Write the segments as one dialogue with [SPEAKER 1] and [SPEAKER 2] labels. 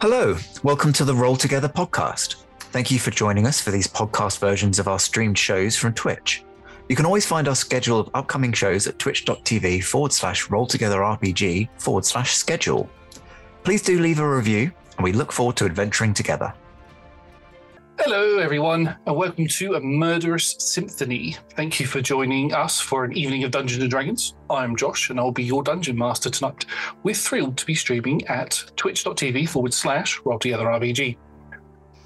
[SPEAKER 1] Hello, welcome to the Roll Together podcast. Thank you for joining us for these podcast versions of our streamed shows from Twitch. You can always find our schedule of upcoming shows at twitch.tv forward slash roll together RPG forward slash schedule. Please do leave a review, and we look forward to adventuring together.
[SPEAKER 2] Hello, everyone, and welcome to A Murderous Symphony. Thank you for joining us for an evening of Dungeons and Dragons. I'm Josh, and I'll be your dungeon master tonight. We're thrilled to be streaming at twitch.tv forward slash roll together RPG.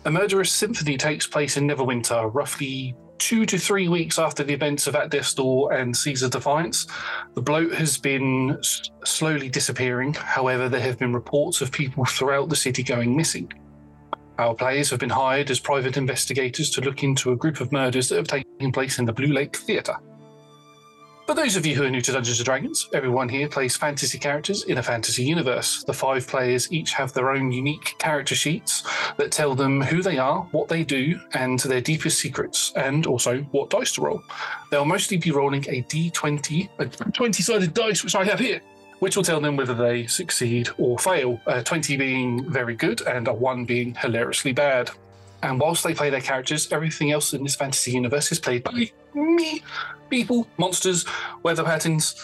[SPEAKER 2] A Murderous Symphony takes place in Neverwinter, roughly two to three weeks after the events of At Death's Door and Caesar Defiance. The bloat has been slowly disappearing. However, there have been reports of people throughout the city going missing. Our players have been hired as private investigators to look into a group of murders that have taken place in the Blue Lake Theatre. For those of you who are new to Dungeons and Dragons, everyone here plays fantasy characters in a fantasy universe. The five players each have their own unique character sheets that tell them who they are, what they do, and their deepest secrets, and also what dice to roll. They'll mostly be rolling a d20, a 20 sided dice, which I have here, which will tell them whether they succeed or fail, uh, 20 being very good and a 1 being hilariously bad. And whilst they play their characters, everything else in this fantasy universe is played by me. People, monsters, weather patterns,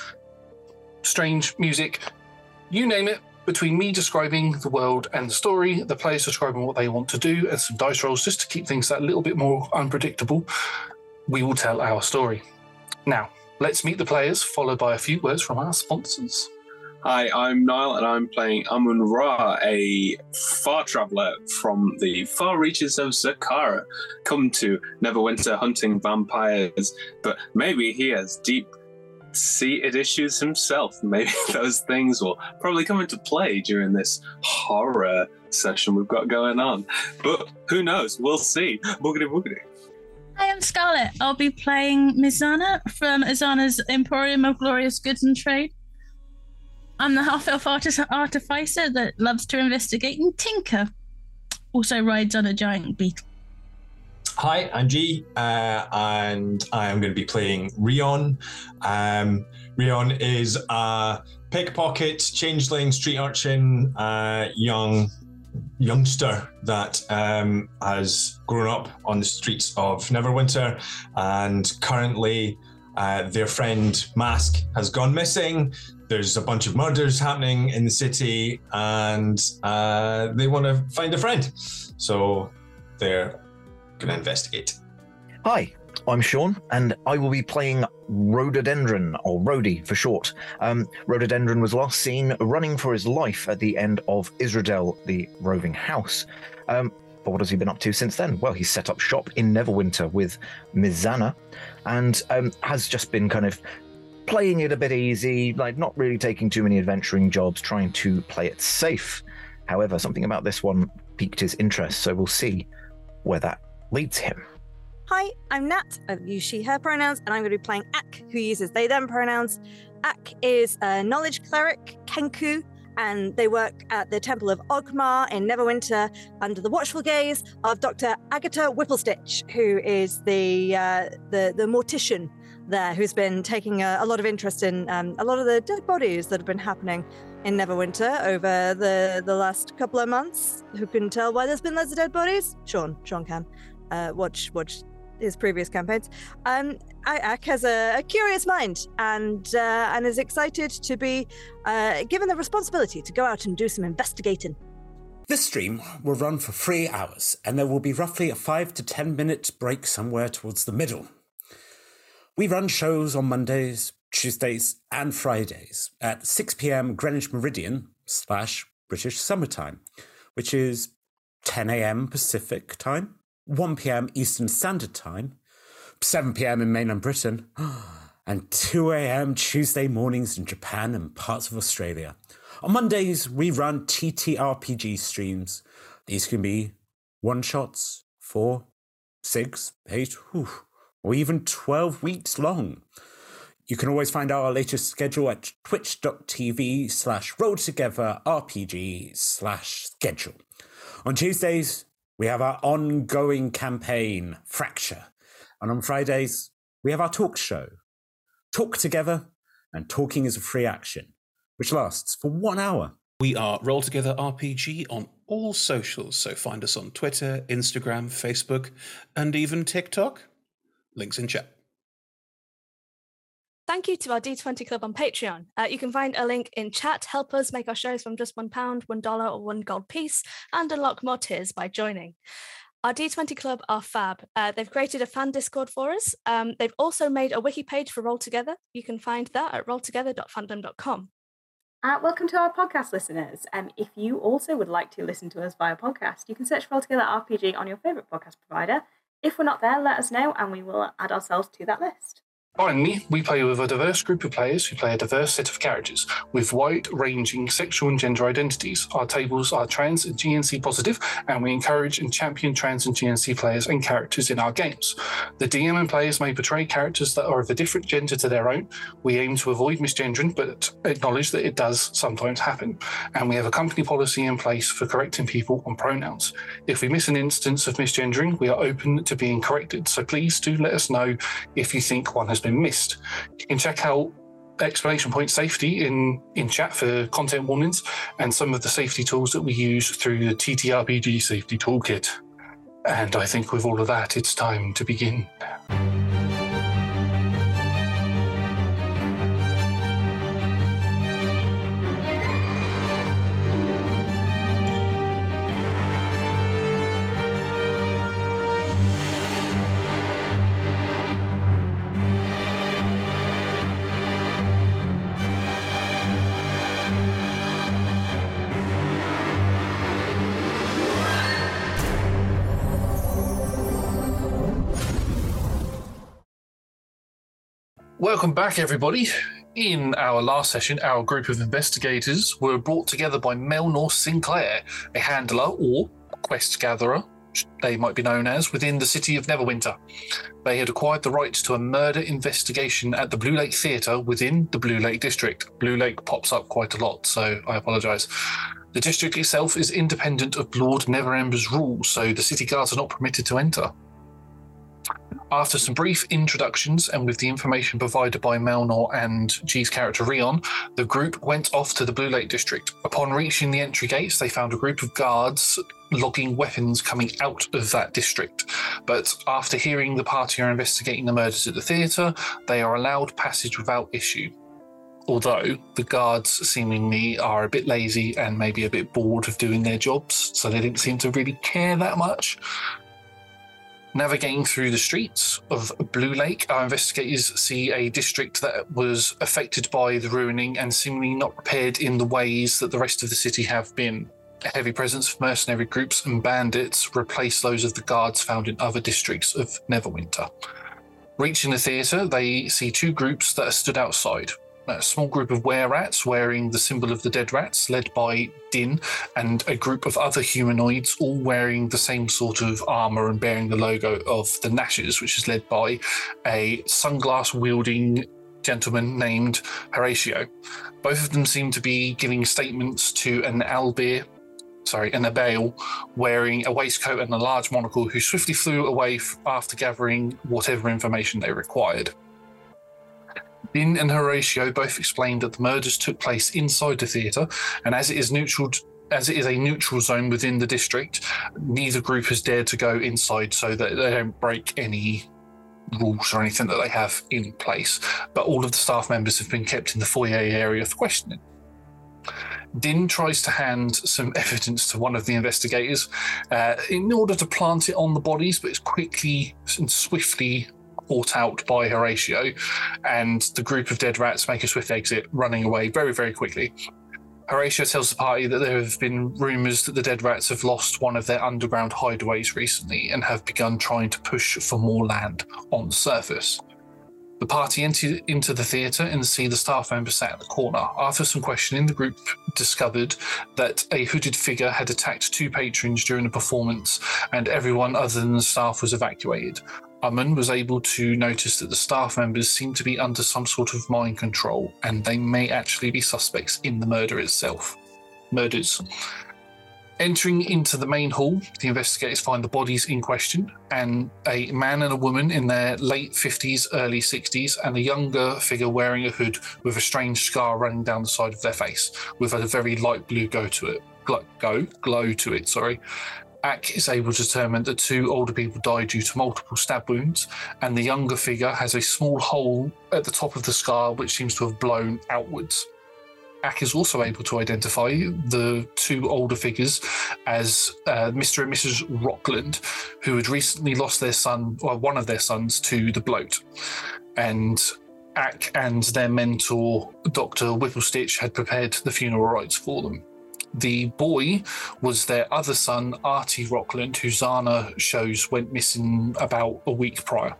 [SPEAKER 2] strange music, you name it. Between me describing the world and the story, the players describing what they want to do, and some dice rolls just to keep things that little bit more unpredictable, we will tell our story. Now, let's meet the players, followed by a few words from our sponsors.
[SPEAKER 3] Hi, I'm Niall, and I'm playing Amun Ra, a far traveler from the far reaches of Zakhara, come to Neverwinter hunting vampires. But maybe he has deep seated issues himself. Maybe those things will probably come into play during this horror session we've got going on. But who knows? We'll see. Boogity boogity.
[SPEAKER 4] Hi, I'm Scarlett. I'll be playing Mizana from Azana's Emporium of Glorious Goods and Trade. I'm the half elf artis- artificer that loves to investigate and tinker. Also rides on a giant beetle.
[SPEAKER 5] Hi, I'm G, uh, and I am going to be playing Rion. Um, Rion is a pickpocket, changeling, street urchin, uh, young youngster that um, has grown up on the streets of Neverwinter, and currently uh, their friend Mask has gone missing. There's a bunch of murders happening in the city, and uh, they want to find a friend. So they're going to investigate.
[SPEAKER 1] Hi, I'm Sean, and I will be playing Rhododendron, or Rhodey for short. Um, Rhododendron was last seen running for his life at the end of Isradel, the roving house. Um, but what has he been up to since then? Well, he's set up shop in Neverwinter with Mizana, and um, has just been kind of playing it a bit easy, like not really taking too many adventuring jobs, trying to play it safe. However, something about this one piqued his interest, so we'll see where that leads him.
[SPEAKER 6] Hi, I'm Nat. I use she, her pronouns, and I'm going to be playing Ak, who uses they, them pronouns. Ak is a knowledge cleric, Kenku, and they work at the Temple of Oghma in Neverwinter under the watchful gaze of Dr. Agatha Whipplestitch, who is the uh, the, the mortician there, who's been taking a, a lot of interest in um, a lot of the dead bodies that have been happening in Neverwinter over the, the last couple of months. Who can tell why there's been loads of dead bodies? Sean, Sean can. Uh, watch watch his previous campaigns. Um, Ak has a, a, curious mind and uh, and is excited to be uh, given the responsibility to go out and do some investigating.
[SPEAKER 7] This stream will run for three hours, and there will be roughly a five to ten minute break somewhere towards the middle. We run shows on Mondays, Tuesdays, and Fridays at 6 p.m. Greenwich Meridian slash British Summertime, which is 10 a.m. Pacific time. 1 p.m. Eastern Standard Time, 7 p.m. in mainland Britain, and 2 a.m. Tuesday mornings in Japan and parts of Australia. On Mondays, we run TTRPG streams. These can be one shots, four, six, eight, whew, or even 12 weeks long. You can always find our latest schedule at twitch.tv slash rolltogetherrpg slash schedule. On Tuesdays, we have our ongoing campaign, Fracture. And on Fridays, we have our talk show, Talk Together, and Talking is a Free Action, which lasts for one hour
[SPEAKER 8] We are Roll Together RPG on all socials, so find us on Twitter, Instagram, Facebook, and even TikTok. Links in chat.
[SPEAKER 9] Thank you to our D20 Club on Patreon. Uh, you can find a link in chat. Help us make our shows from just one pound, one dollar, or one gold piece, and unlock more tiers by joining. Our D20 Club are fab. Uh, they've created a fan Discord for us. Um, they've also made a wiki page for Roll Together. You can find that at rolltogether.fandom.com.
[SPEAKER 10] Uh, welcome to our podcast listeners. Um, if you also would like to listen to us via podcast, you can search for Roll Together RPG on your favourite podcast provider. If we're not there, let us know and we will add ourselves to that list.
[SPEAKER 2] Finally, we play with a diverse group of players who play a diverse set of characters with wide ranging sexual and gender identities. Our tables are trans and GNC positive, and we encourage and champion trans and GNC players and characters in our games. The DM and players may portray characters that are of a different gender to their own. We aim to avoid misgendering, but acknowledge that it does sometimes happen. And we have a company policy in place for correcting people on pronouns. If we miss an instance of misgendering, we are open to being corrected. So please do let us know if you think one has been missed. You can check out explanation point safety in in chat for content warnings and some of the safety tools that we use through the TTRPG safety toolkit. And I think with all of that, it's time to begin. Welcome back, everybody. In our last session, our group of investigators were brought together by Melnor Sinclair, a handler or quest gatherer, they might be known as, within the city of Neverwinter. They had acquired the rights to a murder investigation at the Blue Lake Theatre within the Blue Lake District. Blue Lake pops up quite a lot, so I apologise. The district itself is independent of Lord Neverember's rule, so the city guards are not permitted to enter. After some brief introductions and with the information provided by Melnor and G's character Rion, the group went off to the Blue Lake District. Upon reaching the entry gates, they found a group of guards logging weapons coming out of that district. But after hearing the party are investigating the murders at the theatre, they are allowed passage without issue. Although the guards seemingly are a bit lazy and maybe a bit bored of doing their jobs, so they didn't seem to really care that much. Navigating through the streets of Blue Lake, our investigators see a district that was affected by the ruining and seemingly not repaired in the ways that the rest of the city have been. A heavy presence of mercenary groups and bandits replace those of the guards found in other districts of Neverwinter. Reaching the theatre, they see two groups that are stood outside a small group of were rats wearing the symbol of the dead rats, led by Din, and a group of other humanoids, all wearing the same sort of armor and bearing the logo of the Nashers, which is led by a sunglass wielding gentleman named Horatio. Both of them seem to be giving statements to an albir, sorry, an Abail wearing a waistcoat and a large monocle who swiftly flew away after gathering whatever information they required. Din and Horatio both explained that the murders took place inside the theatre, and as it is neutral, as it is a neutral zone within the district, neither group has dared to go inside so that they don't break any rules or anything that they have in place. But all of the staff members have been kept in the foyer area for questioning. Din tries to hand some evidence to one of the investigators uh, in order to plant it on the bodies, but it's quickly and swiftly caught out by Horatio, and the group of dead rats make a swift exit, running away very, very quickly. Horatio tells the party that there have been rumours that the dead rats have lost one of their underground hideaways recently and have begun trying to push for more land on the surface. The party enter into the theatre and see the staff member sat in the corner. After some questioning, the group discovered that a hooded figure had attacked two patrons during the performance, and everyone other than the staff was evacuated. Amun was able to notice that the staff members seem to be under some sort of mind control, and they may actually be suspects in the murder itself. Murders. Entering into the main hall, the investigators find the bodies in question and a man and a woman in their late 50s, early 60s, and a younger figure wearing a hood with a strange scar running down the side of their face with a very light blue go to it. Gl- go, glow to it, sorry. Ack is able to determine that two older people died due to multiple stab wounds, and the younger figure has a small hole at the top of the scar which seems to have blown outwards. Ack is also able to identify the two older figures as uh, Mr. and Mrs. Rockland, who had recently lost their son, or one of their sons, to the bloat. And Ack and their mentor, Dr. Whipplestitch, had prepared the funeral rites for them. The boy was their other son, Artie Rockland, who Zana shows went missing about a week prior.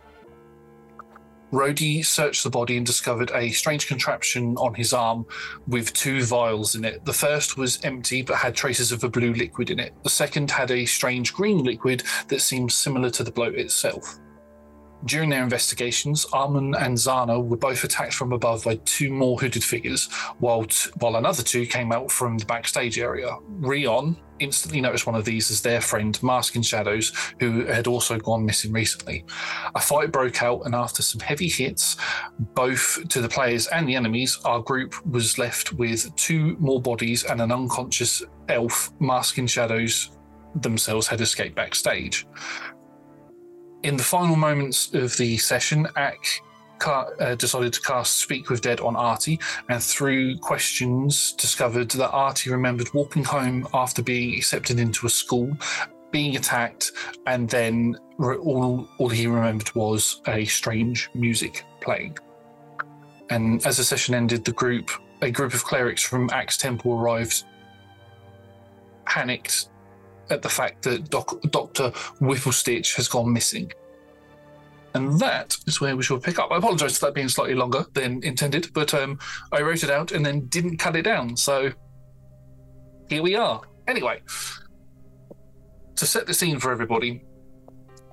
[SPEAKER 2] Rhodey searched the body and discovered a strange contraption on his arm with two vials in it. The first was empty but had traces of a blue liquid in it. The second had a strange green liquid that seemed similar to the bloat itself. During their investigations, Amun and Zana were both attacked from above by two more hooded figures, while t- while another two came out from the backstage area. Rion instantly noticed one of these as their friend, Mask in Shadows, who had also gone missing recently. A fight broke out, and after some heavy hits, both to the players and the enemies, our group was left with two more bodies and an unconscious elf. Mask in Shadows themselves had escaped backstage. In the final moments of the session, ca- uh, decided to cast Speak with Dead on Artie, and through questions discovered that Artie remembered walking home after being accepted into a school, being attacked, and then re- all, all he remembered was a strange music playing. And as the session ended, the group, a group of clerics from Axe Temple arrived, panicked at the fact that Doc, Dr. Whipplestitch has gone missing. And that is where we shall pick up. I apologise for that being slightly longer than intended, but um, I wrote it out and then didn't cut it down. So here we are. Anyway, to set the scene for everybody,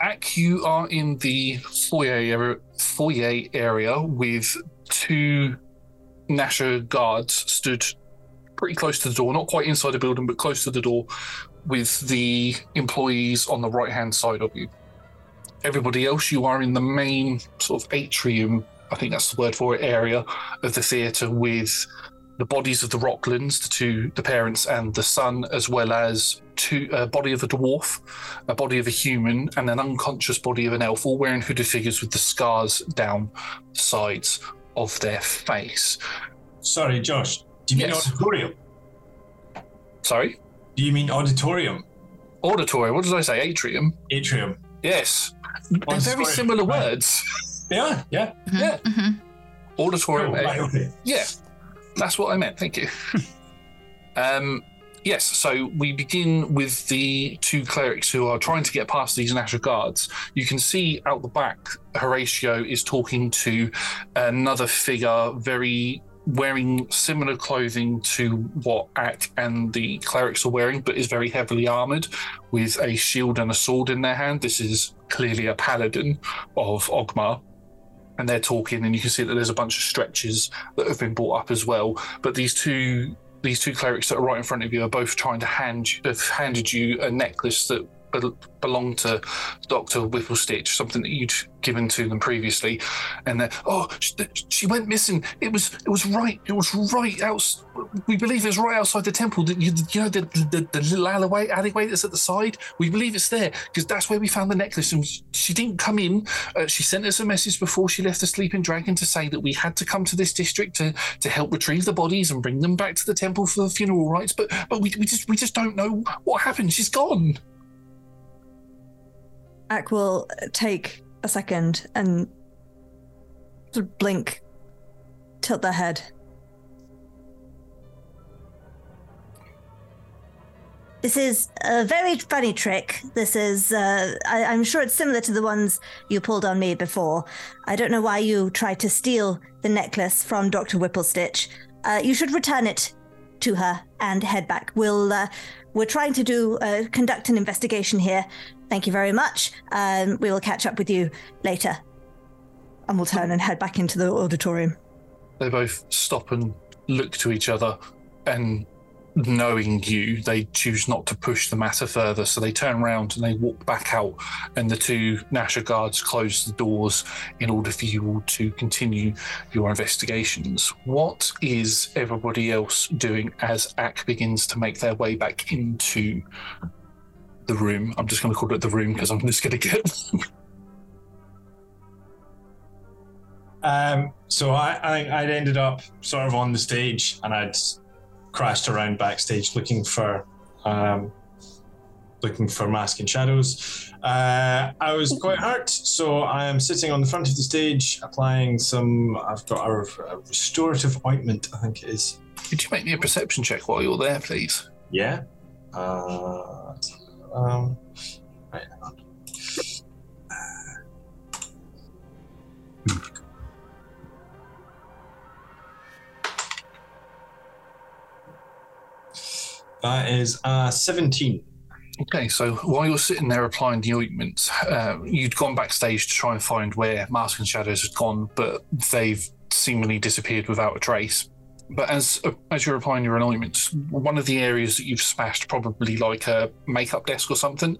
[SPEAKER 2] Ack, you are in the foyer area, foyer area with two Nasher guards stood pretty close to the door, not quite inside the building, but close to the door, with the employees on the right hand side of you. Everybody else, you are in the main sort of atrium, I think that's the word for it, area of the theatre with the bodies of the Rocklands, the two, the parents and the son, as well as two, a body of a dwarf, a body of a human, and an unconscious body of an elf, all wearing hooded figures with the scars down the sides of their face.
[SPEAKER 5] Sorry, Josh. Do you mean
[SPEAKER 2] Yes.
[SPEAKER 5] auditorium?
[SPEAKER 2] Sorry?
[SPEAKER 5] Do you mean auditorium?
[SPEAKER 2] Auditorium. What did I say? Atrium.
[SPEAKER 5] Atrium.
[SPEAKER 2] Yes. They're very
[SPEAKER 5] story.
[SPEAKER 2] similar
[SPEAKER 5] Right.
[SPEAKER 2] words.
[SPEAKER 5] They are, yeah.
[SPEAKER 2] Yeah.
[SPEAKER 4] Mhm.
[SPEAKER 2] Auditorium.
[SPEAKER 5] Cool, right, okay.
[SPEAKER 2] Yeah, that's what I meant. Thank you. um, yes, so we begin with the two clerics who are trying to get past these Nasher Guards. You can see out the back, Horatio is talking to another figure, very wearing similar clothing to what Ack and the clerics are wearing, but is very heavily armored with a shield and a sword in their hand. This is clearly a paladin of Oghma and they're talking, and you can see that there's a bunch of stretches that have been brought up as well. But these two these two clerics that are right in front of you are both trying to hand have handed you a necklace that bel- belonged to Doctor Whipplestitch, something that you'd given to them previously, and they're oh she, she went missing. It was it was right it was right out. We believe it was right outside the temple. You, you know the, the the little alleyway alleyway that's at the side. We believe it's there because that's where we found the necklace, and she didn't come in. Uh, she sent us a message before she left the Sleeping Dragon to say that we had to come to this district to, to help retrieve the bodies and bring them back to the temple for the funeral rites. But but we, we just we just don't know what happened. She's gone.
[SPEAKER 6] Ack will take a second and sort of blink, tilt their head.
[SPEAKER 11] This is a very funny trick. This is, uh, I, I'm sure it's similar to the ones you pulled on me before. I don't know why you tried to steal the necklace from Dr. Whipplestitch. Uh, you should return it to her and head back. We'll, uh, we're trying to do, uh, conduct an investigation here. Thank you very much. Um, we will catch up with you later.
[SPEAKER 6] And we'll turn and head back into the auditorium.
[SPEAKER 2] They both stop and look to each other, and knowing you, they choose not to push the matter further. So they turn around and they walk back out, and the two Nasher guards close the doors in order for you all to continue your investigations. What is everybody else doing as Ack begins to make their way back into the room? I'm just going to call it the room because I'm just going to get.
[SPEAKER 5] Um, so I, I I'd ended up sort of on the stage, and I'd crashed around backstage looking for um, looking for mask and shadows. Uh, I was quite hurt, so I am sitting on the front of the stage applying some. I've got a, a restorative ointment, I think it is.
[SPEAKER 2] Could you make me a perception check while you're there, please?
[SPEAKER 5] Yeah. Uh, um. That is uh, 17.
[SPEAKER 2] Okay, so while you're sitting there applying the ointment, uh, you'd gone backstage to try and find where Mask and Shadows had gone, but they've seemingly disappeared without a trace. But as as you're applying your ointment, one of the areas that you've smashed, probably like a makeup desk or something,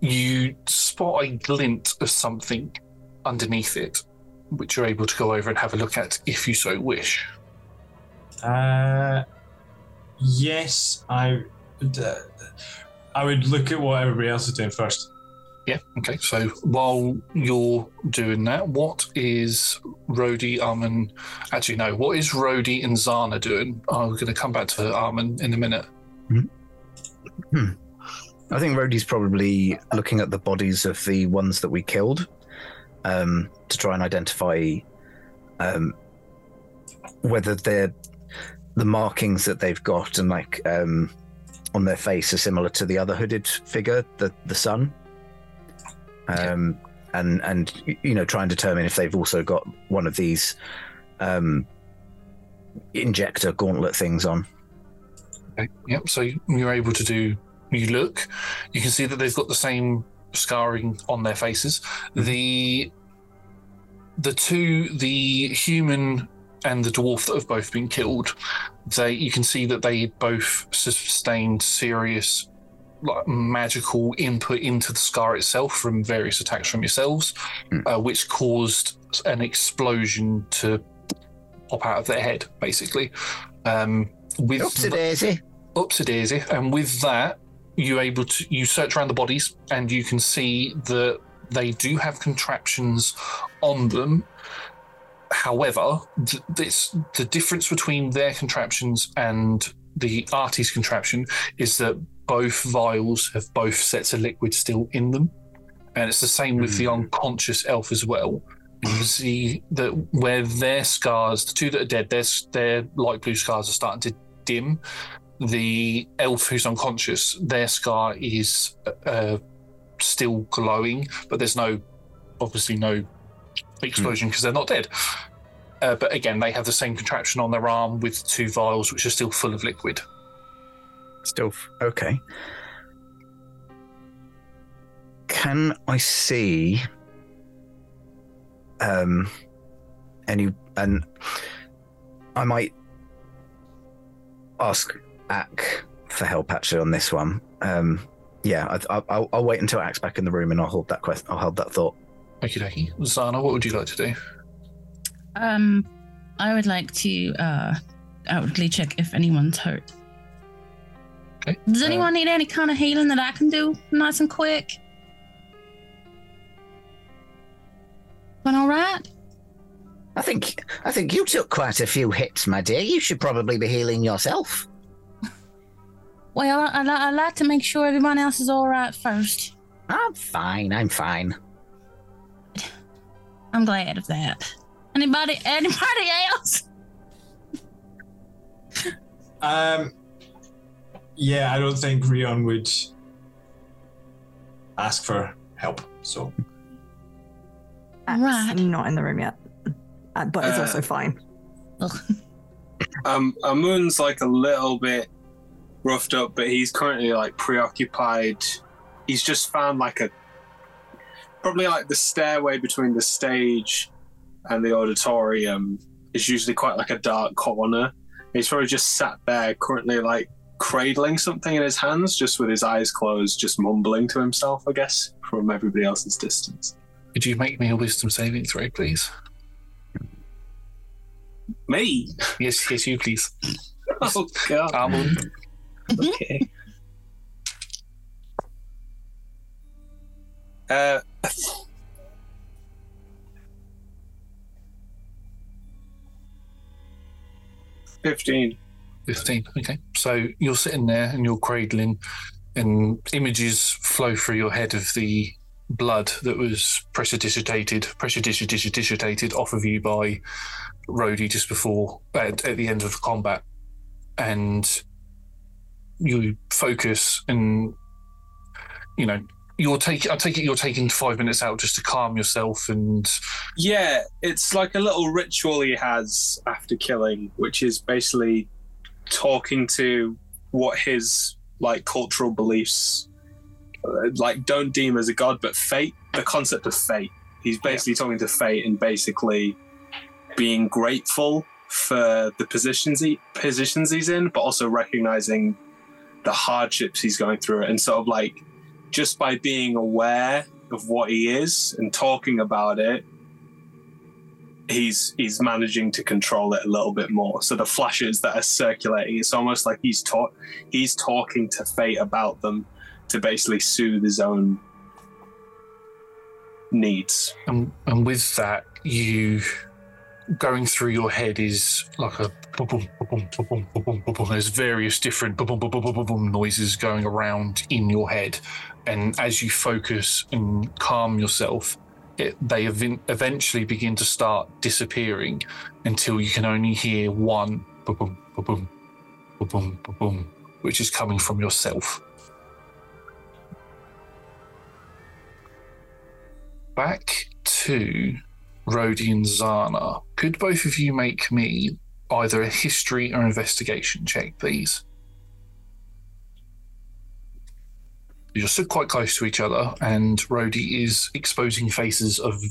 [SPEAKER 2] you spot a glint of something underneath it, which you're able to go over and have a look at if you so wish.
[SPEAKER 5] Uh, yes, I. Uh, I would look at what everybody else is doing first.
[SPEAKER 2] Yeah. Okay. So while you're doing that, what is Rhodey Amun? Actually, no. What is Rhodey and Zana doing? I'm going to come back to Amun in a minute.
[SPEAKER 12] Hmm. I think Rhodey's probably looking at the bodies of the ones that we killed um, to try and identify um, whether they're the markings that they've got and like um, on their face are similar to the other hooded figure, the the son. Um, and and you know try and determine if they've also got one of these um, injector gauntlet things on.
[SPEAKER 2] Okay. Yep. So you're able to do. You look. You can see that they've got the same scarring on their faces. The the two, the human and the dwarf that have both been killed, they you can see that they both sustained serious like magical input into the scar itself from various attacks from yourselves, uh, which caused an explosion to pop out of their head, basically. Um, with
[SPEAKER 12] Oopsie daisy.
[SPEAKER 2] Oopsie daisy. And with that, you're able to you search around the bodies and you can see that they do have contraptions on them. However, th- this the difference between their contraptions and the Artie's contraption is that both vials have both sets of liquid still in them, and it's the same with the unconscious elf as well. You see that where their scars, the two that are dead, their their light blue scars are starting to dim. The elf who's unconscious, their scar is uh, still glowing, but there's no, obviously no explosion because they're not dead. Uh, but again, they have the same contraption on their arm with two vials, which are still full of liquid.
[SPEAKER 12] Still f- okay. Can I see um any and I might ask Ack for help actually on this one. Um yeah, I, I, I'll, I'll wait until Ack's back in the room and I'll hold that quest. I'll hold that thought.
[SPEAKER 2] Thank Okie dokie. Zana, what would you like to do?
[SPEAKER 4] Um, I would like to uh outwardly check if anyone's hurt.
[SPEAKER 2] Okay.
[SPEAKER 4] Does
[SPEAKER 2] Uh,
[SPEAKER 4] anyone need any kind of healing that I can do nice and quick? Going all right?
[SPEAKER 12] I think I think you took quite a few hits, my dear. You should probably be healing yourself.
[SPEAKER 4] Well, I, I, I like to make sure everyone else is all right first.
[SPEAKER 12] I'm fine. I'm fine.
[SPEAKER 4] I'm glad of that. Anybody? Anybody else?
[SPEAKER 5] Um, yeah, I don't think Rion would ask for help. So
[SPEAKER 11] Axe
[SPEAKER 4] Right.
[SPEAKER 11] not in the room yet, Uh, but it's
[SPEAKER 3] Uh,
[SPEAKER 11] also fine.
[SPEAKER 3] Um, Amun's like a little bit roughed up, but he's currently like preoccupied. He's just found like a probably like the stairway between the stage and the auditorium is usually quite like a dark corner. He's probably just sat there, currently like cradling something in his hands, just with his eyes closed, just mumbling to himself, I guess, from everybody else's distance.
[SPEAKER 2] Could you make me a wisdom saving throw, please?
[SPEAKER 3] Me?
[SPEAKER 2] Yes, yes, you please.
[SPEAKER 3] Oh, God.
[SPEAKER 2] Amun.
[SPEAKER 3] Okay. Uh, fifteen.
[SPEAKER 2] 15. Okay. So you're sitting there and you're cradling, and images flow through your head of the blood that was pressure dissipated off of you by Rhodey just before, at, at the end of the combat. And you focus and, you know, you're taking, I take it you're taking five minutes out just to calm yourself and
[SPEAKER 3] Yeah, it's like a little ritual he has after killing, which is basically talking to what his like cultural beliefs uh, like don't deem as a god, but fate, the concept of fate. He's basically talking to fate and basically being grateful for the positions he positions he's in, but also recognizing the hardships he's going through and sort of like just by being aware of what he is and talking about it he's he's managing to control it a little bit more. So the flashes that are circulating, it's almost like he's taught he's talking to fate about them to basically soothe his own needs.
[SPEAKER 2] And, and with that, you going through your head is like a there's various different noises going around in your head, and as you focus and calm yourself, it, they ev- eventually begin to start disappearing until you can only hear one boom, boom, boom, boom, which is coming from yourself. Back to Rhodey and Zana. Could both of you make me either a history or investigation check, please? You're stood quite close to each other, and Rhodey is exposing faces of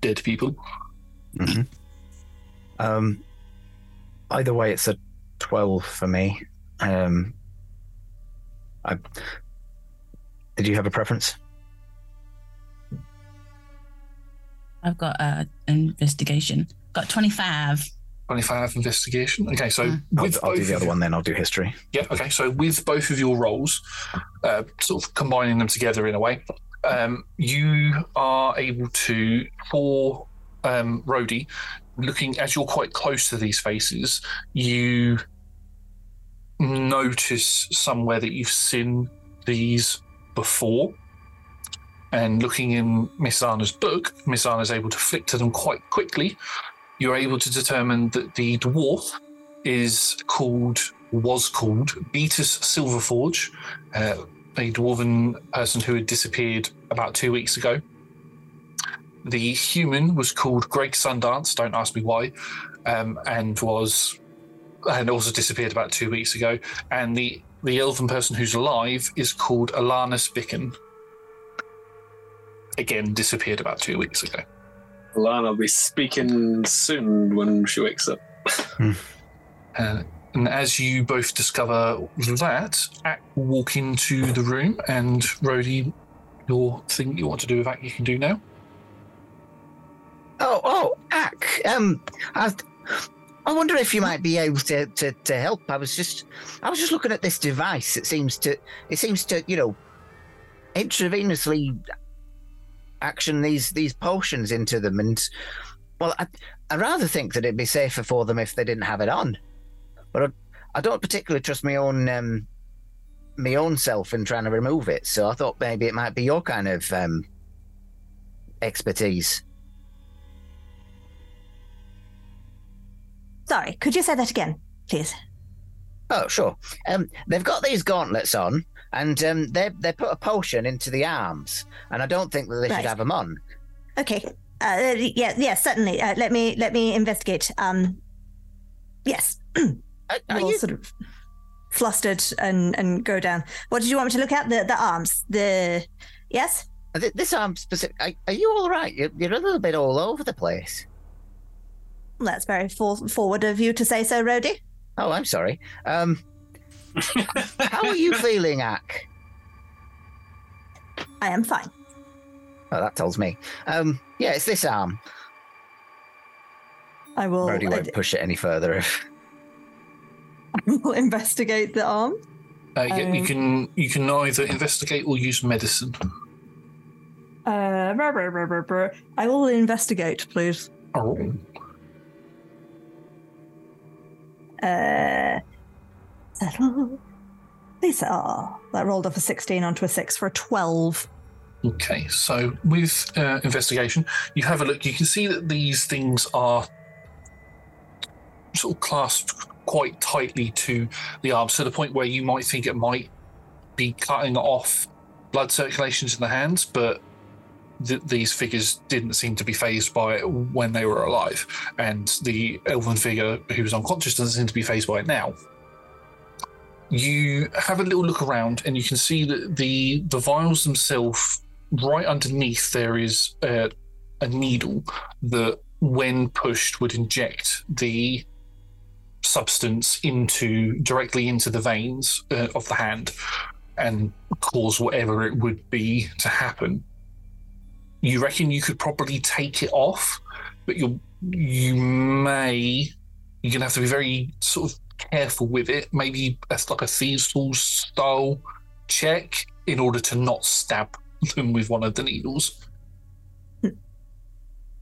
[SPEAKER 2] dead people.
[SPEAKER 12] Mhm. Um, either way, it's a 12 for me. Um, I, did you have a preference?
[SPEAKER 4] I've got uh, investigation. Got 25.
[SPEAKER 2] 25 investigation. Okay, so
[SPEAKER 12] I'll,
[SPEAKER 2] with
[SPEAKER 12] I'll do the other one then. I'll do history.
[SPEAKER 2] Yeah, okay. So with both of your roles, uh, sort of combining them together in a way, um, you are able to, for um, Rhodey, looking as you're quite close to these faces, you notice somewhere that you've seen these before. And looking in Mizana's book, Mizana's able to flick to them quite quickly. You're able to determine that the dwarf is called, was called Beatus Silverforge, uh, a dwarven person who had disappeared about two weeks ago. The human was called Greg Sundance, don't ask me why, um, and was and also disappeared about two weeks ago. And the the elven person who's alive is called Alanus Bicken. Again, disappeared about two weeks ago.
[SPEAKER 3] Alana will be speaking soon when she wakes up.
[SPEAKER 2] Uh, and as you both discover that, Ak will walk into the room, and Rhodey, your thing you want to do with Ak, you can do now.
[SPEAKER 12] Oh, oh, Ak. Um, I, I wonder if you might be able to, to, to help. I was just, I was just looking at this device. It seems to, it seems to, you know, intravenously action these these potions into them, and well, I, I rather think that it'd be safer for them if they didn't have it on. But I, I don't particularly trust my own um, my own self in trying to remove it. So I thought maybe it might be your kind of um, expertise.
[SPEAKER 11] Sorry, could you say that again, please?
[SPEAKER 12] Oh, sure. Um, they've got these gauntlets on, and um, they they put a potion into the arms, and I don't think that they
[SPEAKER 11] Right.
[SPEAKER 12] should have them on.
[SPEAKER 11] Okay. Uh, yeah, yeah, certainly. Uh, let me let me investigate. Um, yes.
[SPEAKER 12] Are, are
[SPEAKER 11] We'll
[SPEAKER 12] you,
[SPEAKER 11] sort of flustered and and go down. What did you want me to look at? The the arms. The yes.
[SPEAKER 12] this arm specific? Are, are you all right? You're, you're a little bit all over the place.
[SPEAKER 11] That's very for- forward of you to say so, Rhodey.
[SPEAKER 12] Oh, I'm sorry. Um, How are you feeling, Ak?
[SPEAKER 11] I am fine.
[SPEAKER 12] Oh, that tells me. Um, yeah, it's this arm.
[SPEAKER 11] I will,
[SPEAKER 1] Rhodey
[SPEAKER 11] I
[SPEAKER 1] won't push it any further. If I
[SPEAKER 11] will investigate the arm.
[SPEAKER 2] Uh, yeah, you
[SPEAKER 11] Um,
[SPEAKER 2] can you can either investigate or use medicine.
[SPEAKER 11] Uh. I will investigate, please.
[SPEAKER 2] Oh.
[SPEAKER 11] Uh, settle. Lisa, oh, that rolled off a 16 onto a 6 for a 12.
[SPEAKER 2] Okay, so with uh, investigation, you have a look. You can see that these things are sort of clasped quite tightly to the arms to the point where you might think it might be cutting off blood circulations in the hands, but th- these figures didn't seem to be phased by it when they were alive, and the elven figure who was unconscious doesn't seem to be phased by it now. You have a little look around, and you can see that the the vials themselves, right underneath, there is a, a needle that, when pushed, would inject the substance into directly into the veins uh, of the hand and cause whatever it would be to happen. You reckon you could probably take it off, but you you may you're gonna have to be very sort of careful with it. Maybe that's like a tools style check in order to not stab them with one of the needles.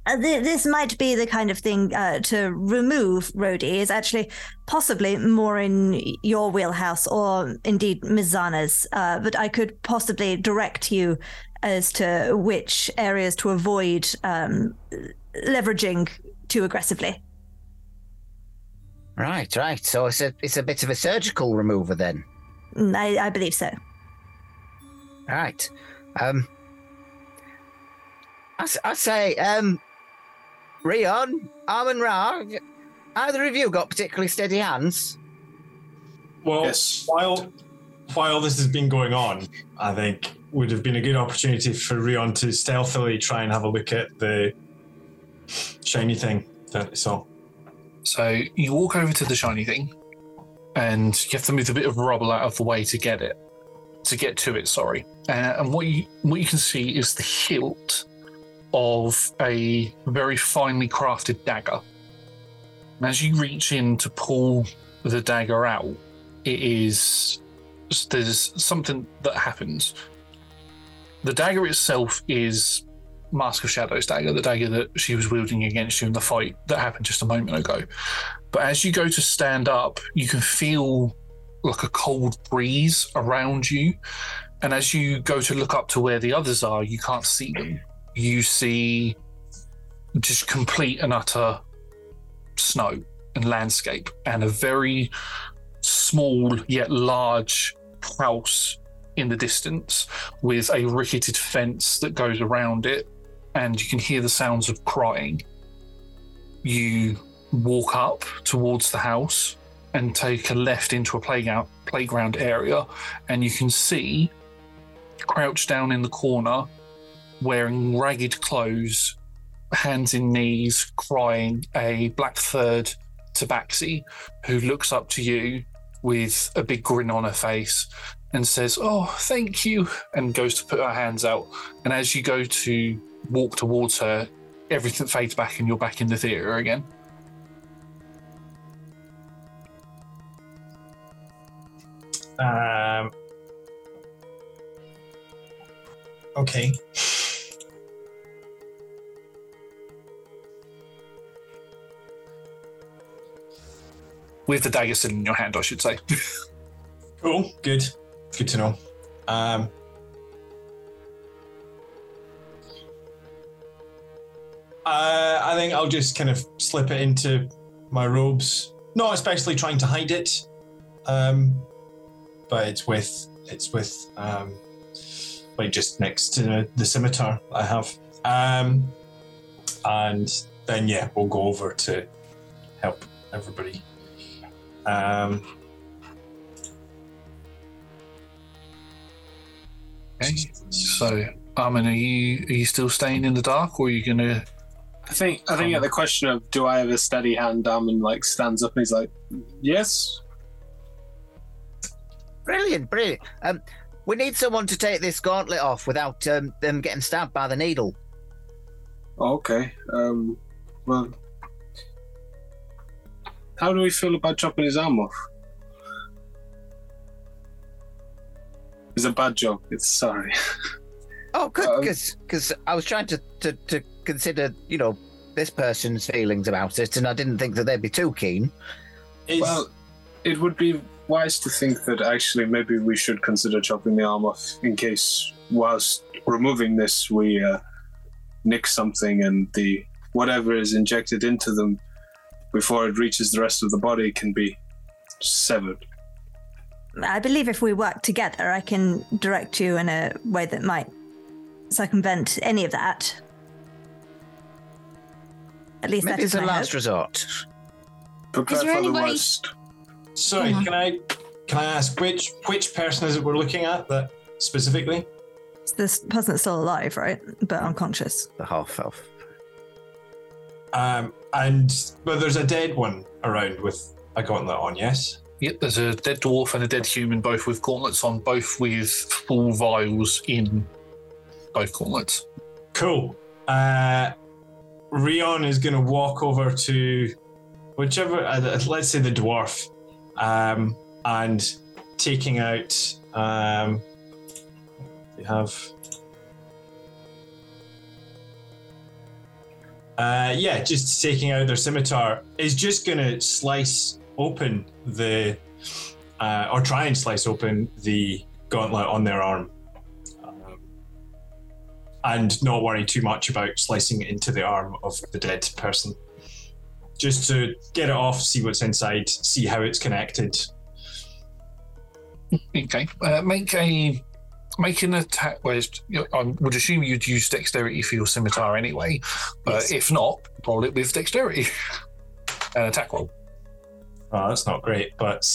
[SPEAKER 11] Uh, th- this might be the kind of thing uh, to remove Rhodey is actually possibly more in your wheelhouse or indeed Mizana's, uh, but I could possibly direct you as to which areas to avoid um, leveraging too aggressively.
[SPEAKER 12] Right, right. So it's a it's a bit of a surgical remover then.
[SPEAKER 11] Mm, I, I believe so.
[SPEAKER 12] Right. Um. I say, um, Rion, Amun Ra, either of you got particularly steady hands?
[SPEAKER 5] Well, while while this has been going on, I think would have been a good opportunity for Rion to stealthily try and have a look at the shiny thing that I saw.
[SPEAKER 2] So you walk over to the shiny thing, and you have to move a bit of rubble out of the way to get it, to get to it. Sorry, uh, and what you what you can see is the hilt of a very finely crafted dagger. And as you reach in to pull the dagger out, it is there's something that happens. The dagger itself is Mask of Shadows dagger, the dagger that she was wielding against you in the fight that happened just a moment ago. But as you go to stand up, you can feel like a cold breeze around you. And as you go to look up to where the others are, you can't see them. You see just complete and utter snow and landscape, and a very small yet large house in the distance with a ricketed fence that goes around it, and you can hear the sounds of crying. You walk up towards the house and take a left into a playground playground area, and you can see crouched down in the corner, wearing ragged clothes, hands in knees, crying, a black third tabaxi who looks up to you with a big grin on her face and says, Oh, thank you, and goes to put her hands out. And as you go to walk towards her, everything fades back and you're back in the theatre again.
[SPEAKER 5] Um. Okay.
[SPEAKER 2] With the dagger still in your hand, I should say.
[SPEAKER 5] Cool. Good. Good to know. Um. Uh, I think I'll just kind of slip it into my robes. Not especially trying to hide it, um, but it's with it's with um, like just next to the scimitar I have. Um, and then yeah, we'll go over to help everybody. Um,
[SPEAKER 2] Okay. So, Amun, are you are you still staying in the dark, or are you gonna?
[SPEAKER 3] I think I think at the question of do I have a steady hand, Damon like stands up and he's like, yes.
[SPEAKER 12] Brilliant, brilliant. Um, we need someone to take this gauntlet off without um, them getting stabbed by the needle.
[SPEAKER 3] Okay. Um. Well. How do we feel about chopping his arm off? It's a bad joke. It's sorry.
[SPEAKER 12] Oh, good,
[SPEAKER 3] Um,
[SPEAKER 12] because I was trying to, to to consider, you know, this person's feelings about it, and I didn't think that they'd be too keen.
[SPEAKER 5] Is,
[SPEAKER 3] Well, it would be wise to think that actually maybe we should consider chopping the arm off in case, whilst removing this, we uh, nick something and the whatever is injected into them before it reaches the rest of the body can be severed.
[SPEAKER 11] I believe if we work together, I can direct you in a way that might circumvent any of that. At least that is
[SPEAKER 12] that
[SPEAKER 11] a
[SPEAKER 12] last
[SPEAKER 11] hope.
[SPEAKER 12] resort.
[SPEAKER 3] Prepare
[SPEAKER 4] there
[SPEAKER 3] for the
[SPEAKER 4] anybody-
[SPEAKER 3] worst.
[SPEAKER 5] sorry, can I can I ask which which person is it we're looking at that specifically?
[SPEAKER 11] It's this person that's still alive, right? But unconscious.
[SPEAKER 12] The half elf.
[SPEAKER 5] Um, and but there's a dead one around with a gauntlet on. Yes.
[SPEAKER 2] Yep, there's a dead dwarf and a dead human, both with gauntlets on, both with full vials in both gauntlets.
[SPEAKER 5] Cool. Uh, Rion is going to walk over to whichever, uh, let's say the dwarf, um, and taking out. Um, we have. Uh, yeah, just taking out their scimitar is just going to slice open the, uh, or try and slice open the gauntlet on their arm and not worry too much about slicing it into the arm of the dead person. Just to get it off, see what's inside, see how it's connected.
[SPEAKER 2] Okay, uh, make a make an attack. Know, I would assume you'd use dexterity for your scimitar anyway, but
[SPEAKER 5] Yes.
[SPEAKER 2] if not, roll it with dexterity. An attack roll.
[SPEAKER 5] Oh, that's not great, but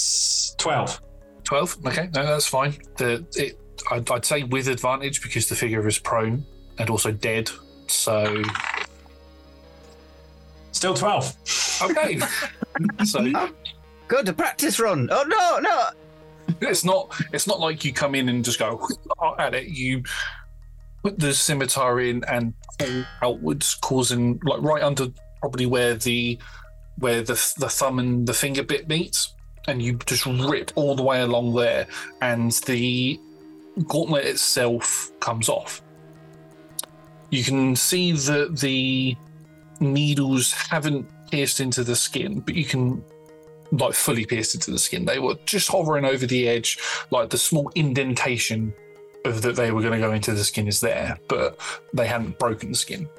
[SPEAKER 5] 12.
[SPEAKER 2] 12 okay no that's fine the it I'd, I'd say with advantage because the figure is prone and also dead so
[SPEAKER 5] Still 12.
[SPEAKER 2] okay so
[SPEAKER 12] Good, a practice run. Oh no, no.
[SPEAKER 2] it's not it's not like you come in and just go oh, at it you put the scimitar in and pull outwards causing like right under probably where the where the the thumb and the finger bit meets and you just rip all the way along there and the gauntlet itself comes off you can see that the needles haven't pierced into the skin but you can like fully pierced into the skin. They were just hovering over the edge like the small indentation of that they were going to go into the skin is there but they hadn't broken the skin.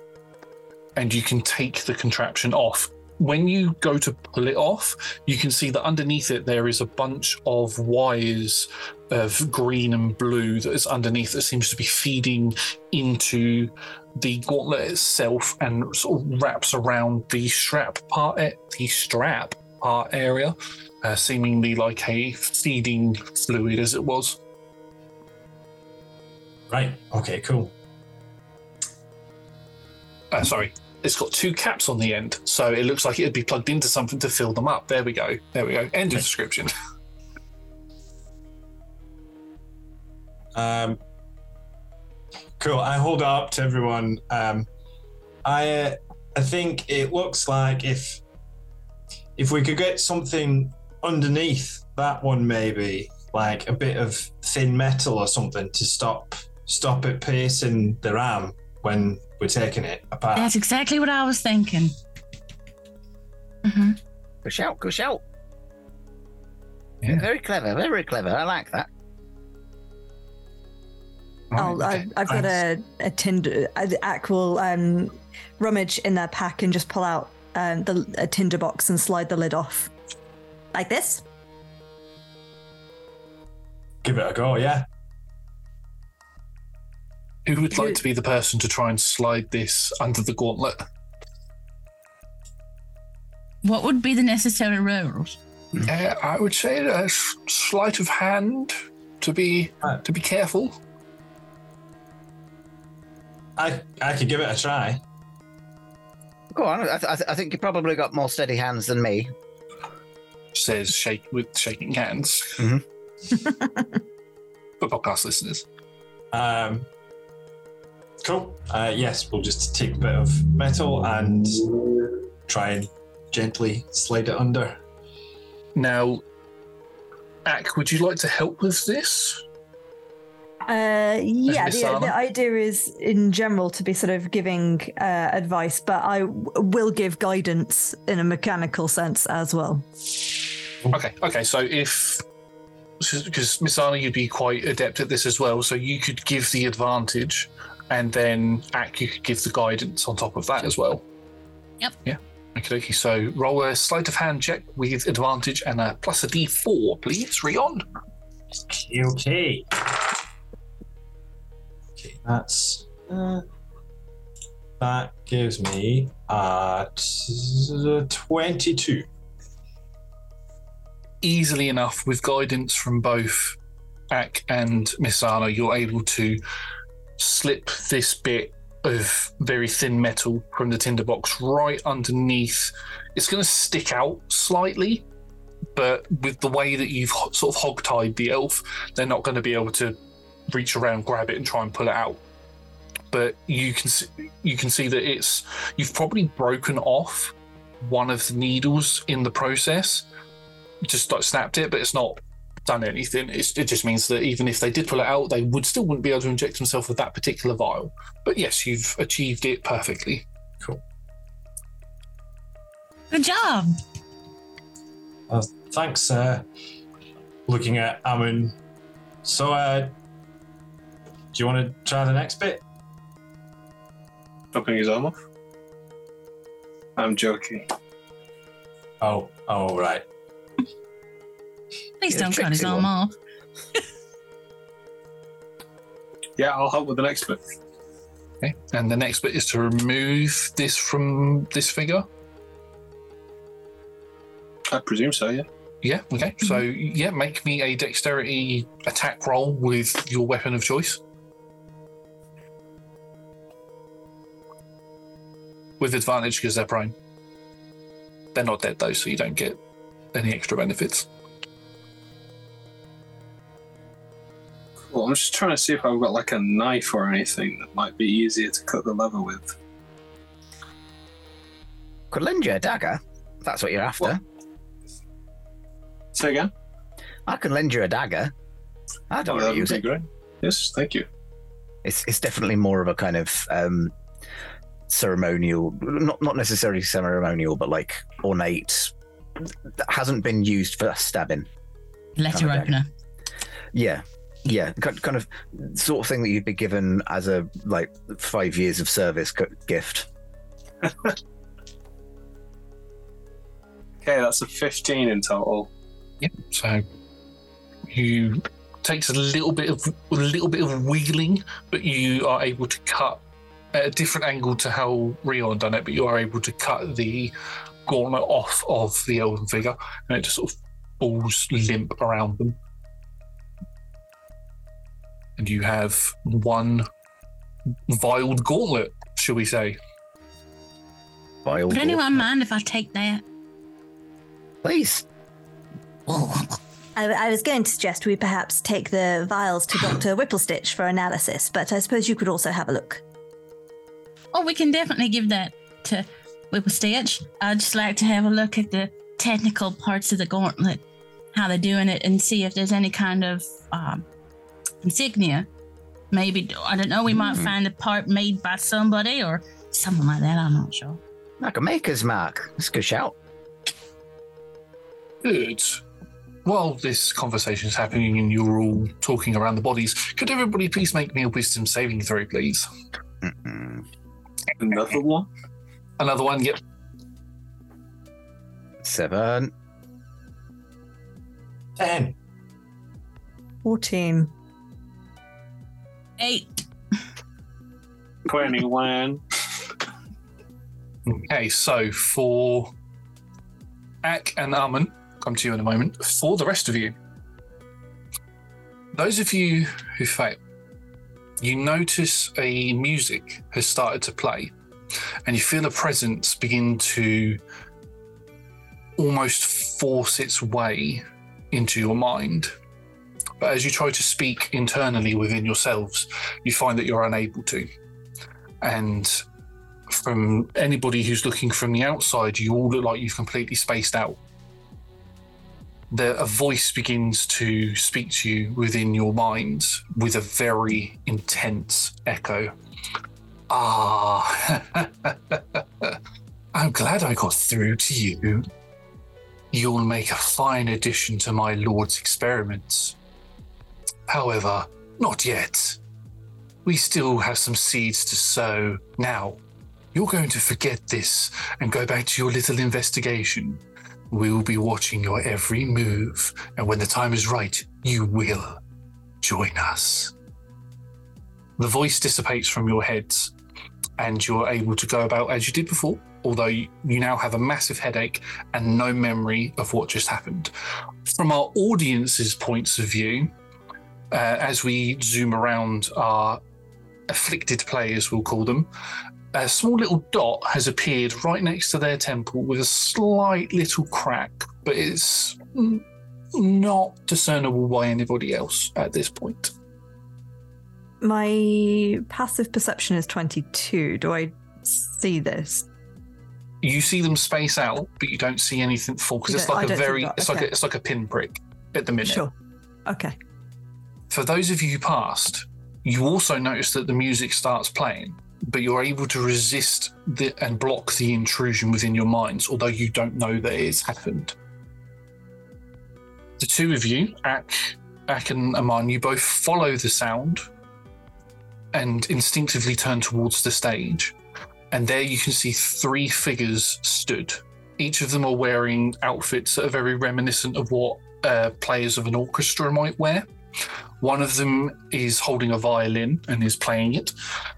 [SPEAKER 2] And you can take the contraption off. When you go to pull it off, you can see that underneath it there is a bunch of wires of green and blue that is underneath that seems to be feeding into the gauntlet itself and sort of wraps around the strap part, eh, the strap part area, uh, seemingly like a feeding fluid as it was.
[SPEAKER 5] Right. Okay, cool.
[SPEAKER 2] Uh, sorry, it's got two caps on the end, so it looks like it would be plugged into something to fill them up. There we go. There we go. End of description.
[SPEAKER 5] Um, cool. I hold up to everyone. Um, I uh, I think it looks like if if we could get something underneath that one, maybe like a bit of thin metal or something to stop stop it piercing the ram when we're taking it apart.
[SPEAKER 4] That's exactly what I was thinking. hmm
[SPEAKER 12] Go shout, go shout. Very clever, very clever. I like that.
[SPEAKER 11] I'll, I've, I've got a, a tinder. uh, Ack will um, rummage in their pack and just pull out um, the a tinder box and slide the lid off, like this.
[SPEAKER 5] Give it a go, yeah.
[SPEAKER 2] Who would like to be the person to try and slide this under the gauntlet?
[SPEAKER 4] What would be the necessary rules?
[SPEAKER 2] Uh, I would say a sleight of hand to be to be careful.
[SPEAKER 5] I I could give it a try.
[SPEAKER 12] Go on. I, th- I, th- I think you probably got more steady hands than me.
[SPEAKER 2] Says shake with shaking hands. For podcast listeners.
[SPEAKER 5] Um, cool. Uh, yes, we'll just take a bit of metal and try and gently slide it under.
[SPEAKER 2] Now, Ack, would you like to help with this?
[SPEAKER 6] Uh, yeah, the, the idea is in general to be sort of giving uh, advice, but I w- will give guidance in a mechanical sense as well.
[SPEAKER 2] Okay, okay. So if because Mizana, you'd be quite adept at this as well, so you could give the advantage, and then Ak, you could give the guidance on top of that as well.
[SPEAKER 4] Yep.
[SPEAKER 2] Yeah. Okay, okay. So roll a sleight of hand check with advantage and a plus a d4, please, Rion.
[SPEAKER 5] Okay, that's uh, that gives me uh t- twenty-two.
[SPEAKER 2] easily enough with guidance from both Ak and Mizana, you're able to slip this bit of very thin metal from the tinderbox right underneath. It's going to stick out slightly, but with the way that you've sort of hogtied the elf, they're not going to be able to reach around, grab it, and try and pull it out. But you can see, you can see that it's you've probably broken off one of the needles in the process just like snapped it, but it's not done anything. It's, it just means that even if they did pull it out, they would still wouldn't be able to inject themselves with that particular vial. But yes, you've achieved it perfectly.
[SPEAKER 5] Cool.
[SPEAKER 4] Good job.
[SPEAKER 5] Uh, thanks. Uh, looking at Amun. So, uh, do you want to try the next bit?
[SPEAKER 3] Chopping his arm off. I'm joking.
[SPEAKER 5] Oh, oh, right.
[SPEAKER 4] Please don't cut his arm
[SPEAKER 3] one.
[SPEAKER 4] off.
[SPEAKER 3] Yeah, I'll help with the next bit.
[SPEAKER 2] Okay. And the next bit is to remove this from this figure.
[SPEAKER 3] I presume so, yeah.
[SPEAKER 2] Yeah. Okay. So mm-hmm. yeah, make me a dexterity attack roll with your weapon of choice. With advantage because they're prone. They're not dead though, so you don't get any extra benefits.
[SPEAKER 3] Cool. I'm just trying to see if I've got like a knife or anything that might be easier to cut the leather with.
[SPEAKER 12] Could lend you a dagger. If that's what you're after.
[SPEAKER 3] Say again?
[SPEAKER 12] I can lend you a dagger. I don't
[SPEAKER 3] Oh,
[SPEAKER 12] want
[SPEAKER 3] that
[SPEAKER 12] to use
[SPEAKER 3] would
[SPEAKER 12] it.
[SPEAKER 3] great. Yes, thank you.
[SPEAKER 12] It's it's definitely more of a kind of um, ceremonial, not not necessarily ceremonial, but like ornate. That hasn't been used for stabbing.
[SPEAKER 4] Letter
[SPEAKER 12] Kind of
[SPEAKER 4] opener.
[SPEAKER 12] Yeah, yeah, ki- kind of sort of thing that you'd be given as a like five years of service co- gift.
[SPEAKER 3] Okay, that's a 15 in total.
[SPEAKER 2] Yep. So you takes a little bit of a little bit of wheeling, but you are able to cut at a different angle to how Rion done it. But you are able to cut the gauntlet off of the elven figure, and it just sort of falls limp around them. And you have one violed gauntlet, shall we say?
[SPEAKER 12] Vile
[SPEAKER 4] Would anyone mind if I take that?
[SPEAKER 12] Please.
[SPEAKER 11] I, I was going to suggest we perhaps take the vials to Dr. Whipplestitch for analysis, but I suppose you could also have a look.
[SPEAKER 4] Oh, we can definitely give that to Whipplestitch. I'd just like to have a look at the technical parts of the gauntlet, how they're doing it, and see if there's any kind of um, insignia. Maybe, I don't know, we might
[SPEAKER 12] Hmm.
[SPEAKER 4] find a part made by somebody or something like that. I'm not sure.
[SPEAKER 12] Like a maker's mark. That's a good shout.
[SPEAKER 2] Good. While this conversation is happening and you're all talking around the bodies, could everybody please make me a wisdom saving throw, please?
[SPEAKER 3] Another one?
[SPEAKER 2] Another one, yep.
[SPEAKER 12] Seven.
[SPEAKER 5] Ten.
[SPEAKER 6] 14.
[SPEAKER 4] Eight.
[SPEAKER 3] 21.
[SPEAKER 2] Okay, so for Ak and Amun, come to you in a moment. For the rest of you, those of you who fail, you notice a music has started to play, and you feel a presence begin to almost force its way into your mind. but as you try to speak internally within yourselves, you find that you're unable to. And from anybody who's looking from the outside, you all look like you've completely spaced out. The, a voice begins to speak to you within your mind with a very intense echo. Ah, I'm glad I got through to you. You'll make a fine addition to my lord's experiments. However, not yet. We still have some seeds to sow. Now, you're going to forget this and go back to your little investigation. We'll be watching your every move, and when the time is right, you will join us. The voice dissipates from your heads, and you're able to go about as you did before, although you you now have a massive headache and no memory of what just happened. From our audience's points of view, uh, as we zoom around our afflicted players, we'll call them, a small little dot has appeared right next to their temple with a slight little crack, but it's not discernible by anybody else at this point.
[SPEAKER 13] My passive perception is 22. Do I see this?
[SPEAKER 2] You see them space out, but you don't see anything fall because it's like a very,
[SPEAKER 13] that,
[SPEAKER 2] it's like a, it's like a pinprick at the minute.
[SPEAKER 13] Sure. Okay.
[SPEAKER 2] For those of you who passed, you also notice that the music starts playing, but you're able to resist the, and block the intrusion within your minds, although you don't know that it's happened. The two of you, Ak, Ak and Amun, you both follow the sound and instinctively turn towards the stage. And there you can see three figures stood. Each of them are wearing outfits that are very reminiscent of what uh, players of an orchestra might wear. One of them is holding a violin and is playing it.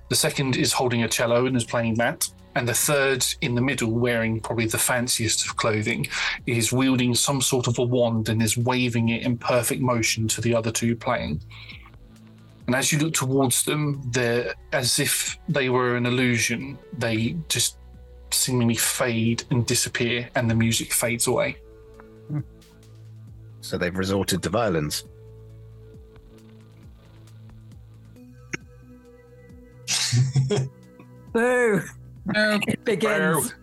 [SPEAKER 2] The second is holding a cello and is playing that. And the third in the middle, wearing probably the fanciest of clothing, is wielding some sort of a wand and is waving it in perfect motion to the other two playing. And as you look towards them, they're as if they were an illusion. They just seemingly fade and disappear, and the music fades away.
[SPEAKER 12] So they've resorted to violence.
[SPEAKER 13] Boo! It begins.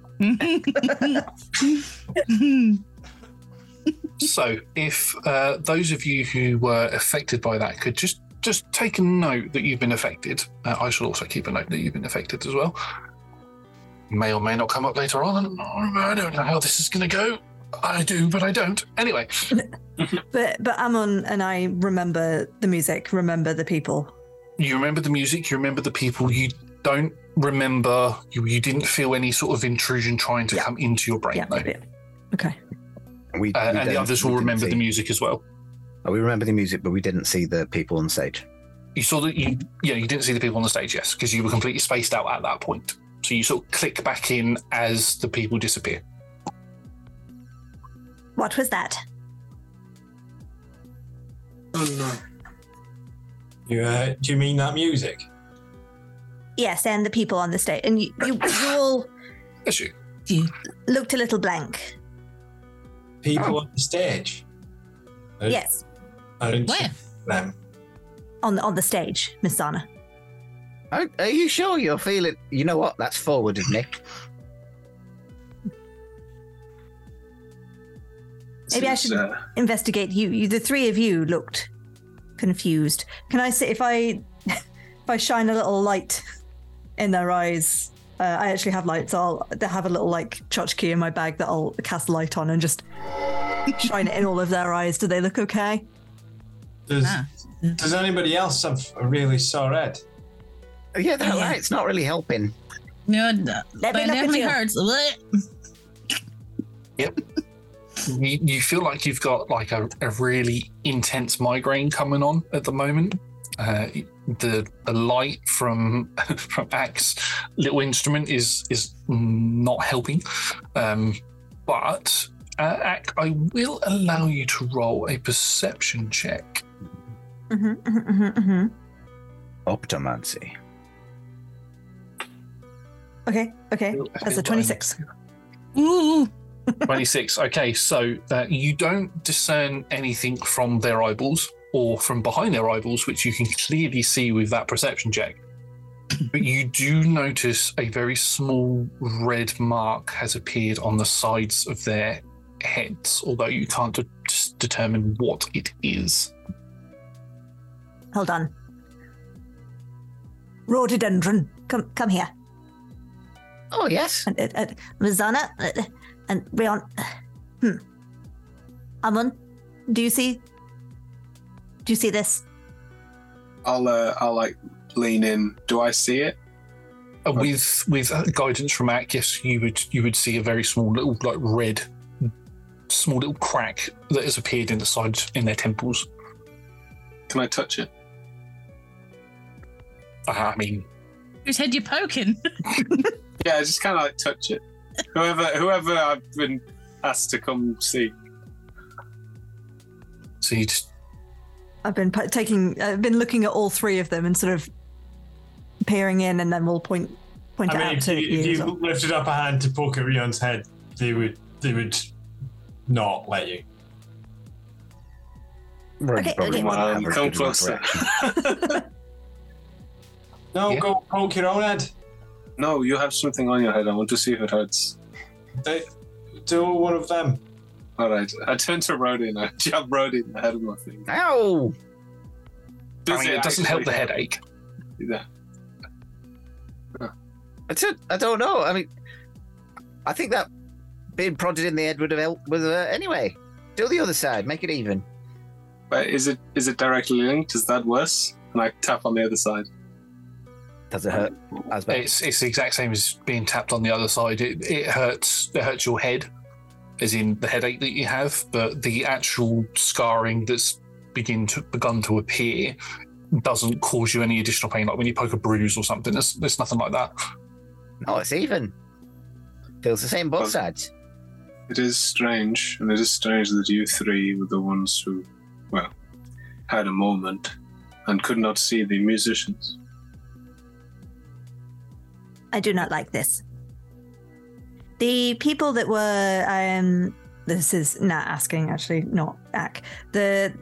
[SPEAKER 2] So, if uh, those of you who were affected by that could just just take a note that you've been affected, uh, I shall also keep a note that you've been affected as well. May or may not come up later on. I don't know how this is going to go. I do, but I don't. Anyway,
[SPEAKER 13] But but Amun and I remember the music, remember the people.
[SPEAKER 2] You remember the music, you remember the people. You don't remember. You, you didn't feel any sort of intrusion trying to come into your brain, though.
[SPEAKER 13] Okay.
[SPEAKER 12] We,
[SPEAKER 2] Uh,
[SPEAKER 12] we
[SPEAKER 2] and the others will
[SPEAKER 12] didn't
[SPEAKER 2] remember the music as well.
[SPEAKER 12] Oh, we remember the music, but we didn't see the people on stage.
[SPEAKER 2] You saw that you, yeah, you didn't see the people on the stage, yes, because you were completely spaced out at that point. So you sort of click back in as the people disappear.
[SPEAKER 11] What was that?
[SPEAKER 3] Oh no.
[SPEAKER 5] You, uh, do you mean that music?
[SPEAKER 11] Yes, and the people on the stage. And you, you, you all
[SPEAKER 2] That's you.
[SPEAKER 11] looked a little blank.
[SPEAKER 5] People on the stage. I-
[SPEAKER 11] Yes,
[SPEAKER 5] I didn't
[SPEAKER 4] Where?
[SPEAKER 5] see them.
[SPEAKER 11] on on the stage, Mizana.
[SPEAKER 12] Are, are you sure you're feeling? You know what? That's forward of Nick.
[SPEAKER 11] Maybe I should
[SPEAKER 3] uh,
[SPEAKER 11] investigate you. You, the three of you looked confused.
[SPEAKER 13] Can I say if I if I shine a little light in their eyes? Uh, I actually have lights. I'll they have a little like tchotchke in my bag that I'll cast light on and just shine it in all of their eyes. Do they look okay?
[SPEAKER 5] Does,
[SPEAKER 4] Ah.
[SPEAKER 5] does anybody else have a really sore head?
[SPEAKER 12] Yeah, that
[SPEAKER 4] Yeah.
[SPEAKER 12] light's not really helping.
[SPEAKER 4] No,
[SPEAKER 11] Let me
[SPEAKER 4] but it definitely
[SPEAKER 11] you.
[SPEAKER 4] hurts. Blech.
[SPEAKER 2] You, you feel like you've got like a, a really intense migraine coming on at the moment. Uh, the the light from from Axe little instrument is is not helping. Um, but uh, Ack, I will allow you to roll a perception check.
[SPEAKER 13] Mm-hmm, mm-hmm, mm-hmm.
[SPEAKER 12] Optomancy.
[SPEAKER 13] Okay, okay. That's a twenty-six.
[SPEAKER 4] Ooh.
[SPEAKER 2] 26. Okay, so uh, you don't discern anything from their eyeballs, or from behind their eyeballs, which you can clearly see with that perception check. but you do notice a very small red mark has appeared on the sides of their heads, although you can't de- just determine what it is.
[SPEAKER 11] Hold on. Rhododendron, come come here.
[SPEAKER 12] Oh yes.
[SPEAKER 11] And, uh, uh, Rosanna uh, and Rion. Hmm. Amun, do you see? Do you see this?
[SPEAKER 3] I'll uh, I'll like lean in. Do I see it?
[SPEAKER 2] Uh, with with uh, guidance from Ak, yes, you would you would see a very small little like red, small little crack that has appeared in the sides in their temples.
[SPEAKER 3] Can I touch it?
[SPEAKER 2] I mean,
[SPEAKER 4] Whose head you poking?
[SPEAKER 3] Yeah, I just kind of like touch it. Whoever whoever I've been asked to come see.
[SPEAKER 2] So you just
[SPEAKER 13] I've been taking, I've been looking at all three of them and sort of peering in, and then we'll point point
[SPEAKER 5] I
[SPEAKER 13] it
[SPEAKER 5] mean,
[SPEAKER 13] out
[SPEAKER 5] if
[SPEAKER 13] to
[SPEAKER 5] you,
[SPEAKER 13] you.
[SPEAKER 5] if you
[SPEAKER 13] well.
[SPEAKER 5] lifted up a hand to poke at Rion's head, they would they would not let you.
[SPEAKER 12] Rhodey's
[SPEAKER 11] Okay,
[SPEAKER 12] probably
[SPEAKER 11] okay.
[SPEAKER 12] not
[SPEAKER 3] Well, come closer.
[SPEAKER 5] No,
[SPEAKER 2] Yeah.
[SPEAKER 5] go poke your own head.
[SPEAKER 3] No, you have something on your head. I want to see if it hurts.
[SPEAKER 5] They, do one of them.
[SPEAKER 3] All right. I turn to Rhodey and I jab Rhodey in the head with my finger.
[SPEAKER 12] Ow!
[SPEAKER 2] I mean, it doesn't help the headache.
[SPEAKER 3] Yeah.
[SPEAKER 12] I don't, I don't know. I mean, I think that being prodded in the head would have helped with uh, anyway. Do the other side, make it even.
[SPEAKER 3] But is it is it directly linked? Is that worse? And I tap on the other side.
[SPEAKER 12] Does it hurt as bad?
[SPEAKER 2] It's it's the exact same as being tapped on the other side. It, it hurts. It hurts your head, as in the headache that you have. But the actual scarring that's begin to begun to appear doesn't cause you any additional pain. Like when you poke a bruise or something. There's there's nothing like that.
[SPEAKER 12] No, it's even. Feels the same both
[SPEAKER 3] Well-
[SPEAKER 12] sides.
[SPEAKER 3] It is strange, and it is strange that you three were the ones who, well, had a moment and could not see the musicians.
[SPEAKER 11] I do not like this. The people that were um this is Nat asking actually, not Ak. The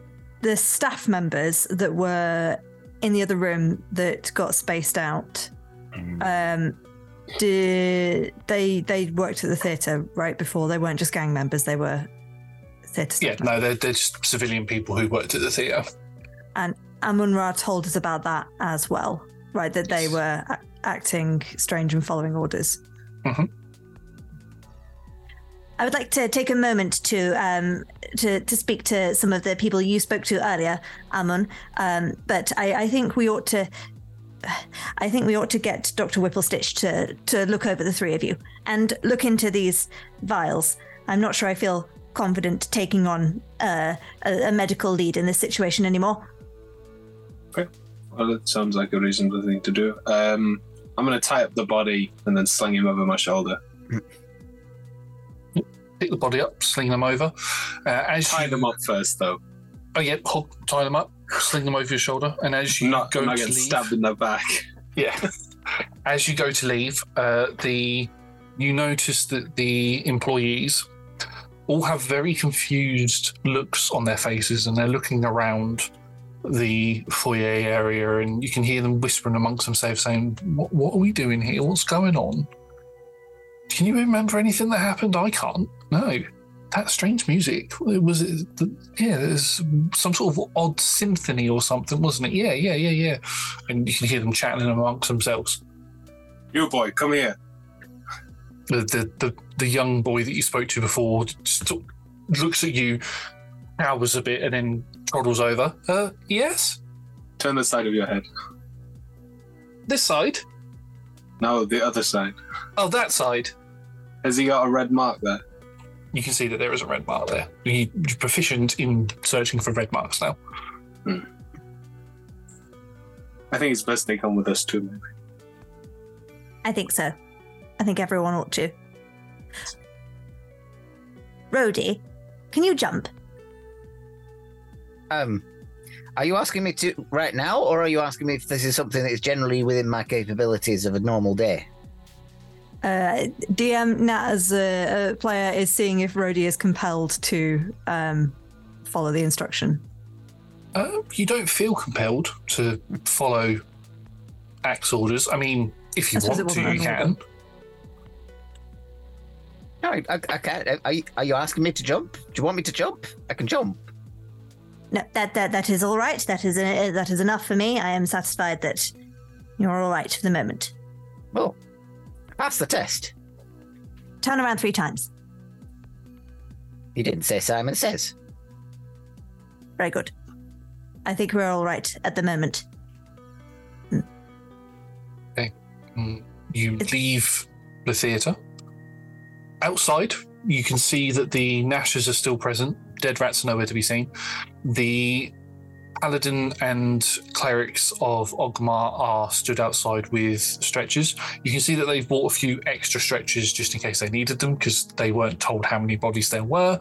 [SPEAKER 11] the staff members that were in the other room that got spaced out. Um did they they worked at the theatre right before they weren't just gang members, they were theatre
[SPEAKER 2] Yeah,
[SPEAKER 11] staff.
[SPEAKER 2] no, they're, they're just civilian people who worked at the theatre.
[SPEAKER 11] And Amun Ra told us about that as well, right? That they were acting strange and following orders.
[SPEAKER 2] Mhm.
[SPEAKER 11] I would like to take a moment to um, to to speak to some of the people you spoke to earlier, Amun. Um, but I, I think we ought to. I think we ought to get Dr. Whipplestitch to to look over the three of you and look into these vials. I'm not sure I feel confident taking on uh, a, a medical lead in this situation anymore. Okay.
[SPEAKER 3] Well, it sounds like a reasonable thing to do. Um, I'm going to tie up the body and then sling him over my shoulder.
[SPEAKER 2] Pick the body up, sling them over. Uh, as
[SPEAKER 3] Tie
[SPEAKER 2] you,
[SPEAKER 3] them up first, though.
[SPEAKER 2] Oh yeah, hold, tie them up, sling them over your shoulder, and as you
[SPEAKER 3] not,
[SPEAKER 2] go
[SPEAKER 3] not
[SPEAKER 2] to leave,
[SPEAKER 3] stabbed in the back.
[SPEAKER 2] Yeah. As you go to leave, uh, the you notice that the employees all have very confused looks on their faces, and they're looking around the foyer area, and you can hear them whispering amongst themselves, saying, "What, what are we doing here? What's going on? Can you remember anything that happened? I can't. No." That strange music. Was it? The, yeah, there's some sort of odd symphony or something, wasn't it? Yeah, yeah, yeah, yeah. And you can hear them chatting amongst themselves.
[SPEAKER 3] You boy, come here.
[SPEAKER 2] The the the, the young boy that you spoke to before looks at you, cowers a bit, and then toddles over. Uh, yes,
[SPEAKER 3] Turn the side of your head.
[SPEAKER 2] this side.
[SPEAKER 3] No, the other side.
[SPEAKER 2] Oh, that side.
[SPEAKER 3] Has he got a red mark there?
[SPEAKER 2] You can see that there is a red mark there. You- You're proficient in searching for red marks now.
[SPEAKER 3] I think it's best they come with us too. Maybe.
[SPEAKER 11] I think so. I think everyone ought to. Rhodey, can you jump?
[SPEAKER 12] Um, are you asking me to right now, or are you asking me if this is something that is generally within my capabilities of a normal day?
[SPEAKER 13] Uh, DM Nat as a, a player is seeing if Rhodey is compelled to um, follow the instruction.
[SPEAKER 2] Uh, you don't feel compelled to follow Axe orders. I mean, if you
[SPEAKER 13] I
[SPEAKER 2] want to, you can.
[SPEAKER 12] No, I, I, I can't. Are you, are you asking me to jump? Do you want me to jump? I can jump.
[SPEAKER 11] No, that that that is all right. That is uh, that is enough for me. I am satisfied that you're all right for the moment.
[SPEAKER 12] Well, pass the test.
[SPEAKER 11] Turn around three times.
[SPEAKER 12] You didn't say Simon says.
[SPEAKER 11] Very good. I think we're all right at the moment.
[SPEAKER 2] Mm, You leave the theatre. Outside, you can see that the Nashers are still present. Dead rats are nowhere to be seen. The paladin and clerics of Oghma are stood outside with stretchers. You can see that they've bought a few extra stretchers just in case they needed them because they weren't told how many bodies there were.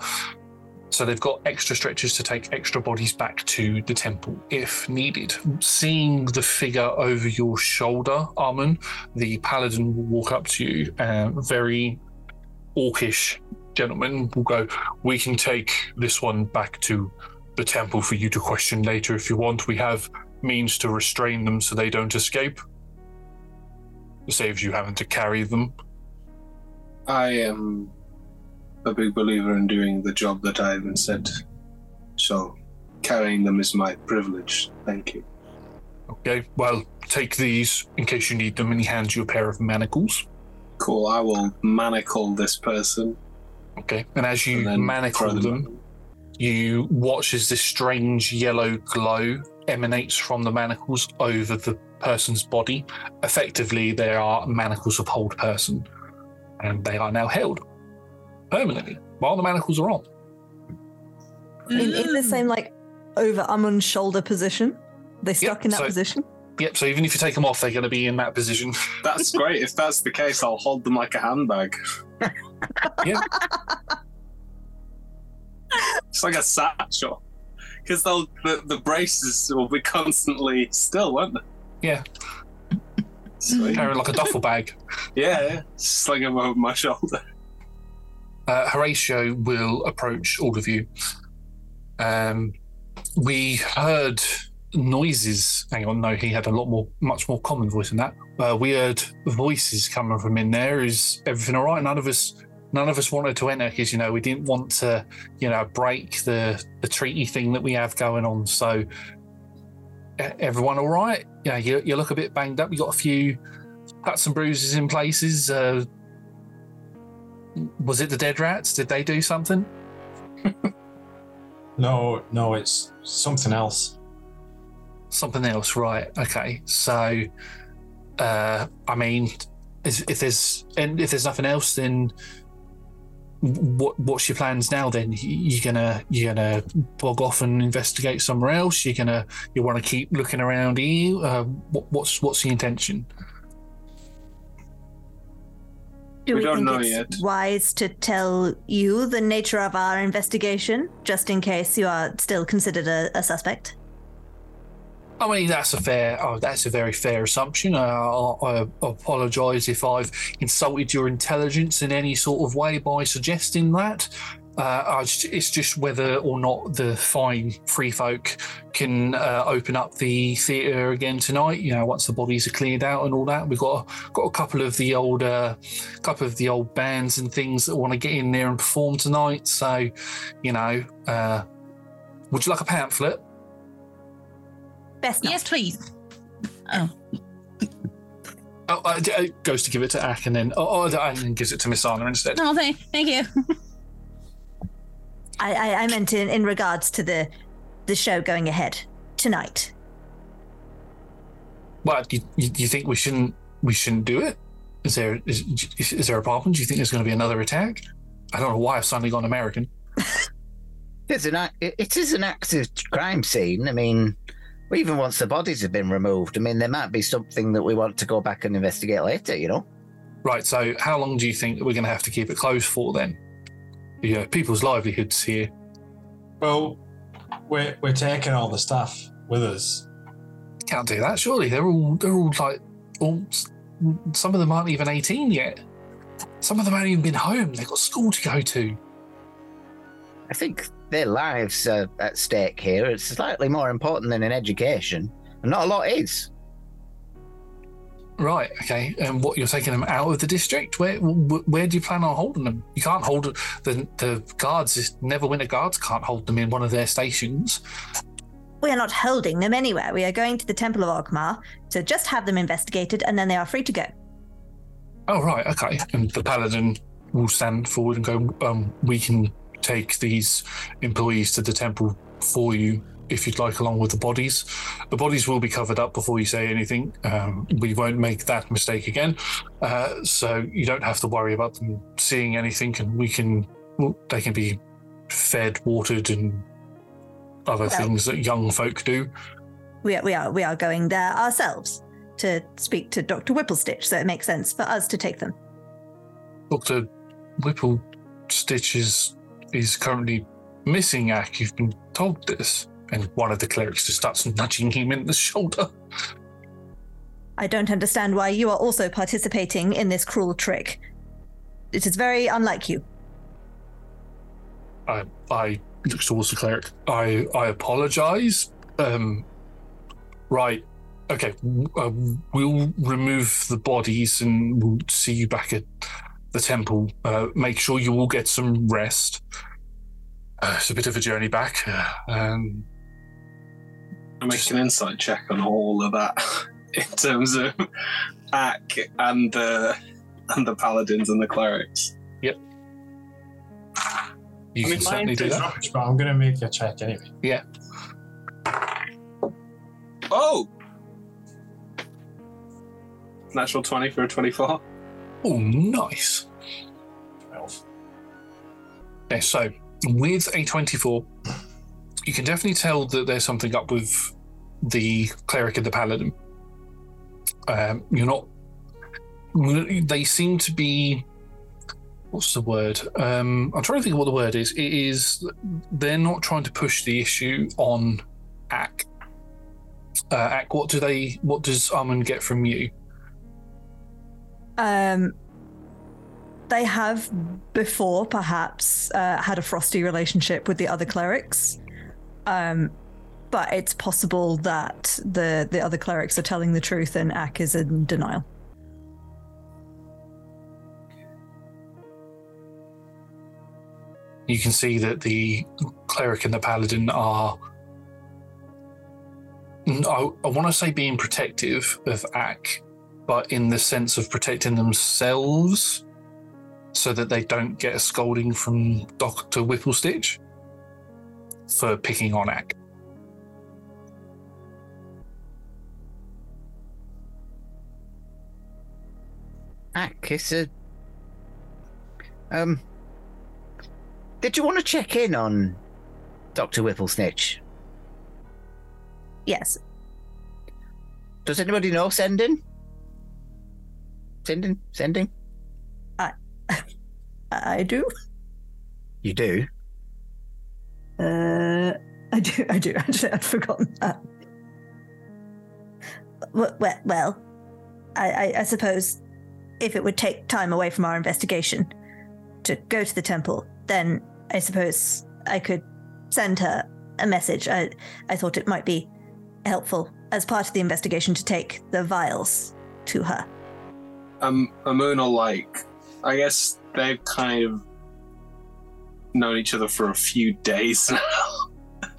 [SPEAKER 2] So they've got extra stretchers to take extra bodies back to the temple if needed. Seeing the figure over your shoulder, Amun, the paladin will walk up to you, uh, very orcish gentleman will go, We can take this one back to the temple for you to question later if you want. We have means to restrain them so they don't escape. It saves you having to carry them.
[SPEAKER 3] I am a big believer in doing the job that I've been sent. So carrying them is my privilege. Thank you.
[SPEAKER 2] Okay, well, take these in case you need them, and he hands you a pair of manacles.
[SPEAKER 3] Cool. I will manacle this person.
[SPEAKER 2] Okay, and as you
[SPEAKER 3] And
[SPEAKER 2] manacle
[SPEAKER 3] them
[SPEAKER 2] them, you watch as this strange yellow glow emanates from the manacles over the person's body. Effectively, there are manacles of hold person, and they are now held permanently while the manacles are on.
[SPEAKER 13] In, in the same like over Amun's shoulder position. they're stuck in that
[SPEAKER 2] so-
[SPEAKER 13] position.
[SPEAKER 2] Yep. So even if you take them off, they're going to be in that position.
[SPEAKER 3] That's great. if that's the case, I'll hold them like a handbag.
[SPEAKER 2] yeah.
[SPEAKER 3] It's like a satchel. Because they'll the, the braces will be constantly still, won't they?
[SPEAKER 2] Yeah.
[SPEAKER 3] Sweet.
[SPEAKER 2] Carrying like a duffel bag.
[SPEAKER 3] Yeah, yeah. Sling them over my shoulder.
[SPEAKER 2] uh, Horatio will approach all of you. Um, we heard noises. Hang on, no, he had a lot more, much more common voice than that. Uh, we heard voices coming from in there. Is everything all right? None of us, none of us wanted to enter because you know we didn't want to, you know, break the the treaty thing that we have going on. So, everyone all right? Yeah, you, you look a bit banged up. You got a few cuts and bruises in places. Uh, was it the dead rats? Did they do something?
[SPEAKER 5] No, no, it's something else.
[SPEAKER 2] Something else, right? Okay. So, uh, I mean, is, if there's and if there's nothing else, then what what's your plans now? Then you're gonna you're gonna bog off and investigate somewhere else? You're gonna you want to keep looking around here? Uh, what, what's what's the intention?
[SPEAKER 11] Do
[SPEAKER 3] We
[SPEAKER 11] we,
[SPEAKER 3] don't
[SPEAKER 11] think
[SPEAKER 3] know
[SPEAKER 11] it's
[SPEAKER 3] yet.
[SPEAKER 11] wise to tell you the nature of our investigation, just in case you are still considered a, a suspect?
[SPEAKER 2] I mean, that's a fair. Oh, that's a very fair assumption. Uh, I, I apologise if I've insulted your intelligence in any sort of way by suggesting that. Uh, I just, it's just whether or not the fine free folk can uh, open up the theatre again tonight. You know, once the bodies are cleared out and all that. We've got got a couple of the old, uh, couple of the old bands and things that want to get in there and perform tonight. So, you know, uh, would you like a pamphlet?
[SPEAKER 11] Best not.
[SPEAKER 4] Yes, please. Oh,
[SPEAKER 2] Oh, uh, d- uh, goes to give it to Ack and then oh, oh and then gives it to Mizana instead.
[SPEAKER 4] no, thank, thank you.
[SPEAKER 11] I, I, I meant in, in regards to the the show going ahead tonight.
[SPEAKER 2] Well, you, you, you think we shouldn't we shouldn't do it? Is there is, is, is there a problem? Do you think there's going to be another attack? I don't know why I've suddenly gone American.
[SPEAKER 12] It's an it it is an active crime scene. I mean, even once the bodies have been removed, I mean, there might be something that we want to go back and investigate later. You know,
[SPEAKER 2] Right. So, how long do you think that we're going to have to keep it closed for then? Yeah, people's livelihoods here.
[SPEAKER 5] Well, we're we're taking all the stuff with us.
[SPEAKER 2] Can't do that. Surely they're all they're all like all. Some of them aren't even eighteen yet. Some of them haven't even been home. They've got school to go to.
[SPEAKER 12] I think their lives are at stake here. It's slightly more important than an education. And not a lot is.
[SPEAKER 2] Right. Okay. And what you're taking them out of the district? Where where do you plan on holding them? You can't hold the the guards. is- Neverwinter guards can't hold them in one of their stations.
[SPEAKER 11] We are not holding them anywhere. We are going to the Temple of Oghma to just have them investigated, and then they are free to go.
[SPEAKER 2] Oh right. Okay. And the paladin will stand forward and go. Um, we can take these employees to the temple for you if you'd like, along with the bodies. The bodies will be covered up before you say anything. Um, we won't make that mistake again. Uh, so you don't have to worry about them seeing anything, and we can. Well, they can be fed, watered, and other
[SPEAKER 11] Well-
[SPEAKER 2] things that young folk do.
[SPEAKER 11] We are, we are, we are going there ourselves to speak to Dr. Whipplestitch, so it makes sense for us to take them.
[SPEAKER 2] Doctor Whipple Stitch is is currently missing. Ack, you've been told this, and one of the clerics just starts nudging him in the shoulder.
[SPEAKER 11] I don't understand why you are also participating in this cruel trick. It is very unlike you.
[SPEAKER 2] I I look towards the cleric. I I apologize. Um, right. Okay. Uh, we'll remove the bodies and we'll see you back at the temple. Uh, make sure you all get some rest. Uh, it's a bit of a journey back. Uh, um,
[SPEAKER 3] I make an insight check on all of that in terms of Ack and the and the paladins and the clerics.
[SPEAKER 2] Yep. You
[SPEAKER 5] I mean,
[SPEAKER 2] can certainly do that.
[SPEAKER 5] Rubbish, but I'm going to make a check anyway.
[SPEAKER 2] Yeah.
[SPEAKER 3] Oh! Natural 20 for a 24.
[SPEAKER 2] Oh, nice.
[SPEAKER 5] 12.
[SPEAKER 2] Okay, so with a 24, you can definitely tell that there's something up with the cleric and the paladin. Um, you're not. They seem to be. What's the word? Um, I'm trying to think of what the word is. It is. They're not trying to push the issue on Ack. Uh, Ack, what do they? What does Armand get from you?
[SPEAKER 13] Um, they have before perhaps uh, had a frosty relationship with the other clerics. Um, but it's possible that the the other clerics are telling the truth and Ak is in denial.
[SPEAKER 2] you can see that the cleric and the paladin are I, I want to say being protective of Ack, but in the sense of protecting themselves so that they don't get a scolding from Dr. Whipplestitch for picking on Ack.
[SPEAKER 12] Ack, it's a. Um. Did you want to check in on Dr. Whipplestitch?
[SPEAKER 11] Yes.
[SPEAKER 12] Does anybody know sending? Sending? Sending?
[SPEAKER 13] I I do.
[SPEAKER 12] You do?
[SPEAKER 13] Uh, I do. I do. Actually, I'd forgotten that.
[SPEAKER 11] Well, well I, I, I suppose if it would take time away from our investigation to go to the temple, then I suppose I could send her a message. I, I thought it might be helpful as part of the investigation to take the vials to her.
[SPEAKER 3] Um, Amun will like, I guess they've kind of known each other for a few days now.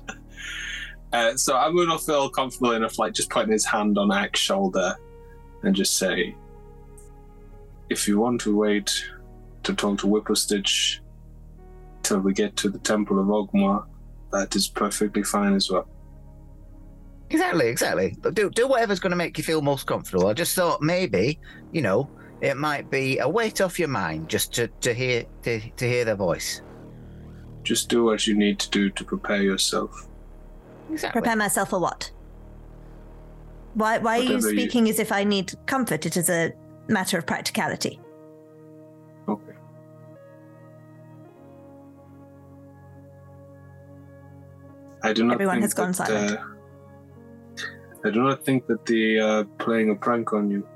[SPEAKER 3] uh, so Amun will feel comfortable enough, like just putting his hand on Ack's shoulder and just say, if you want to wait to talk to Whipplestitch till we get to the Temple of Oghma, that is perfectly fine as well.
[SPEAKER 12] Exactly, exactly. But do do whatever's going to make you feel most comfortable. I just thought maybe, you know, it might be a weight off your mind just to, to hear to, to hear their voice.
[SPEAKER 3] Just do what you need to do to prepare yourself.
[SPEAKER 12] Exactly.
[SPEAKER 11] Prepare myself for what? Why, why are you
[SPEAKER 3] Whatever you-
[SPEAKER 11] speaking as if I need comfort? It is a matter of practicality.
[SPEAKER 3] Okay. I do not
[SPEAKER 11] Everyone
[SPEAKER 3] think
[SPEAKER 11] has gone
[SPEAKER 3] that,
[SPEAKER 11] silent.
[SPEAKER 3] uh, I do not think that they are playing a prank on you.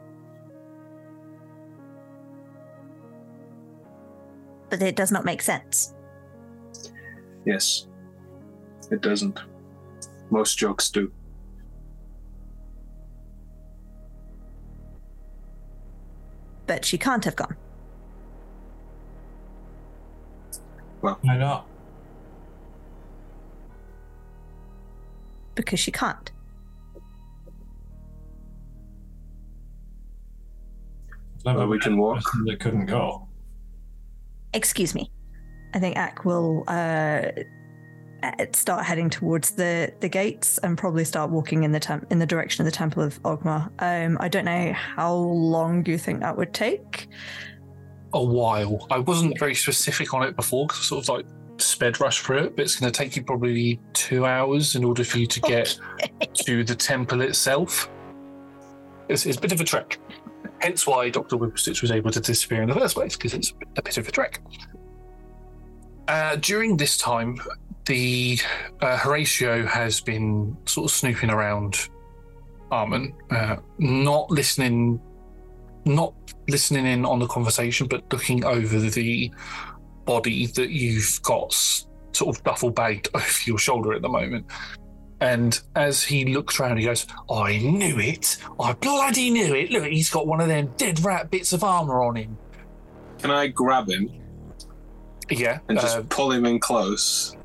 [SPEAKER 11] But it does not make sense.
[SPEAKER 3] Yes, It doesn't. Most jokes do.
[SPEAKER 11] But she can't have gone.
[SPEAKER 3] Well,
[SPEAKER 5] why not?
[SPEAKER 11] Because she can't.
[SPEAKER 5] Well,
[SPEAKER 3] we can walk.
[SPEAKER 5] They couldn't go.
[SPEAKER 11] Excuse me. I think Ak will uh, uh, start heading towards the, the gates and probably start walking in the temp- in the direction of the Temple of Oghma. Um, I don't know how long you think that would take.
[SPEAKER 2] A while. I wasn't very specific on it before because I sort of like sped rush through it, but it's going to take you probably two hours in order for you to get to the temple itself. It's, it's a bit of a trek. Hence why Dr. Whipplestitch was able to disappear in the first place, because it's a bit of a trek. Uh, during this time, the uh, Horatio has been sort of snooping around Armin, uh, not listening, not listening in on the conversation, but looking over the body that you've got sort of duffel bagged over your shoulder at the moment. And as he looks around, he goes, I knew it. I bloody knew it. Look, he's got one of them dead rat bits of armor on him.
[SPEAKER 3] Can I grab him
[SPEAKER 2] Yeah.
[SPEAKER 3] and just
[SPEAKER 2] uh,
[SPEAKER 3] pull him in close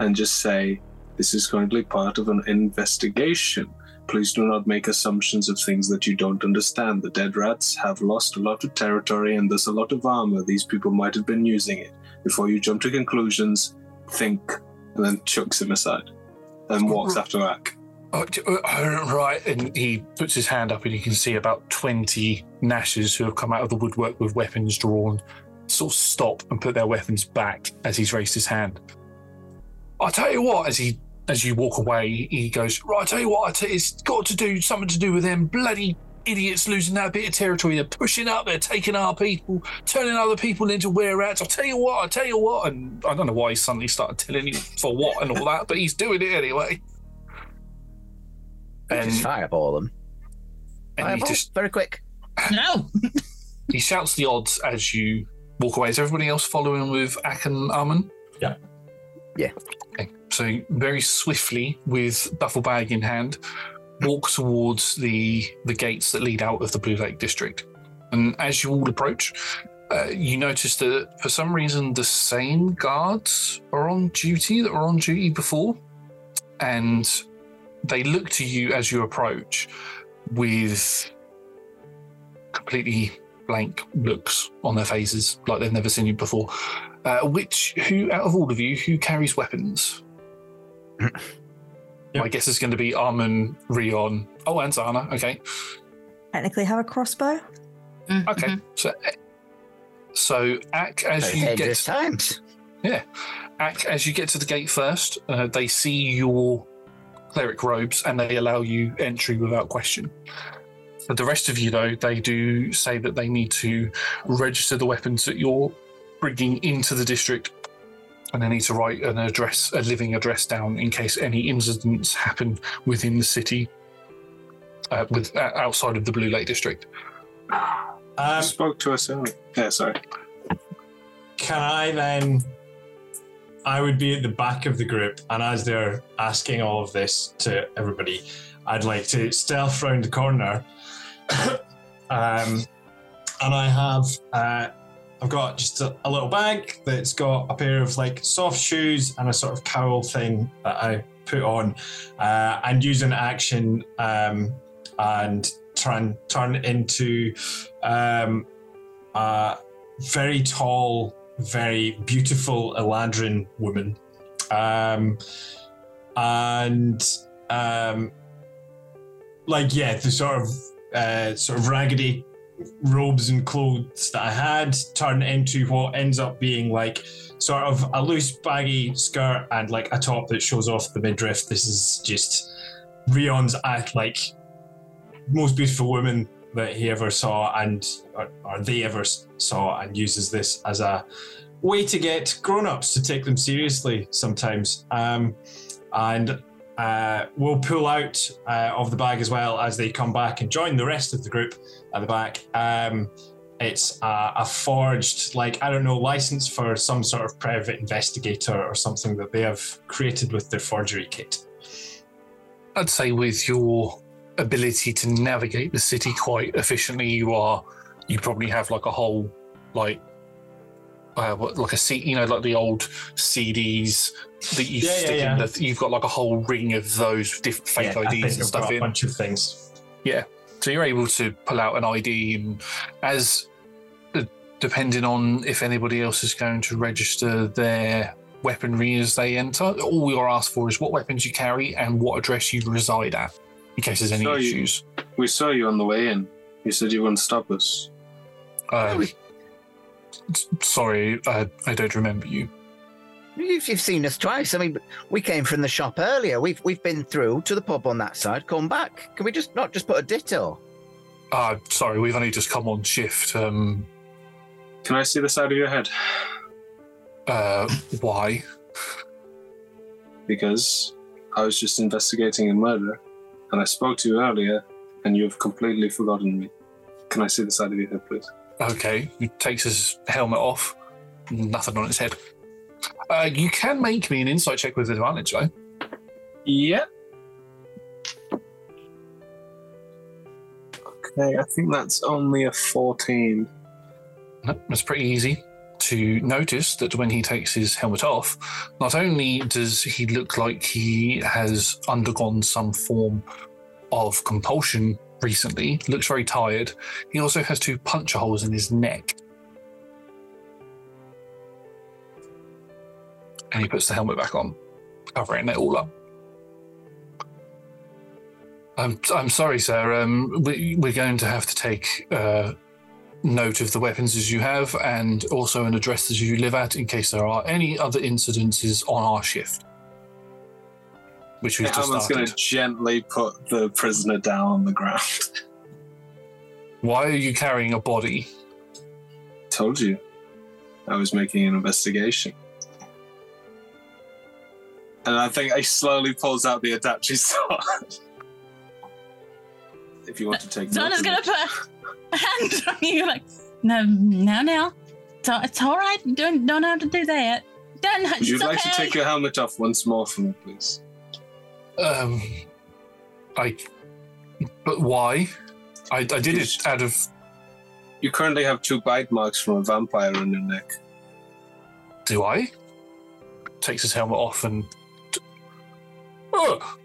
[SPEAKER 3] and just say, This is going to be part of an investigation. Please do not make assumptions of things that you don't understand. The dead rats have lost a lot of territory and there's a lot of armor. These people might have been using it. Before you jump to conclusions, think, and then chucks him aside and walks after Ak.
[SPEAKER 2] Oh, uh, right, and he puts his hand up, and you can see about twenty Nashers who have come out of the woodwork with weapons drawn, sort of stop and put their weapons back as he's raised his hand. I tell you what, as he as you walk away, he goes, "Right, I tell you what, I t- it's got to do something to do with them bloody idiots losing that bit of territory. They're pushing up, they're taking our people, turning other people into were rats. I'll tell you what, I'll tell you what." And I don't know why he suddenly started telling you for what and all that, but he's doing it anyway.
[SPEAKER 12] And just fireball them.
[SPEAKER 2] and he
[SPEAKER 12] Fireball,
[SPEAKER 2] just
[SPEAKER 12] very quick.
[SPEAKER 4] No.
[SPEAKER 2] he shouts the odds as you walk away. Is everybody else following with Ak and Armin?
[SPEAKER 5] Yeah.
[SPEAKER 12] Yeah.
[SPEAKER 2] Okay. So very swiftly, with duffel bag in hand, walk towards the the gates that lead out of the Blue Lake district. And as you all approach, uh, you notice that for some reason the same guards are on duty that were on duty before, and they look to you as you approach with completely blank looks on their faces, like they've never seen you before. Uh, which, who out of all of you, who carries weapons? My guess is going to be Armin, Rion. Oh, and Zana. Okay,
[SPEAKER 11] Technically have a crossbow.
[SPEAKER 2] okay. So, so Ak, as
[SPEAKER 12] Very
[SPEAKER 2] you get
[SPEAKER 12] dangerous times.
[SPEAKER 2] Yeah. Ak, as you get to the gate first, uh, they see your cleric robes and they allow you entry without question. For the rest of you, though, they do say that they need to register the weapons that you're bringing into the district and I need to write an address, a living address down in case any incidents happen within the city, uh, with uh, outside of the Blue Lake district.
[SPEAKER 5] Um,
[SPEAKER 3] spoke to us earlier. Yeah, sorry.
[SPEAKER 5] Can I then? I would be at the back of the group, and as they're asking all of this to everybody, I'd like to stealth round the corner. um, and I have, uh, I've got just a, a little bag that's got a pair of like soft shoes and a sort of cowl thing that I put on, uh, and use an action um, and turn turn into um, a very tall, very beautiful Eladrin woman. Um, and um, like yeah, the sort of uh, sort of raggedy robes and clothes that I had turn into what ends up being like sort of a loose baggy skirt and like a top that shows off the midriff. This is just Rion's act like most beautiful woman that he ever saw and or, or they ever saw and uses this as a way to get grown-ups to take them seriously sometimes um, and uh, we'll pull out uh, of the bag as well as they come back and join the rest of the group at the back um, It's a, a forged, like I don't know, license for some sort of private investigator or something that they have created with their forgery kit.
[SPEAKER 2] I'd say with your ability to navigate the city quite efficiently, you are you probably have like a whole like uh, what, like a seat, you know, like the old CDs that you
[SPEAKER 5] Yeah, yeah,
[SPEAKER 2] stick
[SPEAKER 5] yeah.
[SPEAKER 2] in. The, you've got like a whole ring of those different fake
[SPEAKER 5] Yeah, I think
[SPEAKER 2] IDs and
[SPEAKER 5] I've
[SPEAKER 2] stuff
[SPEAKER 5] got a
[SPEAKER 2] in.
[SPEAKER 5] bunch of things.
[SPEAKER 2] Yeah, so you're able to pull out an ID, and as uh, depending on if anybody else is going to register their weaponry as they enter, all you're asked for is what weapons you carry and what address you reside at, in case there's any
[SPEAKER 3] So you-
[SPEAKER 2] issues.
[SPEAKER 3] We saw you on the way in. You said you wouldn't stop us.
[SPEAKER 2] Uh, s- sorry, uh, I don't remember you.
[SPEAKER 12] You've, you've seen us twice. I mean, we came from the shop earlier. We've we've been through to the pub on that side, come back. Can we just not just put a ditto?
[SPEAKER 2] Uh, sorry, we've only just come on shift. Um,
[SPEAKER 3] Can I see the side of your head?
[SPEAKER 2] uh, why?
[SPEAKER 3] Because I was just investigating a murder, and I spoke to you earlier, and you have completely forgotten me. Can I see the side of your head, please?
[SPEAKER 2] Okay, he takes his helmet off. Nothing on his head. Uh, you can make me an insight check with advantage, though.
[SPEAKER 3] Yeah. Okay, I think that's only a 14.
[SPEAKER 2] No, It's pretty easy to notice that when he takes his helmet off, not only does he look like he has undergone some form of compulsion recently, looks very tired, he also has two puncture holes in his neck. And he puts the helmet back on, covering it all up. I'm, I'm sorry, sir. Um, we, we're going to have to take uh, note of the weapons as you have and also an address as you live at in case there are any other incidences on our shift. Which we've just
[SPEAKER 3] Hammond's going to gently put the prisoner down on the ground.
[SPEAKER 2] Why are you carrying a body?
[SPEAKER 3] Told you. I was making an investigation. And I think he slowly pulls out the Adachi sword. if you want to take
[SPEAKER 4] Donna's gonna put a hand on you, like, no, no, no. It's, all- it's all right. Don't, don't have to do that. Don't,
[SPEAKER 3] it. Would you like
[SPEAKER 4] okay.
[SPEAKER 3] to take your helmet off once more for me, please?
[SPEAKER 2] Um, I. But why? I, I did it out of.
[SPEAKER 3] You currently have two bite marks from a vampire on your neck.
[SPEAKER 2] Do I? Takes his helmet off and. Oh!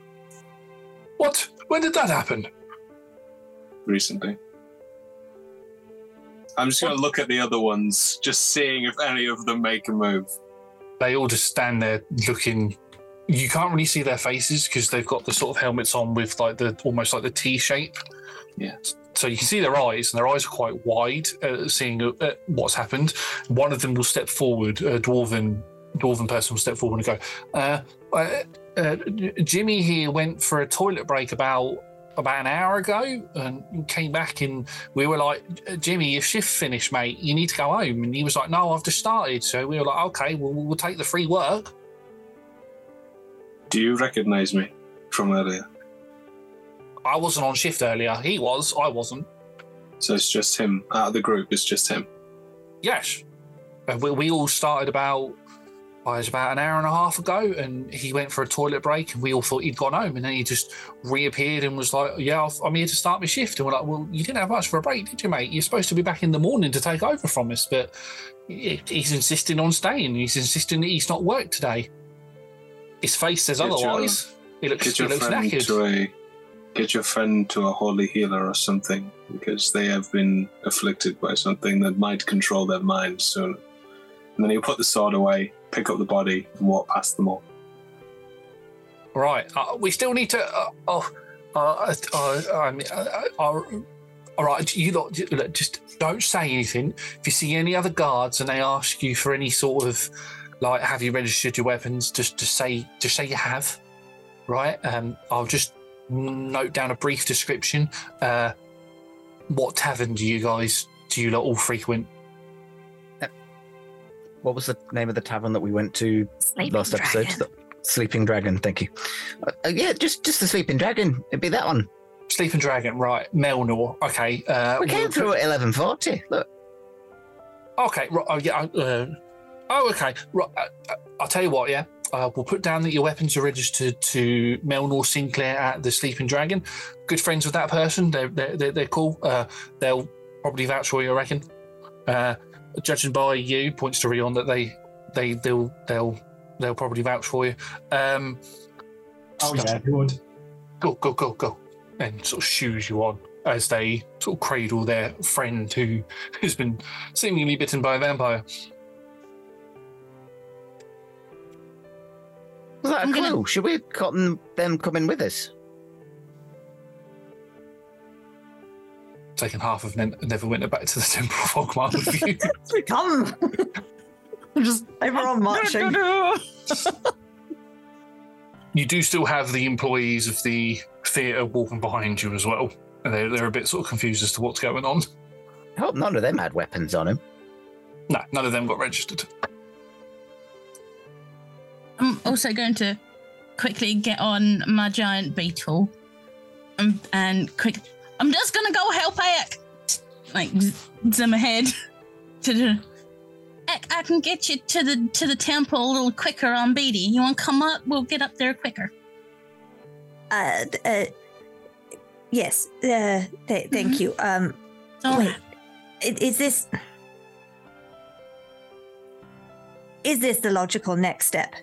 [SPEAKER 2] What? When did that happen?
[SPEAKER 3] recently. I'm just going to look at the other ones, just seeing if any of them make a move.
[SPEAKER 2] they all just stand there looking. You can't really see their faces because they've got the sort of helmets on with like the almost like the T shape.
[SPEAKER 3] Yeah.
[SPEAKER 2] So you can see their eyes, and their eyes are quite wide, uh, seeing uh, uh, what's happened. One of them will step forward. A dwarven dwarven person will step forward and go, uh, uh, uh, "Jimmy here went for a toilet break about about an hour ago, and came back, and we were like, Jimmy, your shift finished, mate. You need to go home." And he was like, "No, I've just started." So we were like, "Okay, well, we'll take the free work."
[SPEAKER 3] Do you recognize me from earlier?
[SPEAKER 2] I wasn't on shift earlier. He was. I wasn't.
[SPEAKER 3] So it's just him. Out of the group, it's just him.
[SPEAKER 2] Yes. Uh, we, we all started about, oh, it was about an hour and a half ago, and he went for a toilet break, and we all thought he'd gone home, and then he just reappeared and was like, "Yeah, I'm here to start my shift." And we're like, "Well, you didn't have much for a break, did you, mate? You're supposed to be back in the morning to take over from us, but he's insisting on staying. He's insisting that he's not worked today. His face says
[SPEAKER 3] Get your-
[SPEAKER 2] otherwise. he looks,
[SPEAKER 3] Get
[SPEAKER 2] he
[SPEAKER 3] your
[SPEAKER 2] looks
[SPEAKER 3] friend
[SPEAKER 2] knackered.
[SPEAKER 3] to a get your friend to a holy healer or something, because they have been afflicted by something that might control their mind soon. And then he'll put the sword away, pick up the body, and walk past them all.
[SPEAKER 2] Right. Uh, we still need to. Uh, oh, uh, uh, uh, uh, all right. You lot, look, just don't say anything. If you see any other guards and they ask you for any sort of like, have you registered your weapons? Just, to say, just say you have. Right. Um, I'll just note down a brief description. Uh, what tavern do you guys do you lot all frequent?
[SPEAKER 12] What was the name of the tavern that we went to
[SPEAKER 11] Sleeping
[SPEAKER 12] last episode?
[SPEAKER 11] Dragon.
[SPEAKER 12] The Sleeping Dragon. Thank you. Uh, uh, yeah, just just the Sleeping Dragon. It'd be that one.
[SPEAKER 2] Sleeping Dragon. Right. Melnor. Okay. Uh,
[SPEAKER 12] We came
[SPEAKER 2] we'll-
[SPEAKER 12] through at eleven forty. Look,
[SPEAKER 2] Okay. Right, oh yeah. Oh okay. Right, uh, uh, I'll tell you what. Yeah. Uh, we'll put down that your weapons are registered to Melnor Sinclair at the Sleeping Dragon. Good friends with that person. They're they're, they're, they're cool. Uh, they'll probably vouch for you, I reckon. Uh, judging by you, points to Rion that they they they'll they'll they'll probably vouch for you. Um,
[SPEAKER 5] Oh yeah, they would.
[SPEAKER 2] go, go, go, go, and sort of shoes you on as they sort of cradle their friend who who's been seemingly bitten by a vampire.
[SPEAKER 12] Was that a
[SPEAKER 4] I'm gonna-
[SPEAKER 12] clue? Should we have gotten them coming with us?
[SPEAKER 2] Taken half of Ne- Neverwinter back to the Temple of Oghma with you.
[SPEAKER 13] Come. just everyone marching.
[SPEAKER 2] you do still have the employees of the theatre walking behind you as well, and they're, they're a bit sort of confused as to what's going on.
[SPEAKER 12] I hope none of them had weapons on them.
[SPEAKER 2] No, none of them got registered.
[SPEAKER 4] I'm also going to quickly get on my giant beetle and, and quick. I'm just gonna go help Eck. Like zoom ahead to the. Eck, I can get you to the to the temple a little quicker on Beatty. You want to come up? We'll get up there quicker.
[SPEAKER 11] Uh, uh yes. Uh, th- thank you. Um,
[SPEAKER 4] All
[SPEAKER 11] wait.
[SPEAKER 4] right.
[SPEAKER 11] Is this is this the logical next step?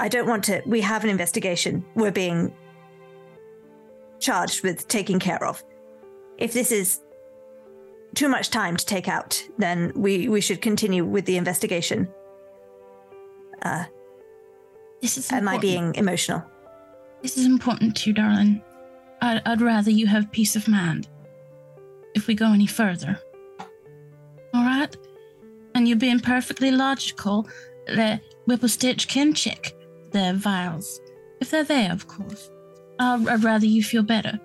[SPEAKER 11] I don't want to. We have an investigation. We're being charged with taking care of. If this is too much time to take out, then we we should continue with the investigation. Uh,
[SPEAKER 4] This is
[SPEAKER 11] am I being emotional?
[SPEAKER 4] This is important to you, darling. I'd, I'd rather you have peace of mind if we go any further. All right? And you're being perfectly logical that Whipplestitch can check their vials. If they're there, of course. I'd, I'd rather you feel better.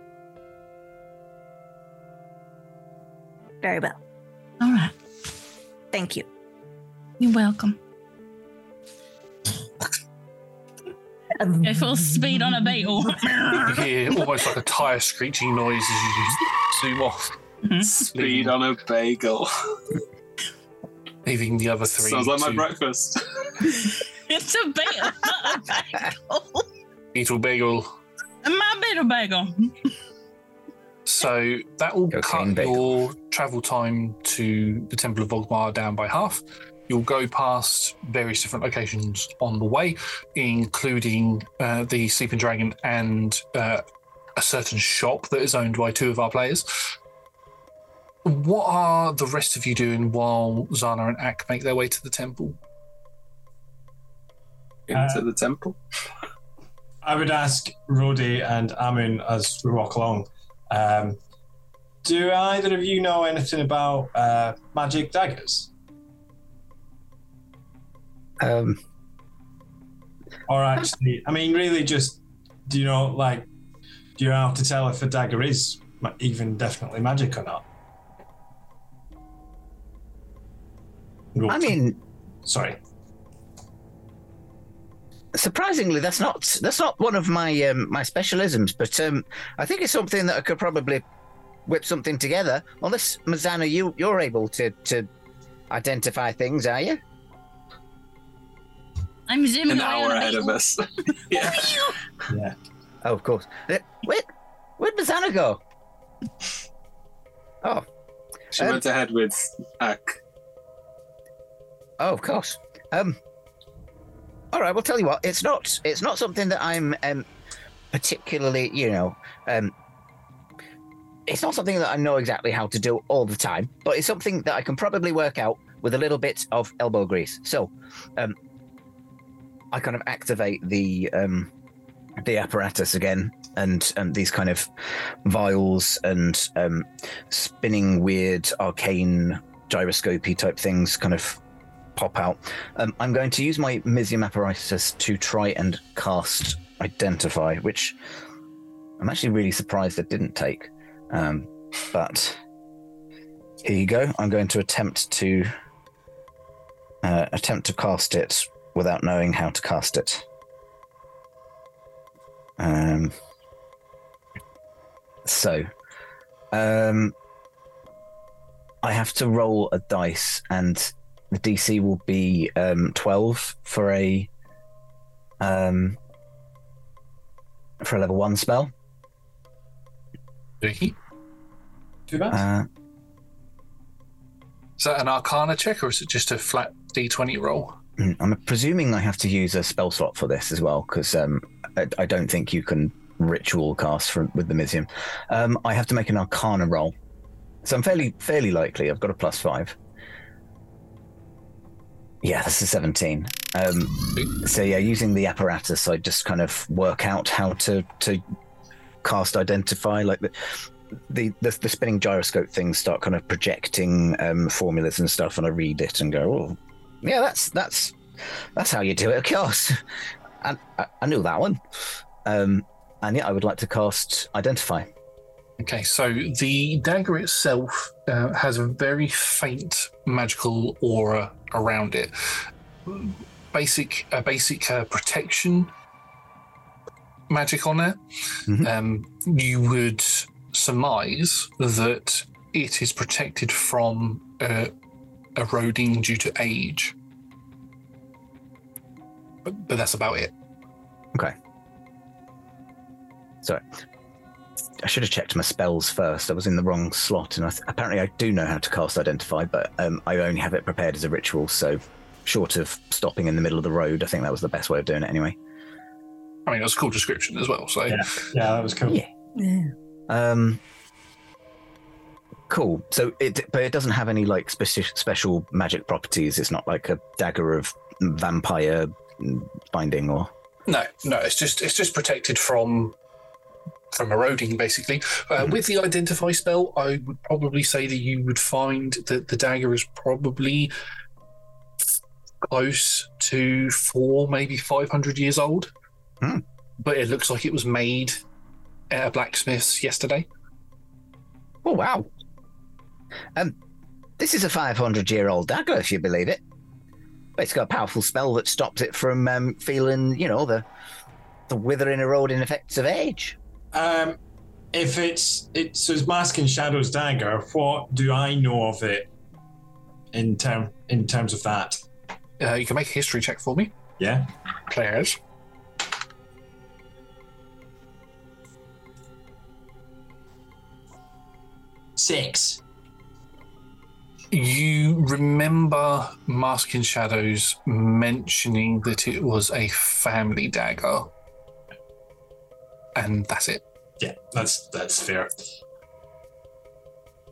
[SPEAKER 11] Very well.
[SPEAKER 4] All right.
[SPEAKER 11] Thank you.
[SPEAKER 4] You're welcome. Um, Go full speed on a beetle.
[SPEAKER 2] You hear almost like a tire screeching noise as you zoom off, mm-hmm.
[SPEAKER 3] Speed on a bagel.
[SPEAKER 2] leaving the other three.
[SPEAKER 3] Sounds like my breakfast.
[SPEAKER 4] it's a beetle, not a bagel.
[SPEAKER 2] Beetle Bagel.
[SPEAKER 4] My beetle bagel.
[SPEAKER 2] So that will
[SPEAKER 12] Cocaine
[SPEAKER 2] cut
[SPEAKER 12] bagel.
[SPEAKER 2] your travel time to the Temple of Oghma down by half. You'll go past various different locations on the way, including uh, the Sleeping Dragon and uh, a certain shop that is owned by two of our players. What are the rest of you doing while Zana and Ak make their way to the temple?
[SPEAKER 3] Into
[SPEAKER 5] Uh,
[SPEAKER 3] the temple.
[SPEAKER 5] I would ask Rhodey and Amun as we walk along. Um, do either of you know anything about uh, magic daggers?
[SPEAKER 12] Um,
[SPEAKER 5] Or actually, I mean, really, just do you know, like, do you know how to tell if a dagger is ma- even definitely magic or not? Go-
[SPEAKER 12] I mean,
[SPEAKER 5] sorry.
[SPEAKER 12] Surprisingly, that's not that's not one of my um, my specialisms, but um, I think it's something that I could probably whip something together. Unless Mizana, you you're able to to identify things, are you?
[SPEAKER 4] I'm zooming
[SPEAKER 3] An hour ahead of us. yeah.
[SPEAKER 5] Yeah.
[SPEAKER 12] Oh, of course. Uh, Where where'd Mizana go? Oh,
[SPEAKER 3] She
[SPEAKER 12] Um,
[SPEAKER 3] went ahead with Ak.
[SPEAKER 12] Oh, of course. Um. All right. Well, tell you what. It's not. It's not something that I'm um, particularly. You know. Um. It's not something that I know exactly how to do all the time, but it's something that I can probably work out with a little bit of elbow grease. So, um, I kind of activate the um, the apparatus again, and and these kind of vials and um, spinning weird arcane gyroscopy type things kind of pop out. Um, I'm going to use my Mizzium apparatus to try and cast Identify, which I'm actually really surprised it didn't take. Um, but here you go. I'm going to attempt to uh, attempt to cast it without knowing how to cast it. Um, so, um, I have to roll a dice, and the DC will be um, twelve for a um, for a level one spell.
[SPEAKER 2] Is
[SPEAKER 5] Too bad.
[SPEAKER 12] Uh,
[SPEAKER 2] that an Arcana check or is it just a flat D20 roll?
[SPEAKER 12] mm, I'm presuming I have to use a spell slot for this as well, because um, I, I don't think you can ritual cast from with the Mizzium. Um, I have to make an Arcana roll, so I'm fairly fairly likely. I've got a plus five. Yeah, that's a 17. Um, so yeah, using the apparatus, I just kind of work out how to to cast identify, like the the the, the spinning gyroscope things start kind of projecting um, formulas and stuff, and I read it and go, oh, yeah, that's that's that's how you do it, of course. And I, I knew that one. Um, and yeah, I would like to cast identify.
[SPEAKER 2] Okay, so the dagger itself uh, has a very faint magical aura around it. Basic, a basic uh, protection magic on it. Um, you would surmise that it is protected from uh, eroding due to age. But, but that's about it.
[SPEAKER 12] Okay. Sorry. I should have checked my spells first. I was in the wrong slot, and I th- apparently I do know how to cast Identify, but um, I only have it prepared as a ritual. So, short of stopping in the middle of the road, I think that was the best way of doing it anyway.
[SPEAKER 2] I mean, that's a cool description as well. So
[SPEAKER 5] yeah, yeah, that was cool.
[SPEAKER 12] Yeah.
[SPEAKER 11] Yeah.
[SPEAKER 12] Um, cool. So it, but it doesn't have any like specific special magic properties. It's not like a dagger of vampire binding or.
[SPEAKER 2] No, no, it's just it's just protected from from eroding basically. Uh, With the identify spell, I would probably say that you would find that the dagger is probably close to four, maybe five hundred years old.
[SPEAKER 12] Hmm.
[SPEAKER 2] But it looks like it was made at a blacksmith's yesterday.
[SPEAKER 14] Oh wow! Um, this is a 500 year old dagger, if you believe it. But it's got a powerful spell that stops it from um, feeling, you know, the the withering, eroding effects of age.
[SPEAKER 5] Um, if it's it's so it's Mask and Shadow's dagger, what do I know of it in term in terms of that?
[SPEAKER 2] Uh, you can make a history check for me,
[SPEAKER 5] Yeah.
[SPEAKER 2] players.
[SPEAKER 5] Six.
[SPEAKER 2] You remember Mask and Shadows mentioning that it was a family dagger, and that's it.
[SPEAKER 5] Yeah, that's that's fair.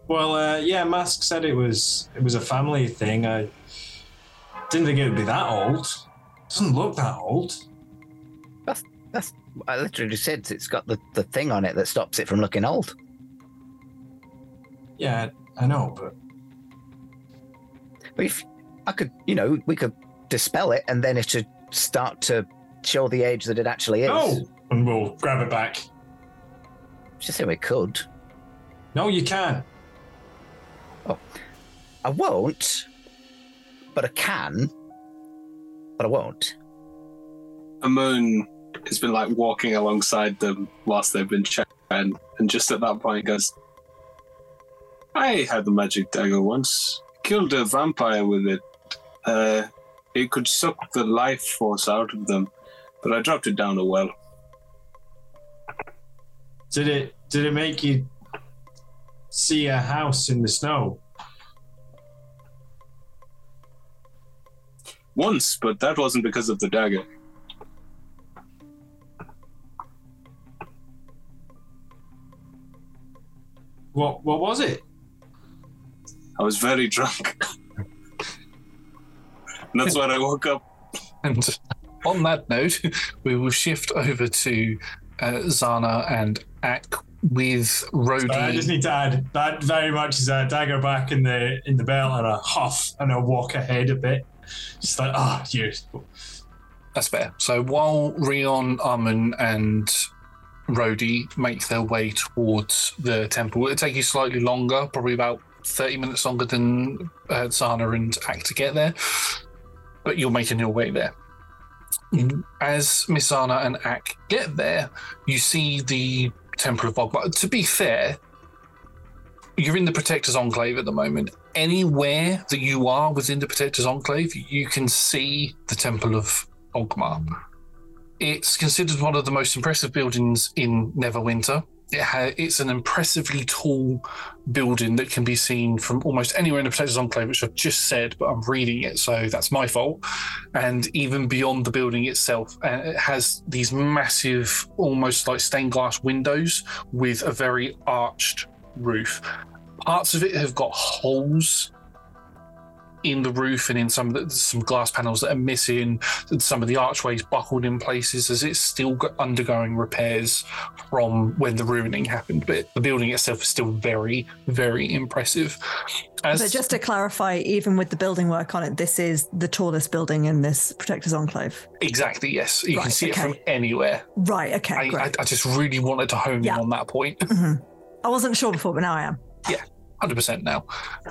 [SPEAKER 5] Well, uh, yeah, Mask said it was it was a family thing. I didn't think it would be that old. Doesn't look that old.
[SPEAKER 14] That's that's. I literally just said it's got the, the thing on it that stops it from looking old.
[SPEAKER 5] Yeah, I know, but
[SPEAKER 14] But if I could, you know, we could dispel it, and then it should start to show the age that it actually is.
[SPEAKER 5] no, and we'll grab it back.
[SPEAKER 14] Just say we could.
[SPEAKER 5] No, you can't.
[SPEAKER 14] I won't, but I can. But I won't.
[SPEAKER 3] Amun has been like walking alongside them whilst they've been chatting, and just at that point goes, I had the magic dagger once. Killed a vampire with it. Uh, it could suck the life force out of them, but I dropped it down a well.
[SPEAKER 5] Did it did it make you see a house in the snow?
[SPEAKER 3] Once, but that wasn't because of the dagger.
[SPEAKER 5] What what was it?
[SPEAKER 3] I was very drunk. and that's when I woke up.
[SPEAKER 2] And on that note, we will shift over to uh, Zana and Ak with Rhodey.
[SPEAKER 5] Sorry, I just need to add that very much is a dagger back in the in the belt and a huff and a walk ahead a bit. Just like ah, oh.
[SPEAKER 2] That's fair. So while Rion, Armin, and Rhodey make their way towards the temple, it'll take you slightly longer, probably about 30 minutes longer than uh, Zana and Ak to get there, but you're making your way there. As Mizana and Ak get there, you see the Temple of Bogbar. To be fair, you're in the Protector's Enclave at the moment. anywhere that you are within the Protector's Enclave, you can see the Temple of Oghma. It's considered one of the most impressive buildings in Neverwinter. It ha- it's an impressively tall building that can be seen from almost anywhere in the Protector's Enclave, which I've just said, but I'm reading it, so that's my fault. And even beyond the building itself, uh, it has these massive, almost like stained glass windows with a very arched roof. Parts of it have got holes in the roof and in some of the, some glass panels that are missing. Some of the archways buckled in places as it's still undergoing repairs from when the ruining happened. But the building itself is still very, very impressive. As
[SPEAKER 13] but just to clarify, even with the building work on it, this is the tallest building in this Protector's Enclave.
[SPEAKER 2] exactly, yes, you can
[SPEAKER 13] Right,
[SPEAKER 2] see it from anywhere.
[SPEAKER 13] Right, okay,
[SPEAKER 2] I, I,
[SPEAKER 13] great.
[SPEAKER 2] I just really wanted to hone
[SPEAKER 13] Yeah.
[SPEAKER 2] in on that point.
[SPEAKER 13] Mhm. I wasn't sure before, but now I am.
[SPEAKER 2] Yeah, hundred percent now.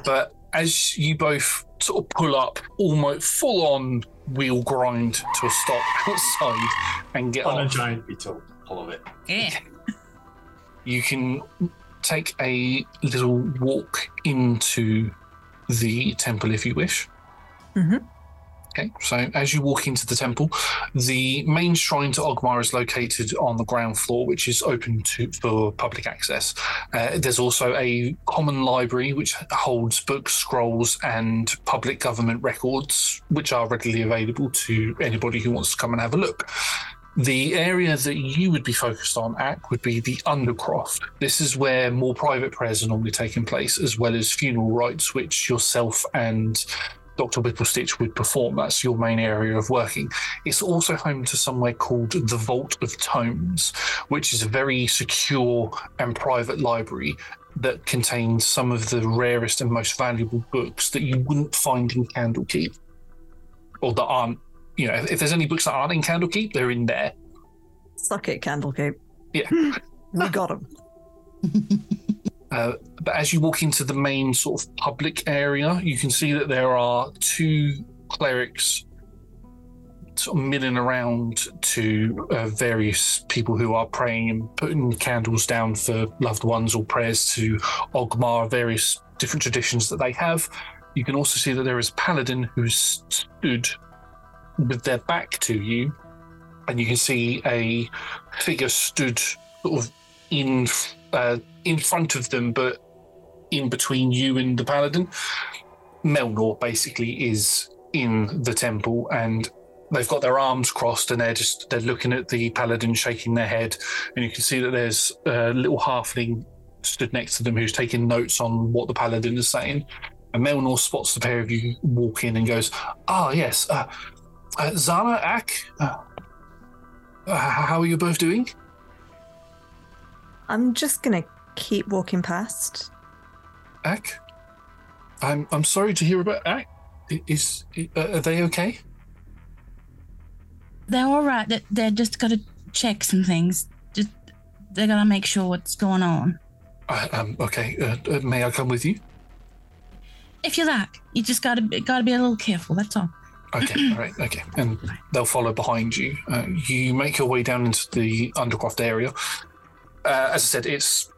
[SPEAKER 2] But as you both sort of pull up, almost full on wheel grind to a stop outside and get
[SPEAKER 5] On a giant beetle. I love it.
[SPEAKER 4] Yeah.
[SPEAKER 2] you can take a little walk into the temple if you wish.
[SPEAKER 13] Mhm.
[SPEAKER 2] Okay, so as you walk into the temple, the main shrine to Oghma is located on the ground floor, which is open to for public access. Uh, there's also a common library which holds books, scrolls, and public government records, which are readily available to anybody who wants to come and have a look. The area that you would be focused on at would be the Undercroft. This is where more private prayers are normally taking place, as well as funeral rites, which yourself and Dr. Whipplestitch would perform. That's your main area of working. It's also home to somewhere called the Vault of Tomes, which is a very secure and private library that contains some of the rarest and most valuable books that you wouldn't find in Candlekeep, or that aren't. You know, if there's any books that aren't in Candlekeep, they're in there.
[SPEAKER 13] Suck it, Candlekeep.
[SPEAKER 2] Yeah.
[SPEAKER 13] we got him.
[SPEAKER 2] Uh, but as you walk into the main sort of public area, you can see that there are two clerics sort of milling around to uh, various people who are praying and putting candles down for loved ones or prayers to Oghma, various different traditions that they have. You can also see that there is paladin who's stood with their back to you, and you can see a figure stood sort of in uh, in front of them, but in between you and the paladin. Melnor basically is in the temple, and they've got their arms crossed, and they're just they're looking at the paladin, shaking their head, and you can see that there's a little halfling stood next to them who's taking notes on what the paladin is saying. And Melnor spots the pair of you walk in and goes, "Ah, yes, uh, uh, Zana, Ak, uh, uh, how are you both doing?"
[SPEAKER 13] I'm just gonna keep walking past.
[SPEAKER 2] Ak, I'm I'm sorry to hear about Ak. I- Is uh, are they okay?
[SPEAKER 4] They're all right. They, they're just got to check some things. Just they're gonna make sure what's going on.
[SPEAKER 2] Uh, um, okay, uh, uh, may I come with you?
[SPEAKER 4] If you like, you just gotta be- gotta be a little careful. That's all.
[SPEAKER 2] Okay, all right, okay, and they'll follow behind you. Uh, you make your way down into the Undercroft area. Uh, as I said, it's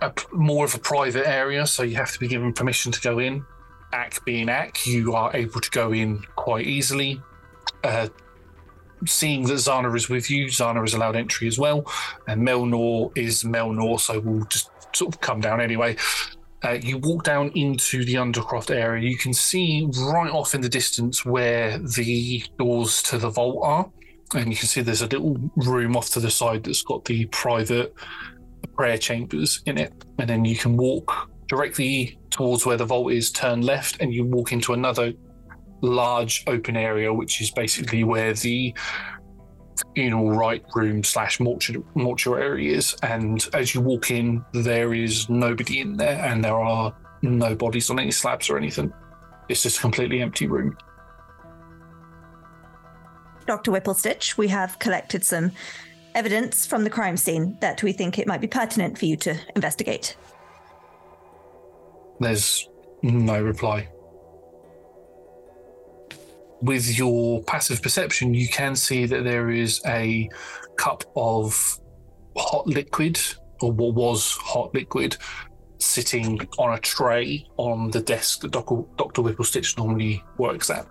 [SPEAKER 2] a, more of a private area, so you have to be given permission to go in. Ak being Ak, you are able to go in quite easily. Uh, seeing that Zana is with you, Zana is allowed entry as well, and Melnor is Melnor, so we'll just sort of come down anyway. Uh, you walk down into the Undercroft area. You can see right off in the distance where the doors to the vault are, and you can see there's a little room off to the side that's got the private prayer chambers in it. And then you can walk directly towards where the vault is, turn left, and you walk into another large open area, which is basically where the funeral rite room slash mortuary is. And as you walk in, there is nobody in there, and there are no bodies on any slabs or anything. It's just a completely empty room.
[SPEAKER 11] Dr. Whipplestitch, we have collected some evidence from the crime scene that we think it might be pertinent for you to investigate.
[SPEAKER 2] There's no reply. With your passive perception, you can see that there is a cup of hot liquid, or what was hot liquid, sitting on a tray on the desk that Dr. Dr. Whipplestitch normally works at.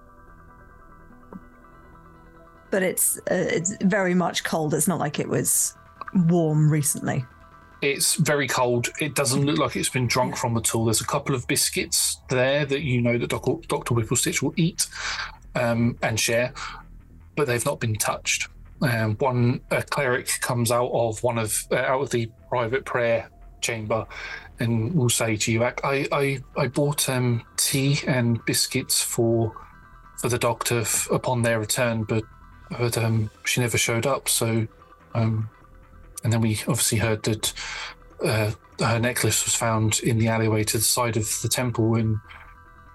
[SPEAKER 13] But it's uh, it's very much cold. It's not like it was warm recently.
[SPEAKER 2] It's very cold. It doesn't look like it's been drunk from at all. There's a couple of biscuits there that you know that Dr. Dr. Whipplestitch will eat um, and share, but they've not been touched. Um, one a cleric comes out of one of uh, out of the private prayer chamber and will say to you, "I I, I bought um, tea and biscuits for for the doctor f- upon their return, but but um, she never showed up. So, um, and then we obviously heard that uh, her necklace was found in the alleyway to the side of the temple, and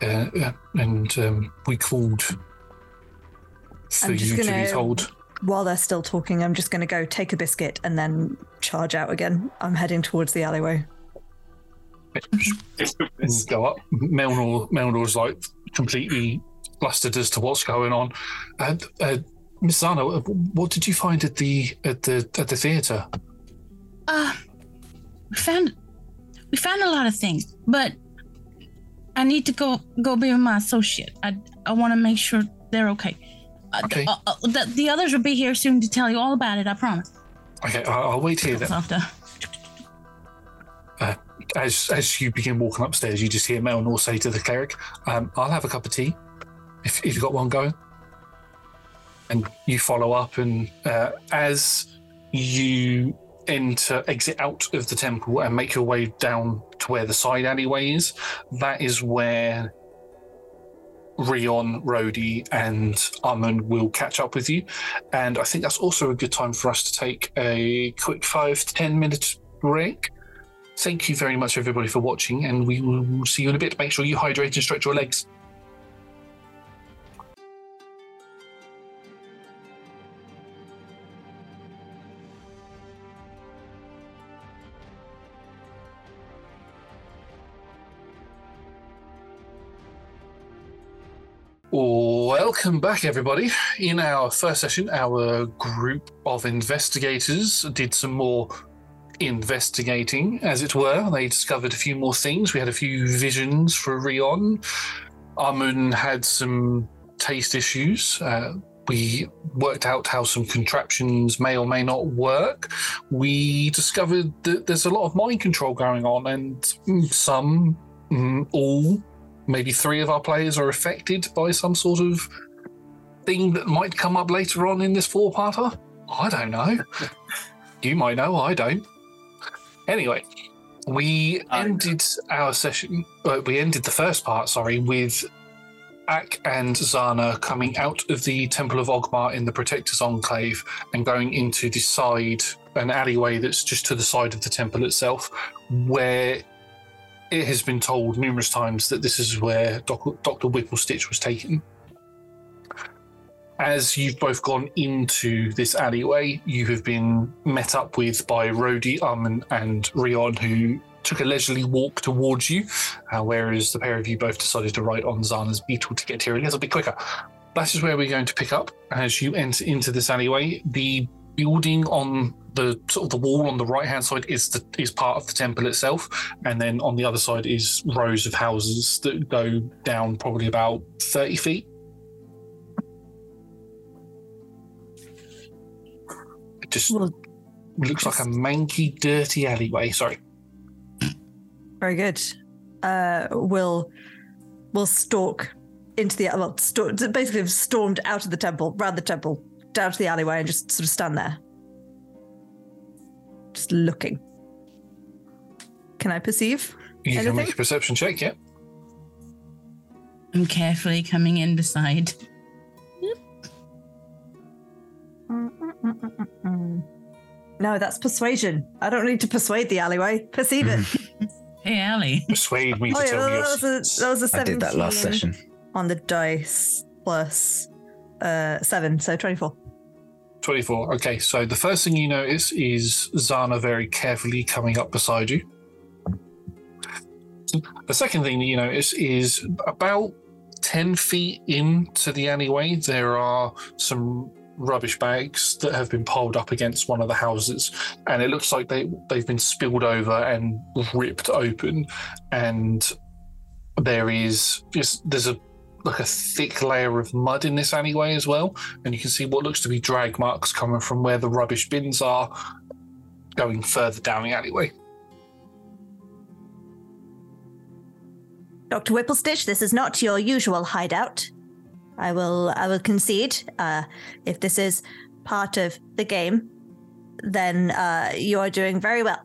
[SPEAKER 2] uh, uh, and um, we called for you to
[SPEAKER 13] gonna-
[SPEAKER 2] be told.
[SPEAKER 13] While they're still talking, I'm just going to go take a biscuit and then charge out again. I'm heading towards the alleyway.
[SPEAKER 2] go up. Melnor, Melnor's like completely flustered as to what's going on. And uh, Miss Zana, what did you find at the at the at the theatre?
[SPEAKER 4] Uh, we found we found a lot of things, but I need to go go be with my associate. I I want to make sure they're okay. Uh,
[SPEAKER 2] Okay.
[SPEAKER 4] uh, uh, the, the others will be here soon to tell you all about it. I promise.
[SPEAKER 2] Okay, I'll, I'll wait here then.
[SPEAKER 4] After.
[SPEAKER 2] Uh, as as you begin walking upstairs, you just hear Melnor say to the cleric, um, "I'll have a cup of tea, if if you've got one going." And you follow up, and uh, as you enter, exit out of the temple and make your way down to where the side alleyway is, that is where Rion, Rhodey, and Armand will catch up with you. And I think that's also a good time for us to take a quick five to ten minute break. Thank you very much, everybody, for watching, and we will see you in a bit. Make sure you hydrate and stretch your legs. Welcome back, everybody. In our first session, our group of investigators did some more investigating, as it were. They discovered a few more things. We had a few visions for Rion. Amun had some taste issues. Uh, we worked out how some contraptions may or may not work. We discovered that there's a lot of mind control going on, and some, mm, all, maybe three of our players are affected by some sort of thing that might come up later on in this four-parter. I don't know. you might know. I don't. Anyway, we ended our session. Uh, we ended the first part, sorry, with Ak and Zana coming out of the Temple of Oghma in the Protector's Enclave and going into the side, an alleyway that's just to the side of the temple itself, where it has been told numerous times that this is where Doc- Dr. Whipplestitch was taken. As you've both gone into this alleyway, you have been met up with by Rhodey, Armin, and Rion, who took a leisurely walk towards you, uh, whereas the pair of you both decided to ride on Zana's beetle to get here a little bit quicker. That is where we're going to pick up as you enter into this alleyway. The building on the sort of the wall on the right hand side is the is part of the temple itself, and then on the other side is rows of houses that go down probably about thirty feet. It just looks like a manky, dirty alleyway. Sorry.
[SPEAKER 13] Very good. Uh, we'll we'll stalk into the well, sto- basically have stormed out of the temple, round the temple, down to the alleyway, and just sort of stand there, just looking. Can I perceive
[SPEAKER 2] You can
[SPEAKER 13] anything?
[SPEAKER 2] make a perception check, yeah.
[SPEAKER 4] I'm carefully coming in beside.
[SPEAKER 13] No, that's persuasion. I don't need to persuade the alleyway. Perceive it.
[SPEAKER 4] Hey, Allie.
[SPEAKER 2] Persuade me
[SPEAKER 13] Oh,
[SPEAKER 2] to
[SPEAKER 13] yeah,
[SPEAKER 2] tell
[SPEAKER 13] that,
[SPEAKER 2] me your
[SPEAKER 13] was a, that was a
[SPEAKER 12] I did that last session.
[SPEAKER 13] On the dice plus uh, seven, so 24.
[SPEAKER 2] 24. Okay, so the first thing you notice is Zana very carefully coming up beside you. The second thing that you notice is about 10 feet into the alleyway, there are some rubbish bags that have been piled up against one of the houses, and it looks like they they've been spilled over and ripped open, and there is just there's a like a thick layer of mud in this alleyway as well, and you can see what looks to be drag marks coming from where the rubbish bins are, going further down the alleyway.
[SPEAKER 11] Dr. Whipplestitch, this is not your usual hideout. I will I will concede. Uh, if this is part of the game, then uh, you are doing very well.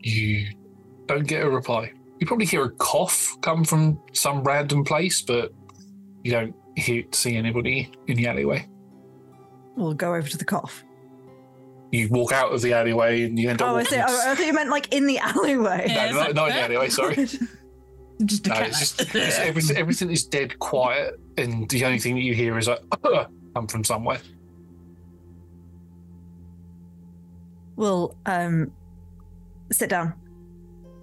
[SPEAKER 2] You don't get a reply. You probably hear a cough come from some random place, but you don't hear, see anybody in the alleyway.
[SPEAKER 13] We'll go over to the cough.
[SPEAKER 2] You walk out of the alleyway and you end up.
[SPEAKER 13] Oh, I see. Oh, I thought you meant like in the alleyway.
[SPEAKER 2] No, not, not in the alleyway. Sorry.
[SPEAKER 13] Just
[SPEAKER 2] No, it's just it's everything, everything is dead quiet, and the only thing that you hear is like come from somewhere.
[SPEAKER 13] We'll um sit down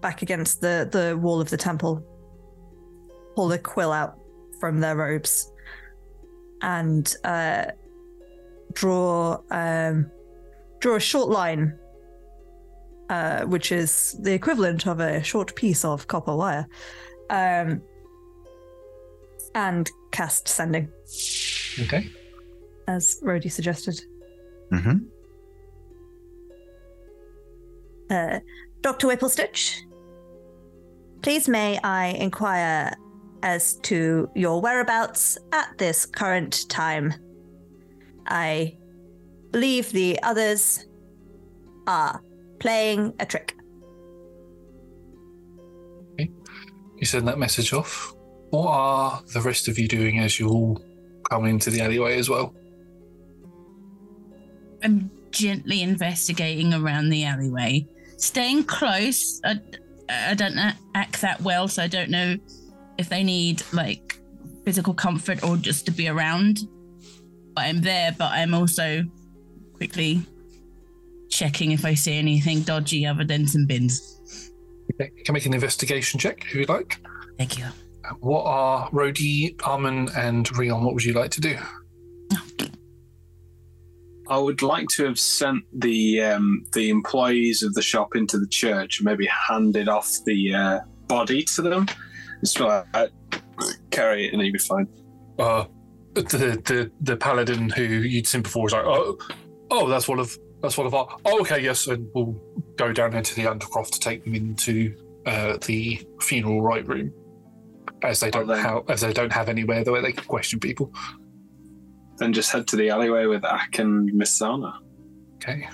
[SPEAKER 13] back against the the wall of the temple, pull the quill out from their robes, and uh, draw um draw a short line, uh, which is the equivalent of a short piece of copper wire, um, and cast sending
[SPEAKER 2] Okay.
[SPEAKER 13] as Rhodey suggested.
[SPEAKER 1] Mm-hmm.
[SPEAKER 11] Uh, Dr. Whipplestitch, please may I inquire as to your whereabouts at this current time? I believe the others are playing a trick.
[SPEAKER 2] You send that message off. What are the rest of you doing as you all come into the alleyway as well?
[SPEAKER 4] I'm gently investigating around the alleyway, staying close. I, I don't act that well, so I don't know if they need like physical comfort or just to be around. But I'm there, but I'm also quickly checking if I see anything dodgy other than some bins.
[SPEAKER 2] You can make an investigation check if you'd like.
[SPEAKER 4] Thank you.
[SPEAKER 2] What are Rhodey, Amun, and Rion? What would you like to do?
[SPEAKER 3] I would like to have sent the um, the employees of the shop into the church and maybe handed off the uh, body to them. Just like, uh, carry it and you'll be fine.
[SPEAKER 2] Uh, the the the paladin who you'd seen before was like, oh, oh, that's one of that's one of our. Oh, okay, yes, and we'll go down into the undercroft to take them into uh, the funeral rite room, as they don't have as they don't have anywhere where they can question people.
[SPEAKER 3] Then just head to the alleyway with Ak and Mizana.
[SPEAKER 2] Okay.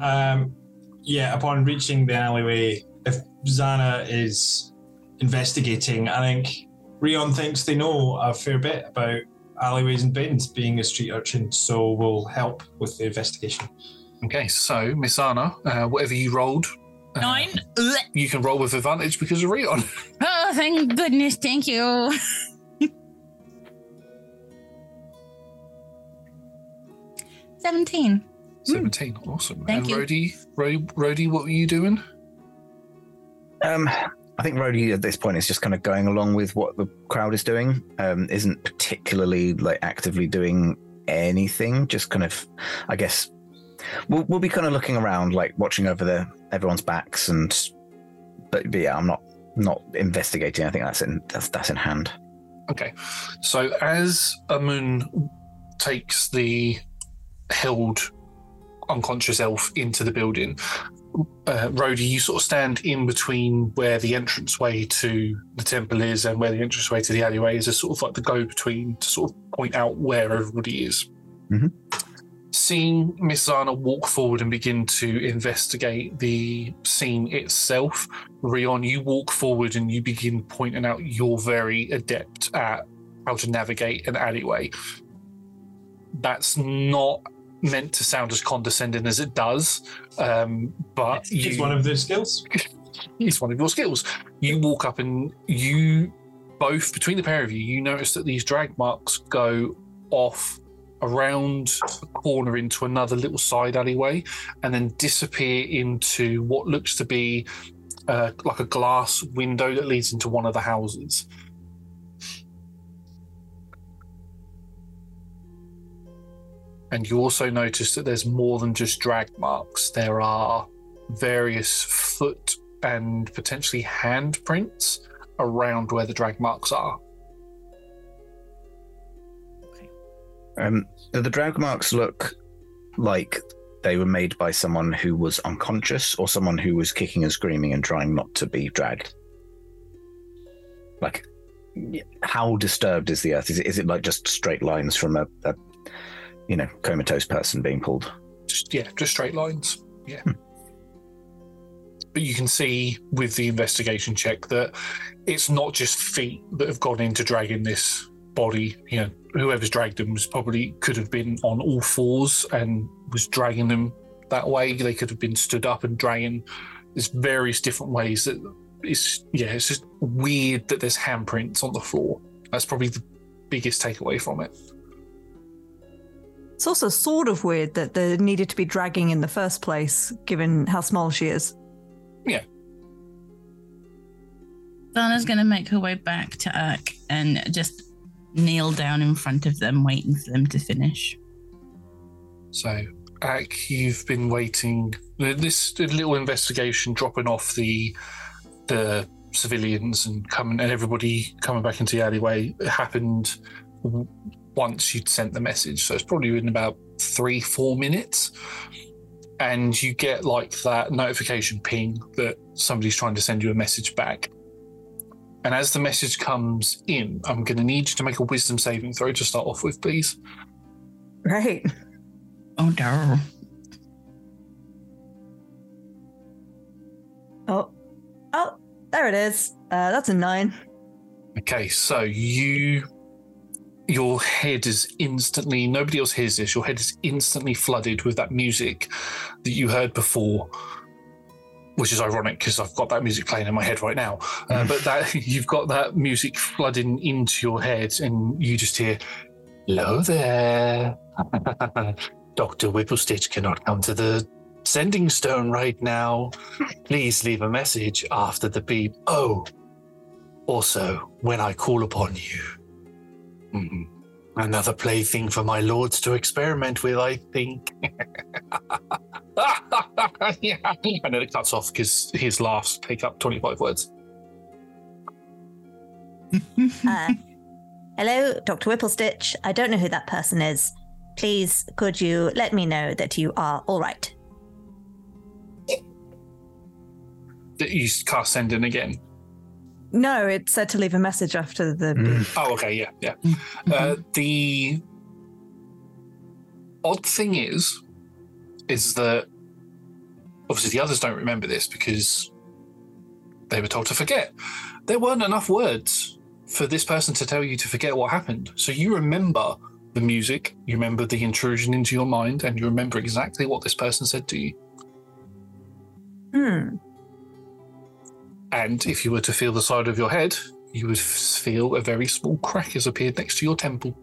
[SPEAKER 5] Um, yeah, upon reaching the alleyway, if Zana is investigating, I think Rion thinks they know a fair bit about alleyways and bins being a street urchin, so we'll help with the investigation.
[SPEAKER 2] Okay, so Mizana, uh, whatever you rolled, uh,
[SPEAKER 4] Nine.
[SPEAKER 2] you can roll with advantage because of Rion.
[SPEAKER 4] Oh, thank goodness. Thank you. Seventeen.
[SPEAKER 2] Seventeen, awesome.
[SPEAKER 4] Thank
[SPEAKER 2] and
[SPEAKER 4] you.
[SPEAKER 2] Rhodey, Ro- Rhodey, what were you doing?
[SPEAKER 1] Um, I think Rhodey at this point is just kind of going along with what the crowd is doing. Um, isn't particularly like actively doing anything. Just kind of, I guess, we'll we'll be kind of looking around, like watching over the everyone's backs, and but, but yeah, I'm not not investigating. I think that's in that's that's in hand.
[SPEAKER 2] Okay, so as Amun takes the held unconscious elf into the building, uh, Rhodey, you sort of stand in between where the entranceway to the temple is and where the entranceway to the alleyway is, as sort of like the go between to sort of point out where everybody is.
[SPEAKER 1] Mhm.
[SPEAKER 2] Seeing Mizana walk forward and begin to investigate the scene itself, Rion, you walk forward and you begin pointing out you're very adept at how to navigate an alleyway. That's not meant to sound as condescending as it does, um, but
[SPEAKER 5] It's one of the skills.
[SPEAKER 2] it's one of your skills. You walk up and you both between the pair of you, you notice that these drag marks go off around a corner into another little side alleyway and then disappear into what looks to be uh, like a glass window that leads into one of the houses. And you also notice that there's more than just drag marks. There are various foot and potentially handprints around where the drag marks are.
[SPEAKER 12] Um, the drag marks look like they were made by someone who was unconscious or someone who was kicking and screaming and trying not to be dragged? Like, how disturbed is the earth? Is it, is it like just straight lines from a, a you know, comatose person being pulled?
[SPEAKER 2] Just yeah, just straight lines. Yeah. Hmm. But you can see with the investigation check that it's not just feet that have gone into dragging this body. You know, whoever's dragged them was probably could have been on all fours and was dragging them that way. They could have been stood up and dragging. There's various different ways that it's yeah, it's just weird that there's handprints on the floor. That's probably the biggest takeaway from it.
[SPEAKER 11] It's also sort of weird that there needed to be dragging in the first place, given how small she is.
[SPEAKER 2] Yeah.
[SPEAKER 4] Dana's going to make her way back to Ak and just kneel down in front of them, waiting for them to finish.
[SPEAKER 2] So, Ak, you've been waiting. This little investigation, dropping off the the civilians and coming and everybody coming back into the alleyway, happened w- once you'd sent the message. So it's probably been about three, four minutes, and you get like that notification ping that somebody's trying to send you a message back. And as the message comes in, I'm going to need you to make a wisdom saving throw to start off with, please.
[SPEAKER 11] Right.
[SPEAKER 4] Oh no.
[SPEAKER 11] Oh, oh, there it is. Uh, that's a nine.
[SPEAKER 2] Okay, so you your head is instantly nobody else hears this, your head is instantly flooded with that music that you heard before. Which is ironic because I've got that music playing in my head right now. Uh, but that you've got that music flooding into your head, and you just hear, "Hello there, Doctor Whipplestitch cannot come to the sending stone right now. Please leave a message after the beep. Oh, also, when I call upon you. Mhm. Another plaything for my lords to experiment with, I think. yeah. And then it cuts off because his laughs take up 25 words.
[SPEAKER 15] Uh, hello, Dr. Whipplestitch. I don't know who that person is. Please, could you let me know that you are all right?
[SPEAKER 2] That You cast send in again.
[SPEAKER 11] No, it said to leave a message after the. beep.
[SPEAKER 2] Oh, okay, yeah, yeah. Uh, the odd thing is, is that obviously the others don't remember this because they were told to forget. There weren't enough words for this person to tell you to forget what happened. So you remember the music, you remember the intrusion into your mind, and you remember exactly what this person said to you.
[SPEAKER 11] Hmm.
[SPEAKER 2] And if you were to feel the side of your head, you would feel a very small crack has appeared next to your temple.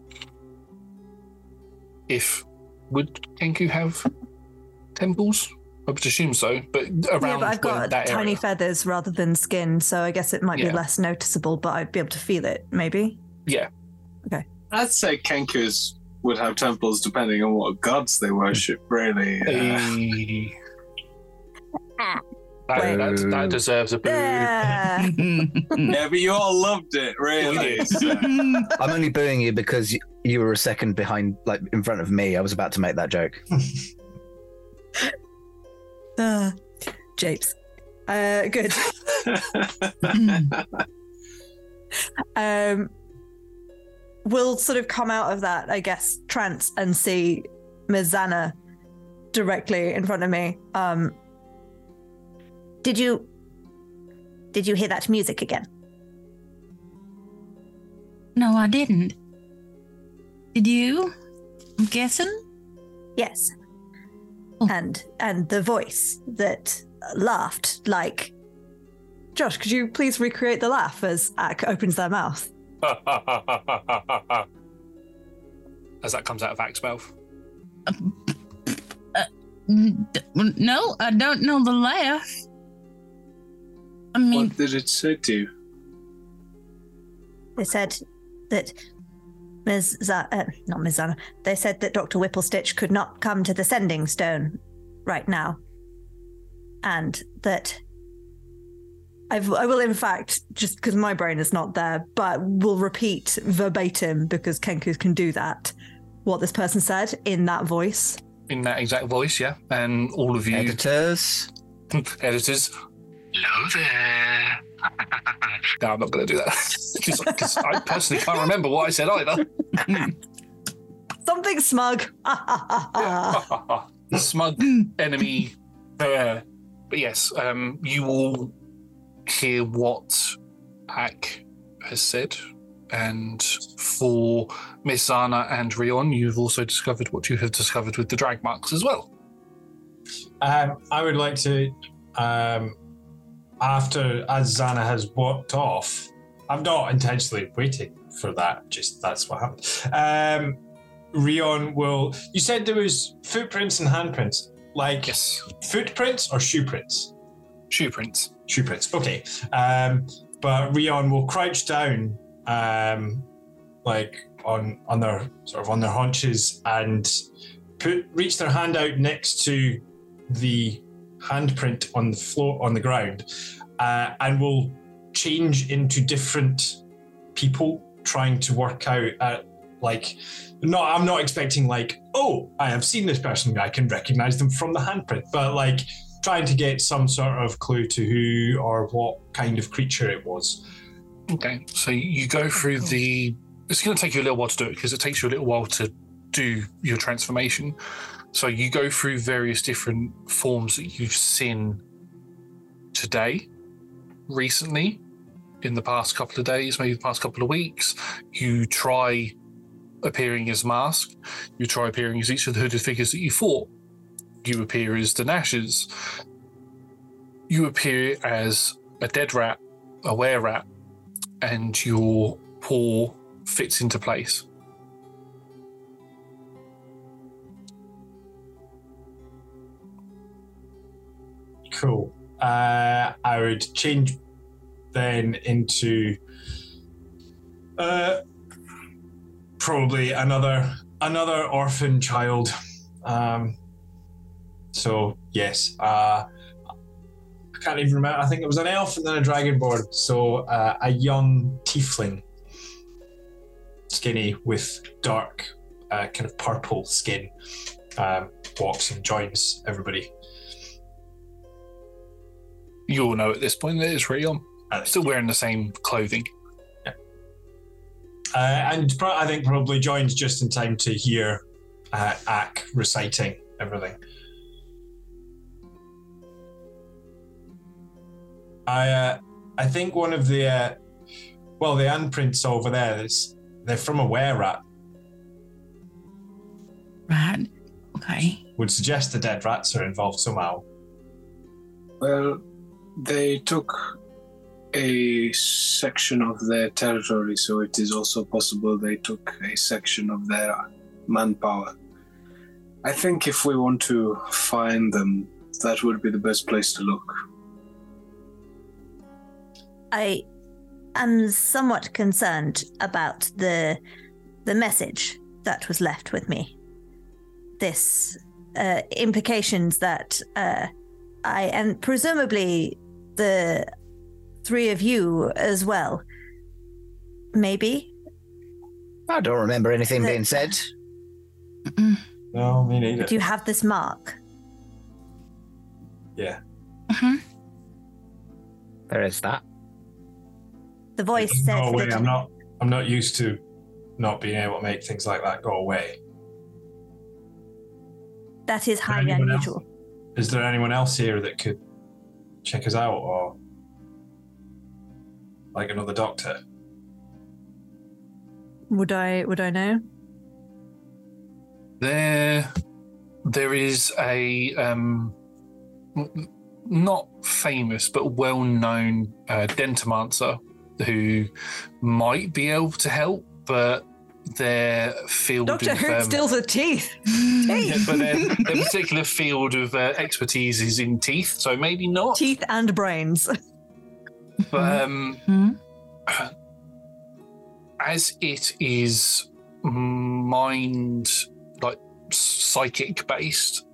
[SPEAKER 2] If would Kenku have temples? I would assume so, but around
[SPEAKER 11] yeah, but I've
[SPEAKER 2] where
[SPEAKER 11] got
[SPEAKER 2] that
[SPEAKER 11] tiny
[SPEAKER 2] area.
[SPEAKER 11] feathers rather than skin, so I guess it might
[SPEAKER 2] Yeah.
[SPEAKER 11] be less noticeable, but I'd be able to feel it, maybe.
[SPEAKER 2] Yeah.
[SPEAKER 11] Okay.
[SPEAKER 3] I'd say Kenkus would have temples depending on what gods they worship, really. Uh,
[SPEAKER 2] That, that, that deserves a boo.
[SPEAKER 3] yeah, yeah, but you all loved it, really. so-
[SPEAKER 12] I'm only booing you because you, you were a second behind, like in front of me. I was about to make that joke.
[SPEAKER 11] Uh, Japes. Uh, good. um, we'll sort of come out of that, I guess, trance and see Mizana directly in front of me. Um,
[SPEAKER 15] Did you did you hear that music again?
[SPEAKER 4] No, I didn't. Did you? I'm guessing.
[SPEAKER 15] Yes. Oh. And and the voice that laughed like
[SPEAKER 11] Josh, could you please recreate the laugh as Ak opens their mouth?
[SPEAKER 2] As that comes out of Ak's mouth.
[SPEAKER 4] Uh, uh, n- d- No, I don't know the laugh. I mean,
[SPEAKER 3] what did it say to you?
[SPEAKER 15] They said that
[SPEAKER 11] Ms. Z- uh, not Ms. Zana. They said that Dr. Whipplestitch could not come to the sending stone right now. And that I've, I will, in fact, just because my brain is not there, but will repeat verbatim because Kenku can do that, what this person said in that voice.
[SPEAKER 2] In that exact voice, yeah. And all of you.
[SPEAKER 1] Editors.
[SPEAKER 2] Editors. Hello there. no, I'm not going to do that. Because I personally can't remember what I said either.
[SPEAKER 11] Something smug.
[SPEAKER 2] smug enemy there. But yes, um, you will hear what Ak has said. And for Mizana and Rion, you've also discovered what you have discovered with the drag marks as well.
[SPEAKER 5] Um, I would like to, um, after as Zana has walked off, I'm not intentionally waiting for that. Just that's what happened. Um, Rion will. You said there was footprints and handprints. Like
[SPEAKER 2] yes.
[SPEAKER 5] footprints or shoe prints?
[SPEAKER 2] Shoe prints.
[SPEAKER 5] Shoe prints. Okay. Um, but Rion will crouch down, um, like on on their sort of on their haunches, and put reach their hand out next to the handprint on the floor on the ground, uh, and will change into different people trying to work out uh, like no i'm not expecting like oh i have seen this person i can recognize them from the handprint but like trying to get some sort of clue to who or what kind of creature it was
[SPEAKER 2] Okay, so you go through the. It's going to take you a little while to do it because it takes you a little while to do your transformation. So you go through various different forms that you've seen today, recently, in the past couple of days, maybe the past couple of weeks. You try appearing as Mask. You try appearing as each of the hooded figures that you fought. You appear as the Nashers. You appear as a dead rat, a were rat, and your paw fits into place.
[SPEAKER 5] Cool. Uh, I would change then into uh, probably another another orphan child. Um, so yes, uh, I can't even remember. I think it was an elf and then a dragonborn. So uh, a young tiefling, skinny with dark, uh, kind of purple skin, um, walks and joins everybody.
[SPEAKER 2] You all know at this point that it's Rion. Still wearing the same clothing.
[SPEAKER 5] Uh, and pro- I think probably joins just in time to hear uh, Ak reciting everything. I uh, I think one of the uh, well the handprints over there is they're from a were rat.
[SPEAKER 4] Rat. Okay.
[SPEAKER 5] Would suggest the dead rats are involved somehow.
[SPEAKER 3] Well, they took a section of their territory, so it is also possible they took a section of their manpower. I think if we want to find them, that would be the best place to look.
[SPEAKER 11] I am somewhat concerned about the the message that was left with me. This uh, implications that uh, I and presumably the three of you as well. Maybe
[SPEAKER 12] I don't remember anything
[SPEAKER 11] The-
[SPEAKER 12] being said.
[SPEAKER 5] No, me neither.
[SPEAKER 11] do you have this mark?
[SPEAKER 5] Yeah. Mm-hmm.
[SPEAKER 12] There is that.
[SPEAKER 11] The voice said
[SPEAKER 5] Go away.
[SPEAKER 11] that
[SPEAKER 5] I'm not. I'm not used to not being able to make things like that go away.
[SPEAKER 11] that is highly
[SPEAKER 5] anyone else?
[SPEAKER 11] unusual.
[SPEAKER 5] Is there anyone else here that could check us out, or like another doctor?
[SPEAKER 13] Would I would I know?
[SPEAKER 2] There, there is a um, not famous but well-known uh, dentomancer who might be able to help, but their field
[SPEAKER 13] Doctor
[SPEAKER 2] of
[SPEAKER 13] Who
[SPEAKER 2] um,
[SPEAKER 13] steals her teeth.
[SPEAKER 2] yeah, but their, their particular field of uh, expertise is in teeth, so maybe not.
[SPEAKER 13] Teeth and brains.
[SPEAKER 2] But um,
[SPEAKER 4] Hmm?
[SPEAKER 2] as it is mind, like psychic based.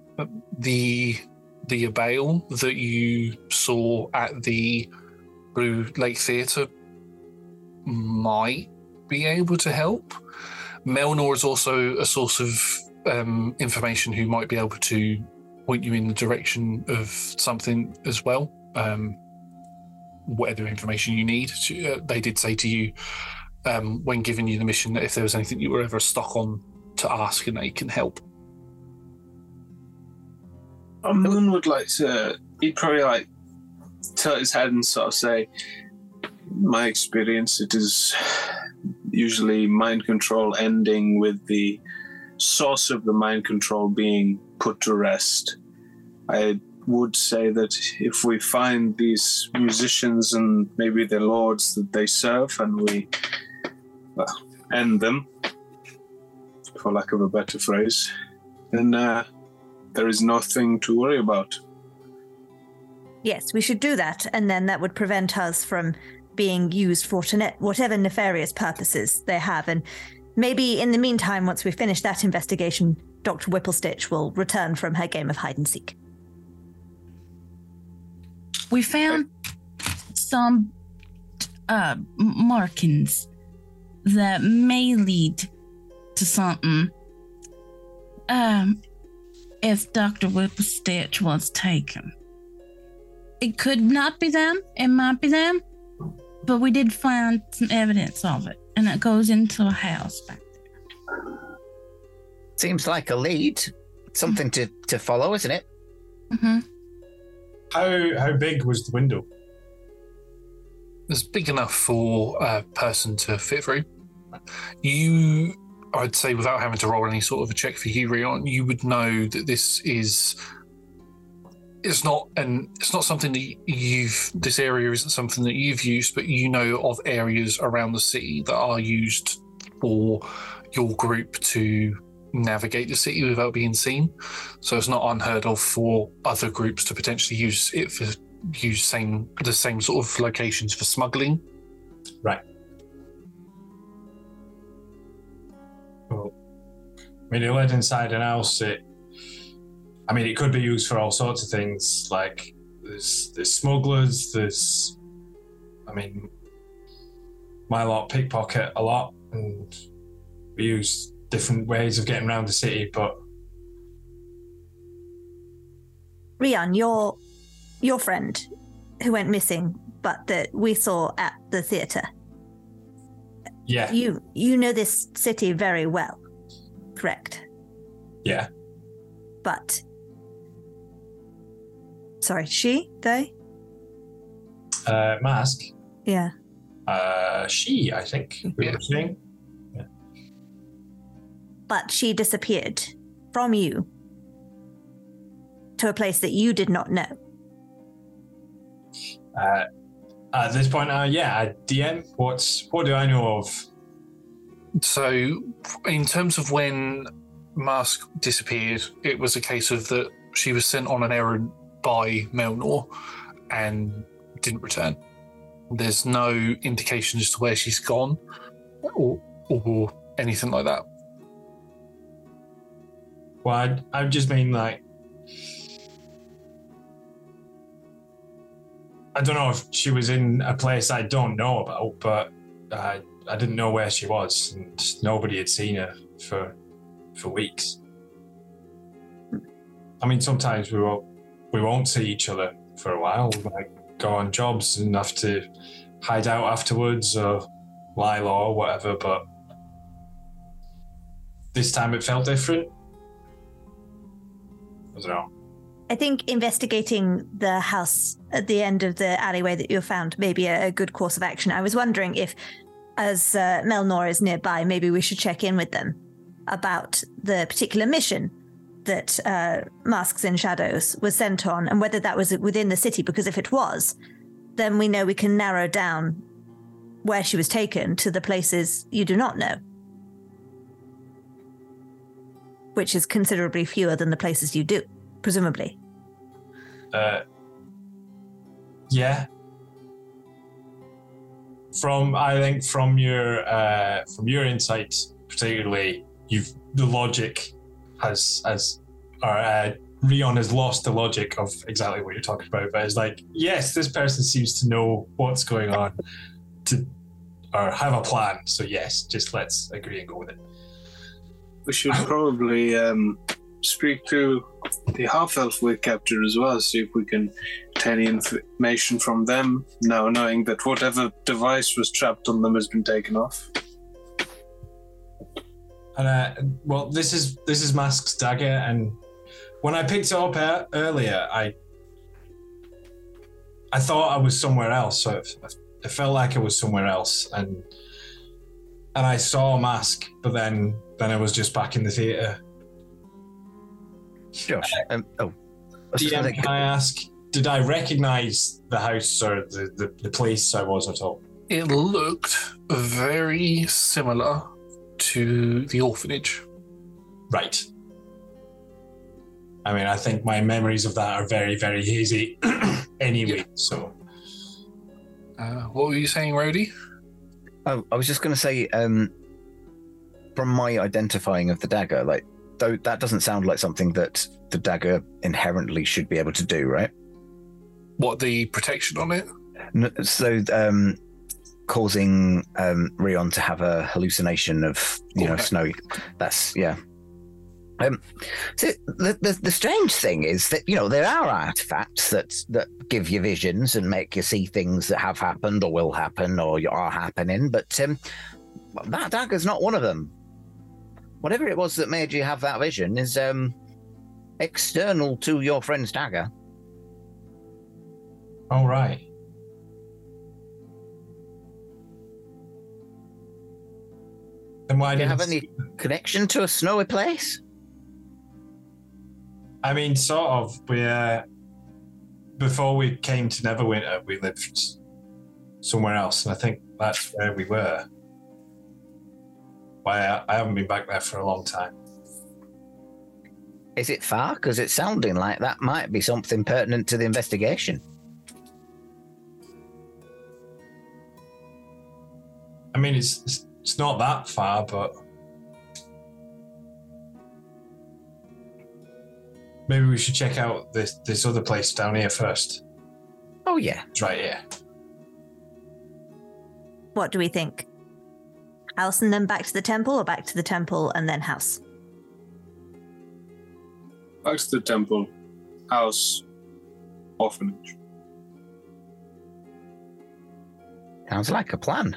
[SPEAKER 2] The the Abale that you saw at the Blue Lake Theatre might be able to help. Melnor is also a source of um, information who might be able to point you in the direction of something as well. Um, whatever information you need. Uh, they did say to you um, when giving you the mission that if there was anything you were ever stuck on, to ask and they can help.
[SPEAKER 3] Moon would like to. He'd probably like tilt his head and sort of say, "My experience, it is usually mind control ending with the source of the mind control being put to rest. I would say that if we find these musicians and maybe the lords that they serve, and we well, end them, for lack of a better phrase, then uh, there is nothing to worry about.
[SPEAKER 11] Yes, we should do that, and then that would prevent us from being used for whatever nefarious purposes they have. And maybe in the meantime, once we finish that investigation, Dr. Whipplestitch will return from her game of hide and seek.
[SPEAKER 4] We found some uh, markings that may lead to something. Um, if Dr. Whipplestitch was taken. It could not be them, it might be them, but we did find some evidence of it, and it goes into a house back there.
[SPEAKER 12] Seems like a lead. Something to, to follow, isn't it?
[SPEAKER 4] Mm-hmm.
[SPEAKER 5] How how big was the window?
[SPEAKER 2] It's big enough for a person to fit through. You, I'd say, without having to roll any sort of a check for Hurion, you would know that this is. It's not, and it's not something that you've. This area isn't something that you've used, but you know of areas around the city that are used for your group to navigate the city without being seen. So it's not unheard of for other groups to potentially use it for use same the same sort of locations for smuggling.
[SPEAKER 5] Right. Well, when you led inside an house, it. I mean, it could be used for all sorts of things. Like there's there's smugglers. There's, I mean, my lot pickpocket a lot, and we use different ways of getting around the city. But
[SPEAKER 11] Rion, your your friend who went missing, but that we saw at the theatre.
[SPEAKER 5] yeah,
[SPEAKER 11] You you know this city very well, correct?
[SPEAKER 5] yeah,
[SPEAKER 11] But sorry, she, they,
[SPEAKER 5] uh, mask.
[SPEAKER 11] yeah.
[SPEAKER 5] Uh, she, I think we were saying.
[SPEAKER 11] But she disappeared from you to a place that you did not know.
[SPEAKER 5] Uh, at this point, uh, yeah, uh, DM. What's what do I know of?
[SPEAKER 2] So, in terms of when Mask disappeared, it was a case of that she was sent on an errand by Melnor and didn't return. There's no indication as to where she's gone or, or anything like that.
[SPEAKER 5] Well, I, I just mean like. I don't know if she was in a place I don't know about, but I, I didn't know where she was, and nobody had seen her for for weeks. I mean, sometimes we won't we won't see each other for a while. We might go on jobs and have to hide out afterwards or lie low or whatever. But this time it felt different. I don't know.
[SPEAKER 11] I think investigating the house at the end of the alleyway that you found may be a, a good course of action. I was wondering if, as uh, Melnor is nearby, maybe we should check in with them about the particular mission that uh, Masks in Shadows was sent on and whether that was within the city. Because if it was, then we know we can narrow down where she was taken to the places you do not know, which is considerably fewer than the places you do, presumably.
[SPEAKER 5] Uh, yeah. From I think from your uh, from your insight particularly you've the logic has has or uh, Rion has lost the logic of exactly what you're talking about. But it's like, yes, this person seems to know what's going on, to or have a plan. So yes, just let's agree and go with it.
[SPEAKER 3] We should probably um, speak to the half elf we captured as well, see if we can get any information from them, now knowing that whatever device was trapped on them has been taken off.
[SPEAKER 5] And uh, well, this is this is Mask's dagger, and when I picked it up uh, earlier, I I thought I was somewhere else. So it, it felt like I was somewhere else, and and I saw mask, but then then I was just back in the theater.
[SPEAKER 12] Josh, um, oh,
[SPEAKER 5] DM, can I ask? Did I recognize the house or the, the, the place I was at all?
[SPEAKER 2] It looked very similar to the orphanage.
[SPEAKER 5] Right. I mean, I think my memories of that are very, very hazy anyway. So,
[SPEAKER 2] uh, what were you saying, Rhodey?
[SPEAKER 12] Oh, I was just going to say, um, from my identifying of the dagger, like, though that doesn't sound like something that the dagger inherently should be able to do, right?
[SPEAKER 2] What the protection on it?
[SPEAKER 12] No, so, um, causing um, Rion to have a hallucination of you know snow. That's yeah. Um, so the, the the strange thing is that you know there are artifacts that that give you visions and make you see things that have happened or will happen or are happening, but um, that dagger's not one of them. Whatever it was that made you have that vision is um, external to your friend's dagger.
[SPEAKER 5] All right. Then why
[SPEAKER 12] do you have any connection to a snowy place?
[SPEAKER 5] I mean, sort of. We uh, before we came to Neverwinter, we lived somewhere else, and I think that's where we were. Why I, I haven't been back there for a long time.
[SPEAKER 12] Is it far? Because it's sounding like that might be something pertinent to the investigation.
[SPEAKER 5] I mean, it's it's, it's not that far, but maybe we should check out this this other place down here first.
[SPEAKER 12] Oh yeah,
[SPEAKER 5] it's right here.
[SPEAKER 11] What do we think? House and then back to the temple, or back to the temple and then house?
[SPEAKER 3] Back to the temple, house, orphanage.
[SPEAKER 12] Sounds like a plan.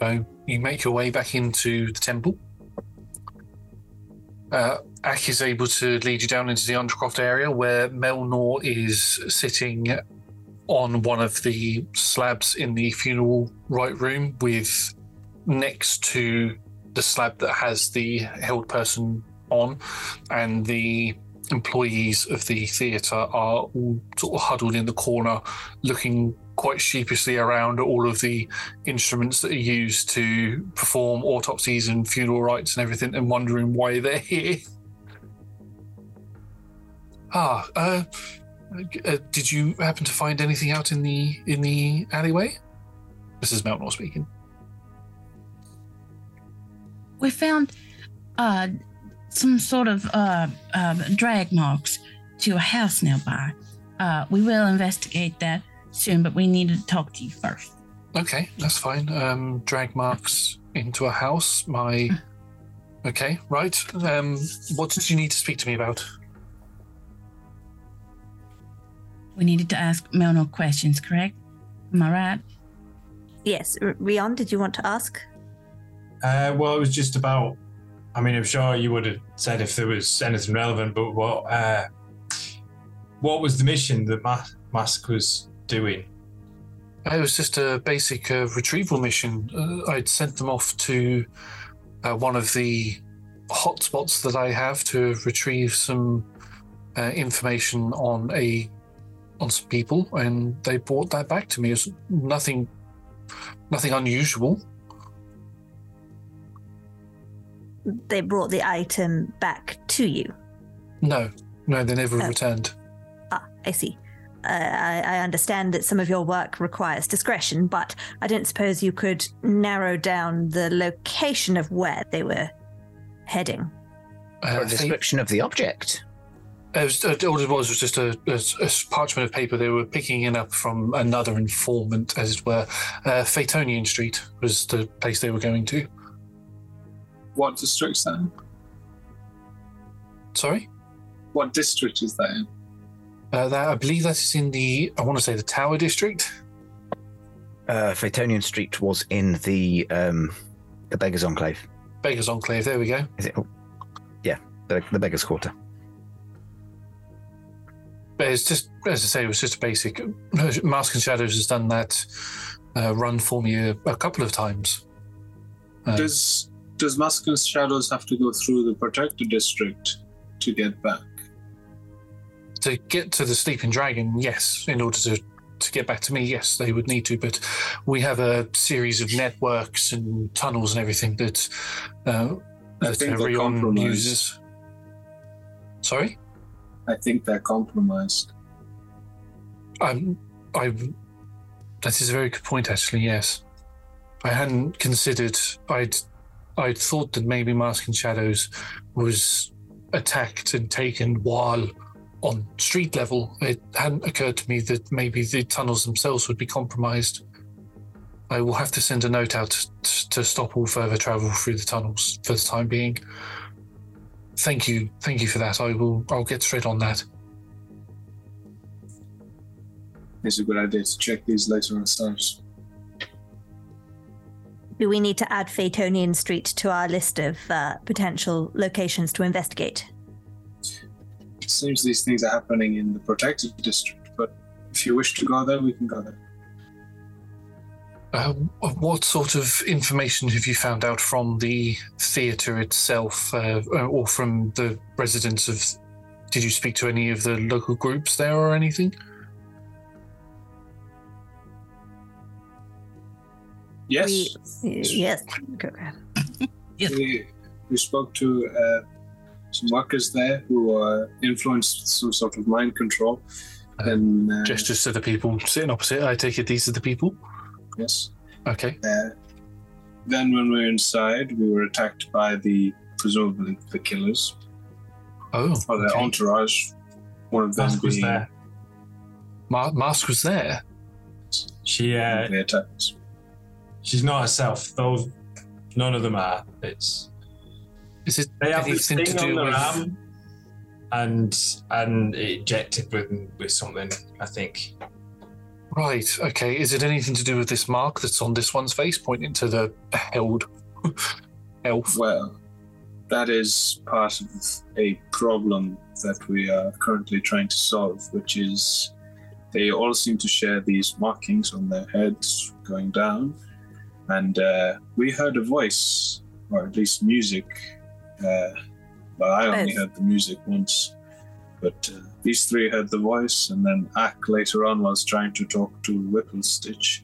[SPEAKER 2] So you make your way back into the temple. Uh, Ak is able to lead you down into the Undercroft area where Melnor is sitting on one of the slabs in the funeral rite room with next to the slab that has the held person on and the employees of the theatre are all sort of huddled in the corner looking quite sheepishly around all of the instruments that are used to perform autopsies and funeral rites and everything and wondering why they're here. Ah uh, uh, did you happen to find anything out in the in the alleyway? This is melnor speaking.
[SPEAKER 4] We found uh, some sort of uh, uh, drag marks to a house nearby. Uh, we will investigate that soon, but we need to talk to you first.
[SPEAKER 2] Okay, that's fine. Um, drag marks into a house. My. Okay, right. Um, what did you need to speak to me about?
[SPEAKER 4] We needed to ask Melnor questions, correct? Am I right?
[SPEAKER 11] Yes. R- Rion, did you want to ask?
[SPEAKER 5] Uh, well, it was just about. I mean, I'm sure you would have said if there was anything relevant, but what uh, what was the mission that Ma- Mask was doing?
[SPEAKER 2] It was just a basic uh, retrieval mission. Uh, I'd sent them off to uh, one of the hotspots that I have to retrieve some uh, information on a on some people, and they brought that back to me. It's nothing, nothing unusual.
[SPEAKER 11] They brought the item back to you.
[SPEAKER 2] No, no, they never
[SPEAKER 11] Oh.
[SPEAKER 2] returned.
[SPEAKER 11] Ah, I see. Uh, I, I understand that some of your work requires discretion, but I don't suppose you could narrow down the location of where they were heading.
[SPEAKER 1] Or a description of the object.
[SPEAKER 2] It was, uh, all it was was just a, a, a parchment of paper. They were picking it up from another informant, as it were. Uh, Phaetonian Street was the place they were going to.
[SPEAKER 3] What district's that in?
[SPEAKER 2] Sorry?
[SPEAKER 3] What district is that in?
[SPEAKER 2] Uh, that I believe that is in the, I want to say the Tower District.
[SPEAKER 1] Uh, Phaetonian Street was in the um, the Beggars Enclave.
[SPEAKER 2] Beggars Enclave, there we go.
[SPEAKER 1] Is it? oh, yeah, the, the Beggars Quarter.
[SPEAKER 2] But it's just, as I say, it was just a basic. Mask and Shadows has done that uh, run for me a, a couple of times. Uh,
[SPEAKER 3] does does Mask and Shadows have to go through the protected district to get back?
[SPEAKER 2] To get to the Sleeping Dragon, yes. In order to to get back to me, yes, they would need to. But we have a series of networks and tunnels and everything that uh,
[SPEAKER 3] I
[SPEAKER 2] that
[SPEAKER 3] think they're
[SPEAKER 2] Rion uses. Sorry,
[SPEAKER 3] I think they're compromised.
[SPEAKER 2] I'm. I. That is a very good point, actually. Yes, I hadn't considered. I'd. I'd thought that maybe Mask and Shadows was attacked and taken while on street level. It hadn't occurred to me that maybe the tunnels themselves would be compromised. I will have to send a note out t- to stop all further travel through the tunnels for the time being. Thank you, thank you for that. I will. I'll get straight on that.
[SPEAKER 3] It's a good idea to check these later ourselves.
[SPEAKER 11] Do we need to add Phaetonian Street to our list of uh, potential locations to investigate?
[SPEAKER 3] It seems these things are happening in the protected district, but if you wish to go there, we can go there.
[SPEAKER 2] Uh, what sort of information have you found out from the theatre itself, uh, or from the residents of? Did you speak to any of the local groups there or anything?
[SPEAKER 3] Yes.
[SPEAKER 11] We, yes. Go ahead.
[SPEAKER 3] We, we spoke to uh, some workers there who uh, influenced with some sort of mind control. And uh,
[SPEAKER 2] Gestures to the people sitting opposite. I take it these are the people.
[SPEAKER 3] yes.
[SPEAKER 2] Okay.
[SPEAKER 3] Uh, then, when we were inside, we were attacked by the presumably the killers
[SPEAKER 2] Oh,
[SPEAKER 3] or their
[SPEAKER 2] okay.
[SPEAKER 3] entourage. One of them
[SPEAKER 5] Mask was
[SPEAKER 3] being
[SPEAKER 5] there.
[SPEAKER 2] Ma- Mask was there.
[SPEAKER 5] She uh,
[SPEAKER 3] the attackers.
[SPEAKER 5] she's not herself. Those none of them are. It's
[SPEAKER 2] Is it
[SPEAKER 5] they have this
[SPEAKER 2] anything
[SPEAKER 5] thing
[SPEAKER 2] to do
[SPEAKER 5] on their
[SPEAKER 2] with?
[SPEAKER 5] arm, and and it injected with with something. I think.
[SPEAKER 2] Right. Okay. Is it anything to do with this mark that's on this one's face, pointing to the held elf?
[SPEAKER 3] Well, that is part of a problem that we are currently trying to solve, which is they all seem to share these markings on their heads going down. And uh, we heard a voice, or at least music. Uh, well, I only
[SPEAKER 11] Both.
[SPEAKER 3] heard the music once, but uh, these three heard the voice, and then Ak later on was trying to talk to Whipplestitch,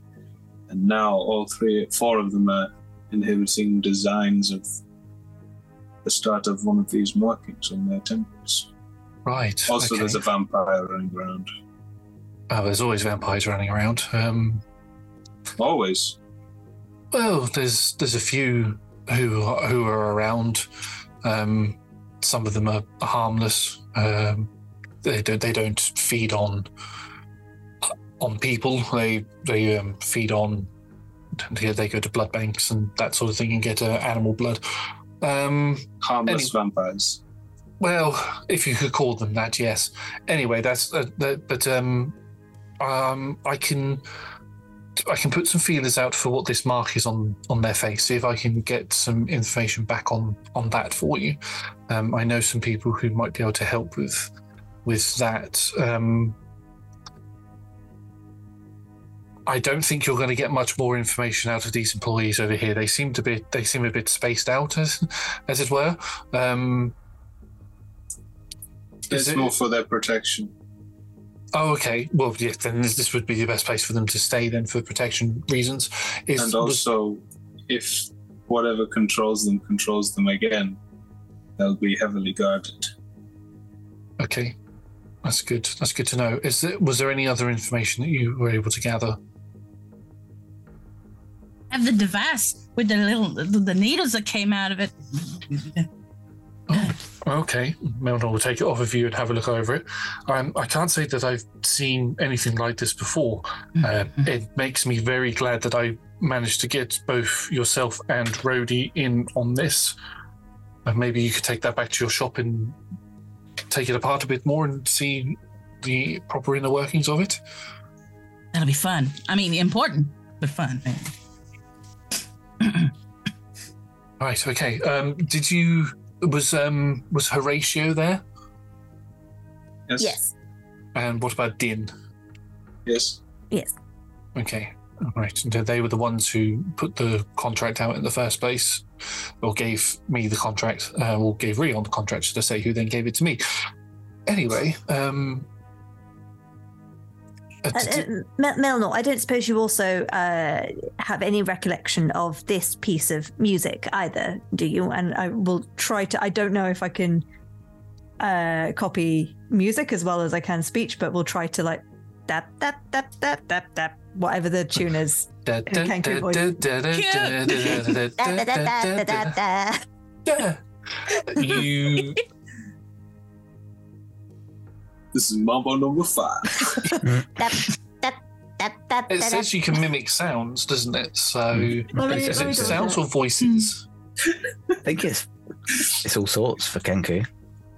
[SPEAKER 3] And now all three, four of them are inhibiting designs of the start of one of these markings on their temples.
[SPEAKER 2] Right.
[SPEAKER 3] Also,
[SPEAKER 2] okay.
[SPEAKER 3] there's a vampire running around.
[SPEAKER 2] Oh, there's always vampires running around. Um,
[SPEAKER 3] Always.
[SPEAKER 2] well, there's there's a few who who are around. Um, some of them are harmless. Um, they don't they don't feed on on people. They they um, feed on. They, they go to blood banks and that sort of thing and get uh, animal blood. Um,
[SPEAKER 3] Harmless
[SPEAKER 2] Any-
[SPEAKER 3] vampires.
[SPEAKER 2] well, if you could call them that, yes. Anyway, that's uh, that, but um, um, I can I can put some feelers out for what this mark is on on their face. See if I can get some information back on on that for you. Um, I know some people who might be able to help with with that. Um, I don't think you're going to get much more information out of these employees over here. They seem to be they seem a bit spaced out, as as it were. Um,
[SPEAKER 3] It's
[SPEAKER 2] it-
[SPEAKER 3] more for their protection.
[SPEAKER 2] Oh, okay. Well, yeah, then this, this would be the best place for them to stay then for protection reasons. Is,
[SPEAKER 3] and
[SPEAKER 2] was-
[SPEAKER 3] also, if whatever controls them controls them again, they'll be heavily guarded.
[SPEAKER 2] okay. That's good. That's good to know. Is there, was there any other information that you were able to gather?
[SPEAKER 4] Have the device with the little the, the needles that came out of it. Oh.
[SPEAKER 2] Okay, Melnor will take it off of you and have a look over it. Um, I can't say that I've seen anything like this before. Uh, it makes me very glad that I managed to get both yourself and Rhodey in on this. Uh, maybe you could take that back to your shop and take it apart a bit more and see the proper inner workings of it.
[SPEAKER 4] That'll be fun. I mean, important, but fun.
[SPEAKER 2] Right. Okay. Um, did you was um was Horatio there?
[SPEAKER 3] Yes.
[SPEAKER 11] Yes.
[SPEAKER 2] And what about Din?
[SPEAKER 3] Yes.
[SPEAKER 11] Yes.
[SPEAKER 2] Okay. Right. And They were the ones who put the contract out in the first place, or gave me the contract, uh, or gave Rion the contract, to say, who then gave it to me. Anyway, um, uh,
[SPEAKER 11] Uh, uh, Mel- Melnor, I don't suppose you also uh, have any recollection of this piece of music either, do you? And I will try to. I don't know if I can uh, copy music as well as I can speech, but we'll try to like that that that that that that whatever the tune is.
[SPEAKER 2] Da-
[SPEAKER 3] This is Mambo number five.
[SPEAKER 2] It says you can mimic sounds, doesn't it? So
[SPEAKER 1] Let me-
[SPEAKER 2] is it
[SPEAKER 1] double
[SPEAKER 2] sounds
[SPEAKER 1] check.
[SPEAKER 2] or voices?
[SPEAKER 1] I think it's it's all sorts for Kenku.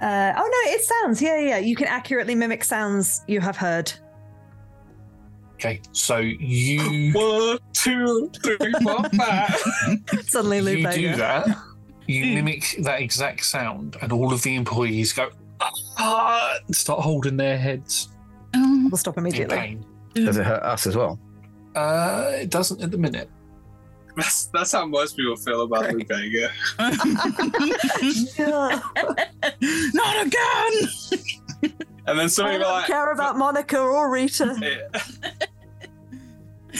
[SPEAKER 13] Uh, oh no, it sounds. Yeah, yeah. You can accurately mimic sounds you have heard.
[SPEAKER 2] Okay, so you
[SPEAKER 3] one, two, three, four, five.
[SPEAKER 13] Suddenly, Lou
[SPEAKER 2] you do
[SPEAKER 13] Bega.
[SPEAKER 2] that. You hmm. mimic that exact sound, and all of the employees go ah, and start holding their heads
[SPEAKER 13] We'll stop immediately.
[SPEAKER 1] Does it hurt us as well?
[SPEAKER 2] Uh, it doesn't at the minute.
[SPEAKER 3] That's, that's how most people feel about Lou Bega.
[SPEAKER 4] Not again!
[SPEAKER 3] And then some
[SPEAKER 13] I
[SPEAKER 3] people
[SPEAKER 13] don't
[SPEAKER 3] like,
[SPEAKER 13] care about Monica or Rita.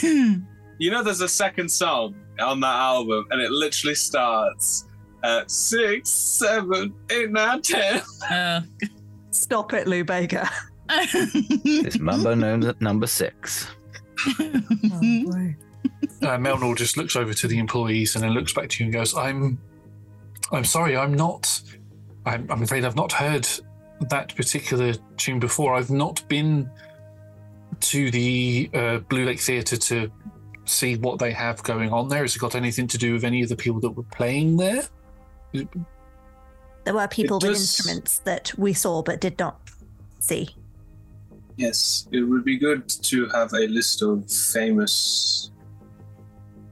[SPEAKER 3] you know, there's a second song on that album, and it literally starts at six, seven, eight, nine, ten.
[SPEAKER 4] Uh,
[SPEAKER 13] Stop it, Lou Bega.
[SPEAKER 1] It's Mambo number number six.
[SPEAKER 2] Uh, Melnor just looks over to the employees and then looks back to you and goes, "I'm, I'm sorry, I'm not. I'm, I'm afraid I've not heard that particular tune before. I've not been to the uh, Blue Lake Theatre to see what they have going on there. Has it got anything to do with any of the people that were playing there?
[SPEAKER 11] There were people with instruments that we saw but did not see.
[SPEAKER 3] Yes, it would be good to have a list of famous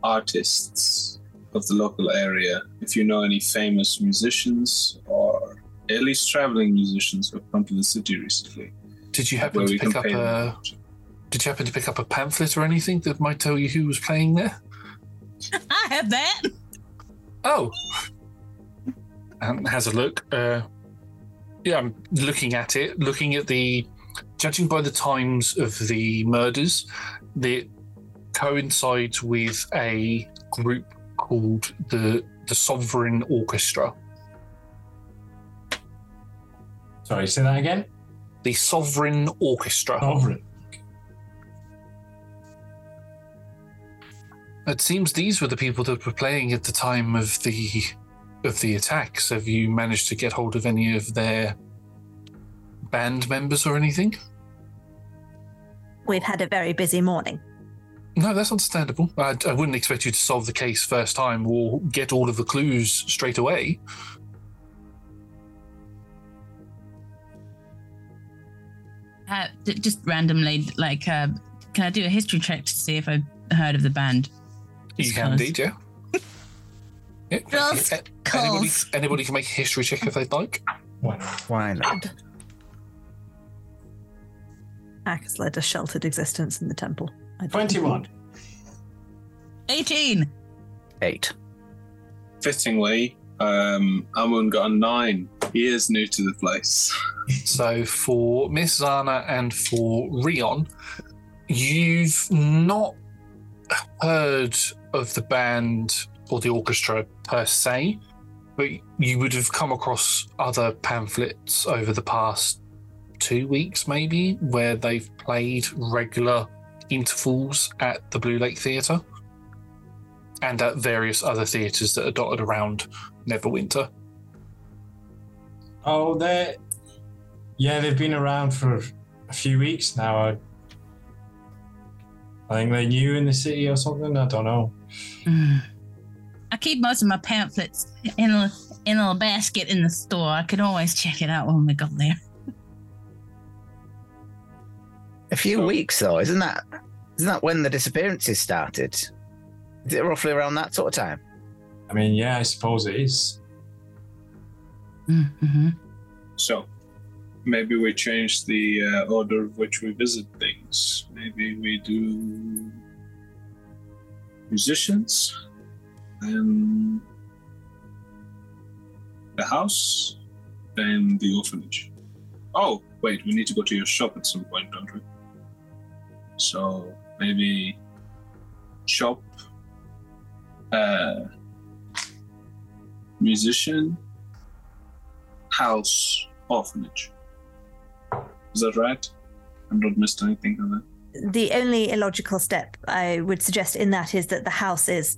[SPEAKER 3] artists of the local area. If you know any famous musicians or at least traveling musicians who have come to the city recently.
[SPEAKER 2] Did you happen to pick up a? Did you happen to pick up a pamphlet or anything that might tell you who was playing there?
[SPEAKER 4] I have that.
[SPEAKER 2] Oh. And has a look. Uh, yeah, I'm looking at it, looking at the. Judging by the times of the murders, that coincides with a group called the the Sovereign Orchestra.
[SPEAKER 5] Sorry, say that again.
[SPEAKER 2] The Sovereign Orchestra.
[SPEAKER 5] Sovereign.
[SPEAKER 2] It seems these were the people that were playing at the time of the of the attacks. Have you managed to get hold of any of their band members or anything?
[SPEAKER 11] We've had a very busy morning.
[SPEAKER 2] No, that's understandable. I, I wouldn't expect you to solve the case first time or get all of the clues straight away.
[SPEAKER 4] Uh, just randomly, like, uh, can I do a history check to see if I've heard of the band?
[SPEAKER 2] You can indeed, yeah. Yeah.
[SPEAKER 4] Just
[SPEAKER 2] A- Anybody,
[SPEAKER 4] cause.
[SPEAKER 2] anybody can make a history check if they'd like.
[SPEAKER 1] Why not?
[SPEAKER 13] Ak has led a sheltered existence in the temple. I don't-
[SPEAKER 5] 21.
[SPEAKER 4] 18.
[SPEAKER 1] Eight.
[SPEAKER 3] Fittingly, um, Amun got a nine. He is new to the place.
[SPEAKER 2] So for Mizana and for Rion, you've not heard of the band or the orchestra per se, but you would have come across other pamphlets over the past two weeks, maybe, where they've played regular intervals at the Blue Lake Theatre and at various other theatres that are dotted around Neverwinter.
[SPEAKER 5] Oh, they yeah, they've been around for a few weeks now. I, I think they're new in the city or something. I don't know.
[SPEAKER 4] Hmm. I keep most of my pamphlets in a in a basket in the store. I could always check it out when we got there.
[SPEAKER 12] A few weeks though, isn't that? Isn't that when the disappearances started? Is it roughly around that sort of time?
[SPEAKER 5] I mean, yeah, I suppose it is.
[SPEAKER 4] Mm-hmm.
[SPEAKER 3] So, maybe we change the uh, order of which we visit things. Maybe we do musicians, then the house, then the orphanage. Oh, wait, we need to go to your shop at some point, don't we? So maybe shop, uh, musician, house, orphanage. Is that right? I'm not missed anything on that.
[SPEAKER 11] The only illogical step I would suggest in that is that the house is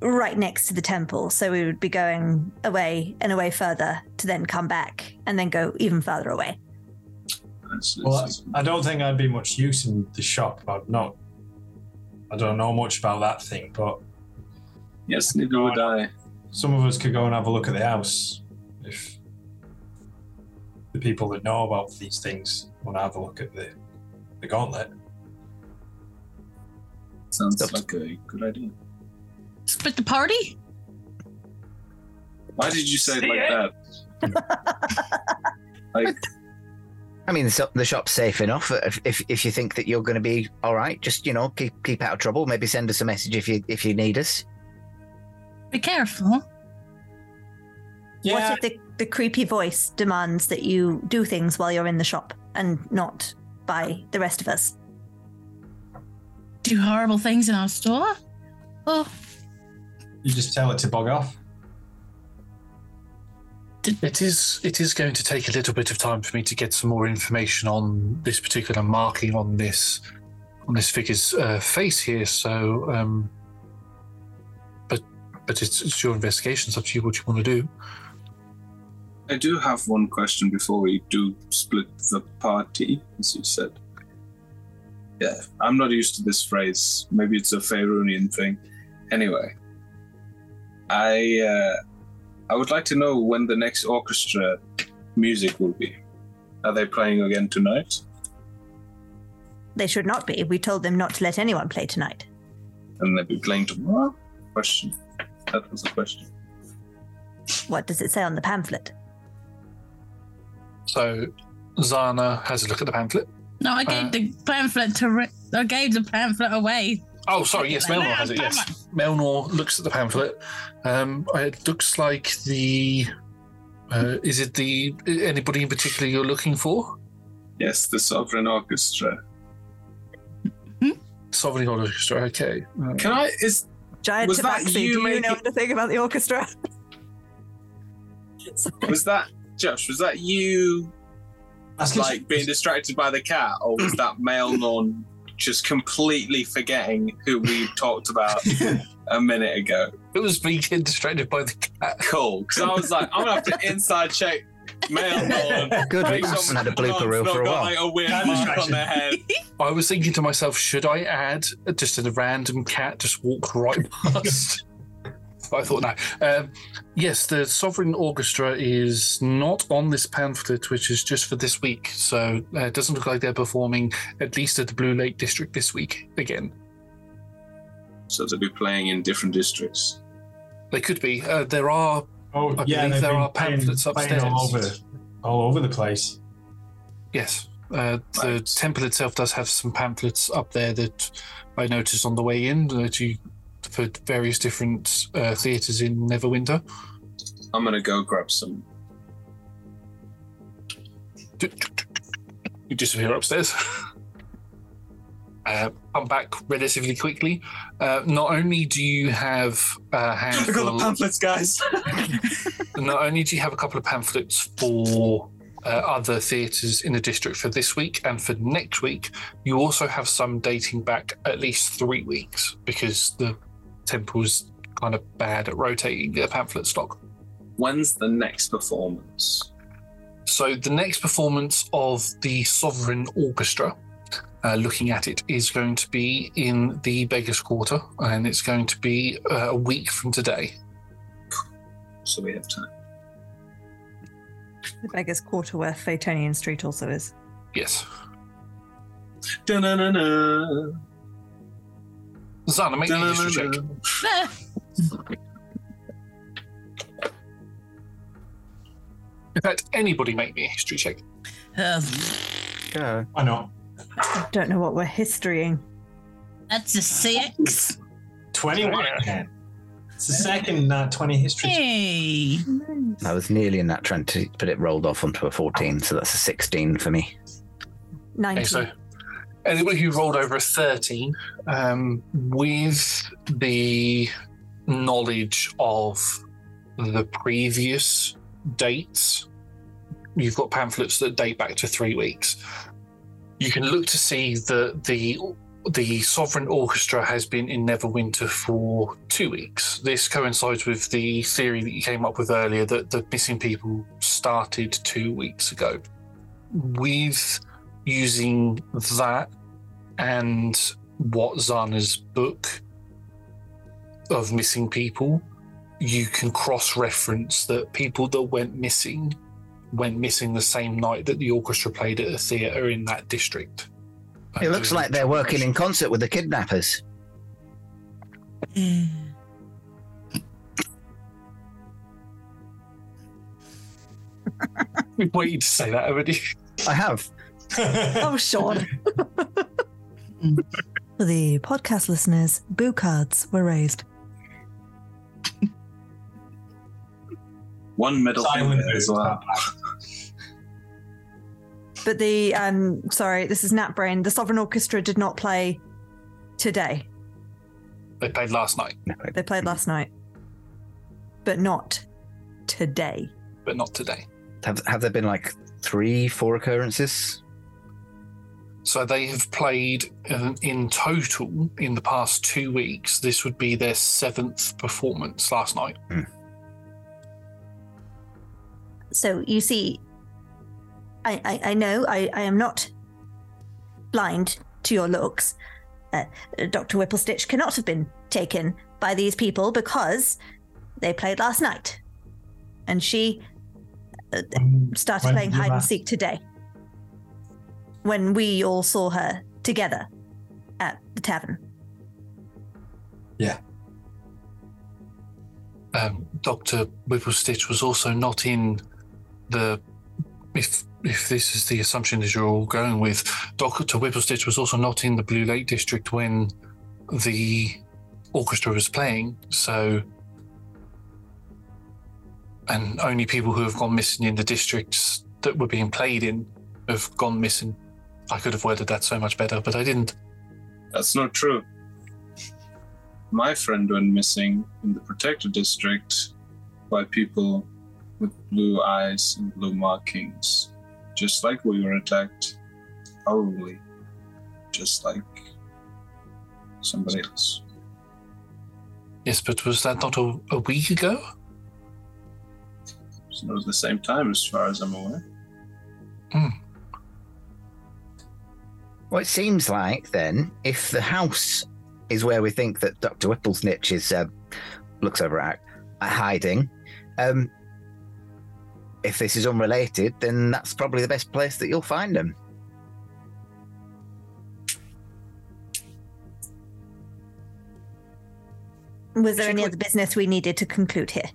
[SPEAKER 11] right next to the temple. So we would be going away and away further to then come back and then go even further away.
[SPEAKER 5] Well, I don't think I'd be much use in the shop. I'd not. I don't know much about that thing, but
[SPEAKER 3] yes, neither would I.
[SPEAKER 5] Some of us could go and have a look at the house if the people that know about these things want to have a look at the the gauntlet.
[SPEAKER 3] Sounds like a good idea.
[SPEAKER 4] Split the party?
[SPEAKER 3] Why did you say it like that? like,
[SPEAKER 12] I mean, the, the shop's safe enough. If, if if you think that you're going to be all right, just you know, keep keep out of trouble. Maybe send us a message if you if you need us.
[SPEAKER 4] Be careful.
[SPEAKER 11] What if the, the creepy voice demands that you do things while you're in the shop and not by the rest of us?
[SPEAKER 4] Do horrible things in our store? Oh,
[SPEAKER 5] You just tell it to bog off.
[SPEAKER 2] It is. It is going to take a little bit of time for me to get some more information on this particular marking on this on this figure's uh, face here. So, um, but but it's, it's your investigation. It's up to you what you want to do.
[SPEAKER 3] I do have one question before we do split the party, as you said. Yeah, I'm not used to this phrase. Maybe it's a Faerunian thing. Anyway, I uh, I would like to know when the next orchestra music will be. Are they playing again tonight?
[SPEAKER 11] They should not be. We told them not to let anyone play tonight.
[SPEAKER 3] And they'll be playing tomorrow? Question. That was a question.
[SPEAKER 11] What does it say on the pamphlet?
[SPEAKER 2] So, Zana has a look at the pamphlet.
[SPEAKER 4] no, I gave
[SPEAKER 2] Uh,
[SPEAKER 4] the pamphlet to. Ri- I gave the pamphlet away.
[SPEAKER 2] Oh, sorry. Yes, Melnor has it. Yes, Melnor looks at the pamphlet. Um, it looks like the. Uh, is it the anybody in particular you're looking for?
[SPEAKER 3] Yes, the Sovereign Orchestra.
[SPEAKER 2] Sovereign Orchestra. Okay. Uh,
[SPEAKER 3] Can I? Is
[SPEAKER 13] Giant
[SPEAKER 3] Was that
[SPEAKER 13] Tabaxi,
[SPEAKER 3] you
[SPEAKER 13] do you
[SPEAKER 3] making-
[SPEAKER 13] know anything about the orchestra?
[SPEAKER 3] was that Josh? Was that you? like being distracted by the cat, or was that Melnor just completely forgetting who we talked about a minute ago?
[SPEAKER 2] It was me getting distracted by the cat.
[SPEAKER 3] Cool, because I was like, I'm gonna have to inside check Melnor.
[SPEAKER 12] Good, we haven't had a blooper reel for a while.
[SPEAKER 3] Like a weird mark on their head.
[SPEAKER 2] I was thinking to myself, should I add just a random cat just walk right past? I thought no. Um, yes, the Sovereign Orchestra is not on this pamphlet, which is just for this week. So uh, it doesn't look like they're performing at least at the Blue Lake District this week again.
[SPEAKER 3] So they'll be playing in different districts.
[SPEAKER 2] They could be. Uh, there are.
[SPEAKER 5] Oh,
[SPEAKER 2] I
[SPEAKER 5] yeah,
[SPEAKER 2] believe there are pamphlets
[SPEAKER 5] playing
[SPEAKER 2] upstairs.
[SPEAKER 5] all over, all over the place.
[SPEAKER 2] Yes. Uh, the temple itself does have some pamphlets up there that I noticed on the way in that you for various different uh, theatres in Neverwinter.
[SPEAKER 3] I'm gonna go grab some.
[SPEAKER 2] You disappear upstairs. Uh, I'm back relatively quickly. Uh, not only do you have a
[SPEAKER 3] I got the pamphlets, guys.
[SPEAKER 2] not only do you have a couple of pamphlets for uh, other theatres in the district for this week and for next week. You also have some dating back at least three weeks because the temple's kind of bad at rotating their pamphlet stock.
[SPEAKER 3] When's the next performance?
[SPEAKER 2] So the next performance of the Sovereign Orchestra, uh, looking at it, is going to be in the Beggars Quarter, and it's going to be uh, a week from today.
[SPEAKER 3] So we have time.
[SPEAKER 13] The Beggar's Quarter where Phaetonian Street also is.
[SPEAKER 2] Yes.
[SPEAKER 3] Da-na-na-na.
[SPEAKER 2] Zana, make me a history check. In fact, anybody make me a history check.
[SPEAKER 4] Uh,
[SPEAKER 1] Go.
[SPEAKER 5] Why not?
[SPEAKER 13] I don't know what we're historying.
[SPEAKER 4] that's a six.
[SPEAKER 5] 21 again. It's the second uh, 20 history.
[SPEAKER 4] Hey.
[SPEAKER 1] I was nearly in that 20, but it rolled off onto a 14, so that's a 16 for me.
[SPEAKER 13] 19.
[SPEAKER 2] Okay, so anybody who rolled over a 13, um, with the knowledge of the previous dates, you've got pamphlets that date back to three weeks. You can look to see that the the Sovereign Orchestra has been in Neverwinter for two weeks. This coincides with the theory that you came up with earlier that the missing people started two weeks ago. With using that and what Zana's book of missing people, you can cross reference that people that went missing went missing the same night that the orchestra played at a theatre in that district.
[SPEAKER 12] It looks like they're working in concert with the kidnappers. Hmm.
[SPEAKER 2] We've waited to say that already.
[SPEAKER 12] I have.
[SPEAKER 13] Oh, Sean. For the podcast listeners, boo cards were raised.
[SPEAKER 3] One middle
[SPEAKER 5] Silent
[SPEAKER 3] finger as well.
[SPEAKER 13] But the um sorry, this is Nat Brain. The Sovereign Orchestra did not play today.
[SPEAKER 2] They played last night,
[SPEAKER 13] They played last night. But not today.
[SPEAKER 2] but not today.
[SPEAKER 1] Have, have there been like three, four occurrences?
[SPEAKER 2] So they have played uh, in total in the past two weeks. This would be their seventh performance last night.
[SPEAKER 11] So you see, I, I, I know I, I am not blind to your looks. Uh, Dr. Whipplestitch cannot have been taken by these people because they played last night. And she uh, started
[SPEAKER 5] when
[SPEAKER 11] playing
[SPEAKER 5] did you
[SPEAKER 11] hide and seek today. When we all saw her together at the tavern.
[SPEAKER 5] Yeah.
[SPEAKER 2] Um, Doctor Whipplestitch was also not in the. If if this is the assumption that you're all going with, Doctor Whipplestitch was also not in the Blue Lake District when the orchestra was playing. So, and only people who have gone missing in the districts that were being played in have gone missing. I could have worded that so much better, but I didn't.
[SPEAKER 3] That's not true. My friend went missing in the protected district by people with blue eyes and blue markings, just like we were attacked. Probably just like somebody else.
[SPEAKER 2] Yes, but was that not a, a week ago?
[SPEAKER 3] So it was the same time, as far as I'm aware. Hmm.
[SPEAKER 12] Well, it seems like then, if the house is where we think that Dr. Whipplestitch is, uh, looks over at, at hiding, um, if this is unrelated, then that's probably the best place that you'll find him.
[SPEAKER 11] Was there any other business we needed to conclude here?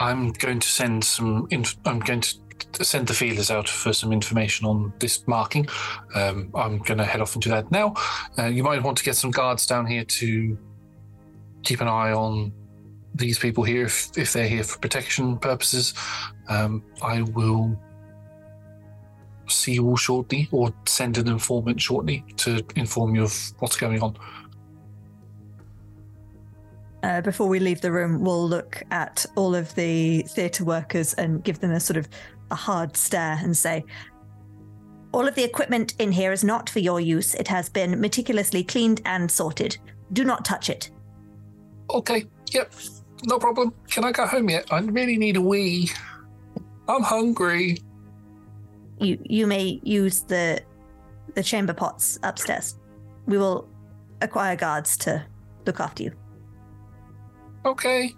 [SPEAKER 2] I'm going to send some. Inf- I'm going to send the feelers out for some information on this marking. Um, I'm going to head off and do that now. Uh, you might want to get some guards down here to keep an eye on these people here if, if they're here for protection purposes. Um, I will see you all shortly, or send an informant shortly to inform you of what's going on.
[SPEAKER 13] uh, before we leave the room, we'll look at all of the theatre workers and give them a sort of a hard stare and say,
[SPEAKER 11] All of the equipment in here is not for your use. It has been meticulously cleaned and sorted. Do not touch it.
[SPEAKER 2] Okay, yep, no problem. Can I go home yet? I really need a wee. I'm hungry.
[SPEAKER 11] You you may use the the chamber pots upstairs. We will acquire guards to look after you.
[SPEAKER 2] Okay.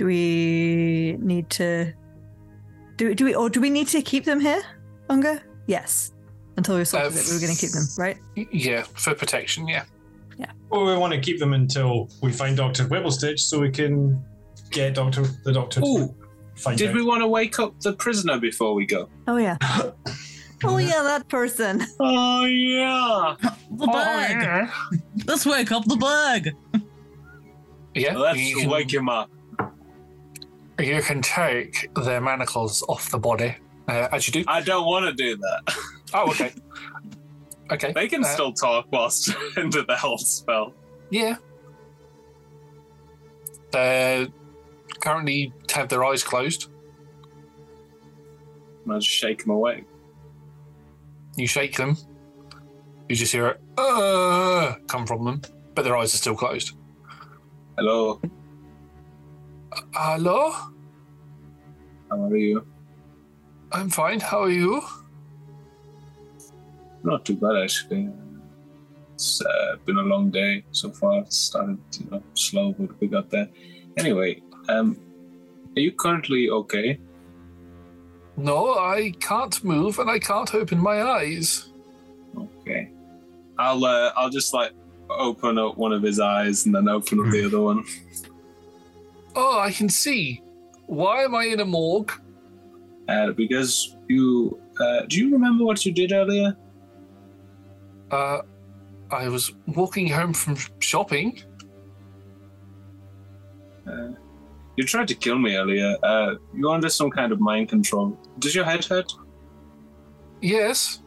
[SPEAKER 13] Do we need to do do we or do we need to keep them here? Unga? Yes. Until we sorted it, we were going to keep them, right?
[SPEAKER 2] Uh, yeah, for protection, yeah. Yeah.
[SPEAKER 5] Well, we want to keep them until we find Doctor Whipplestitch, so we can get Doctor the Doctor.
[SPEAKER 3] Ooh,
[SPEAKER 5] to find
[SPEAKER 3] Did
[SPEAKER 5] out.
[SPEAKER 3] we want to wake up the prisoner before we go?
[SPEAKER 13] Oh yeah. oh yeah, that person.
[SPEAKER 3] Oh yeah.
[SPEAKER 4] The oh, bug. Let's wake up the bug.
[SPEAKER 2] Yeah,
[SPEAKER 3] Let's wake him up.
[SPEAKER 2] You can take their manacles off the body, uh, as you do.
[SPEAKER 3] I don't want to do that.
[SPEAKER 2] Oh, okay. okay.
[SPEAKER 3] They can
[SPEAKER 2] uh,
[SPEAKER 3] still talk whilst under the health spell.
[SPEAKER 2] Yeah. They currently have their eyes closed.
[SPEAKER 3] And I just shake them away.
[SPEAKER 2] You shake them. You just hear it uh, come from them, but their eyes are still closed.
[SPEAKER 3] Hello,
[SPEAKER 2] Hello?
[SPEAKER 3] how are you?
[SPEAKER 2] I'm fine. How are you?
[SPEAKER 3] Not too bad actually. It's uh, been a long day so far. It started, you know, slow, but we got there. Anyway, um, are you currently okay?
[SPEAKER 2] No, I can't move and I can't open my eyes.
[SPEAKER 3] Okay. I'll uh, I'll just like open up one of his eyes and then open up the other one.
[SPEAKER 2] Oh, I can see. Why am I in a morgue?
[SPEAKER 3] Uh, because you uh, do you remember what you did earlier?
[SPEAKER 2] Uh, I was walking home from shopping.
[SPEAKER 3] Uh, you tried to kill me earlier. Uh, you're under some kind of mind control. Does your head hurt?
[SPEAKER 2] Yes.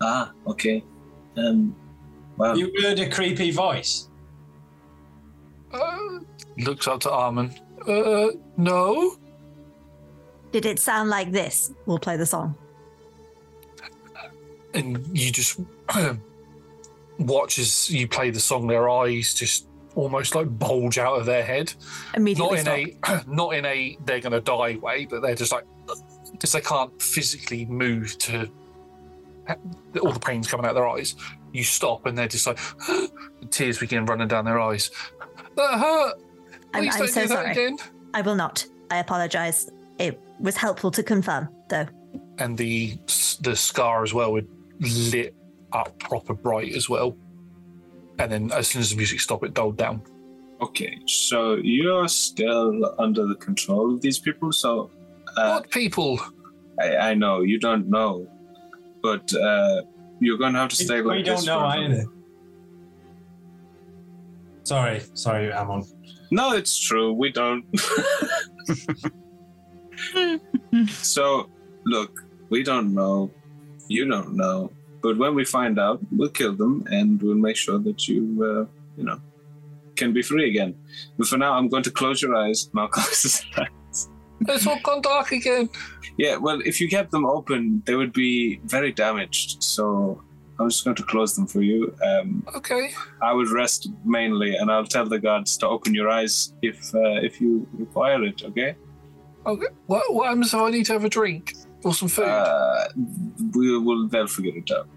[SPEAKER 3] Ah, okay. Um, well,
[SPEAKER 5] You heard a creepy voice.
[SPEAKER 2] Uh, looks up to Amun. Uh, no.
[SPEAKER 11] Did it sound like this?
[SPEAKER 13] We'll play the song.
[SPEAKER 2] And you just watch as you play the song. Their eyes just almost like bulge out of their head.
[SPEAKER 13] Immediately
[SPEAKER 2] Not in a not in a they're gonna die way, but they're just like because they can't physically move to all the pain's coming out of their eyes. You stop and they're just like tears begin running down their eyes. That hurt.
[SPEAKER 11] I'm, I'm so sorry.
[SPEAKER 2] again.
[SPEAKER 11] I will not. I apologize. It was helpful to confirm, though.
[SPEAKER 2] and the the scar as well would lit up proper bright as well. And then as soon as the music stopped, it dulled down.
[SPEAKER 3] okay. So you're still under the control of these people. So uh,
[SPEAKER 2] what people?
[SPEAKER 3] I, I know you don't know, but uh, you're gonna have to stay
[SPEAKER 5] we
[SPEAKER 3] like
[SPEAKER 5] don't know either. Sorry, sorry, Amun.
[SPEAKER 3] No, it's true. We don't. so, look, we don't know. You don't know. But when we find out, we'll kill them and we'll make sure that you, uh, you know, can be free again. But for now, I'm going to close your eyes. Now close his eyes.
[SPEAKER 2] It's all gone dark again.
[SPEAKER 3] Yeah, well, if you kept them open, they would be very damaged. So I'm just going to close them for you. Um,
[SPEAKER 2] Okay.
[SPEAKER 3] I would rest mainly, and I'll tell the guards to open your eyes if uh, if you require it. Okay.
[SPEAKER 2] Okay. What, what happens if I need to have a drink or some food?
[SPEAKER 3] Uh, we will. They'll figure it out.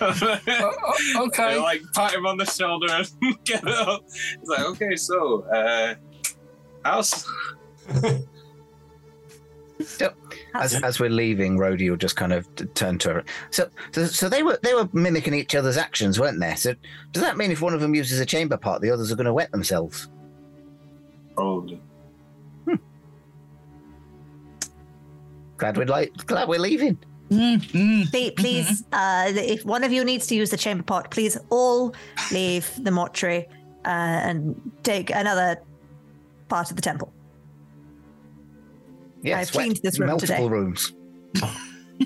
[SPEAKER 2] Uh, okay.
[SPEAKER 3] They, like pat him on the shoulder and get up. It's like, okay, so uh, house.
[SPEAKER 12] As, as we're leaving, Rhodey will just kind of turn to her. So, so, so they were they were mimicking each other's actions, weren't they? So, does that mean if one of them uses a chamber pot, the others are going to wet themselves?
[SPEAKER 3] Probably.
[SPEAKER 12] Glad we're like glad we're leaving.
[SPEAKER 11] Please, please uh, if one of you needs to use the chamber pot, please all leave the mortuary uh, and take another part of the temple.
[SPEAKER 12] Yes,
[SPEAKER 11] I've cleaned this room
[SPEAKER 12] multiple
[SPEAKER 11] today.
[SPEAKER 12] rooms.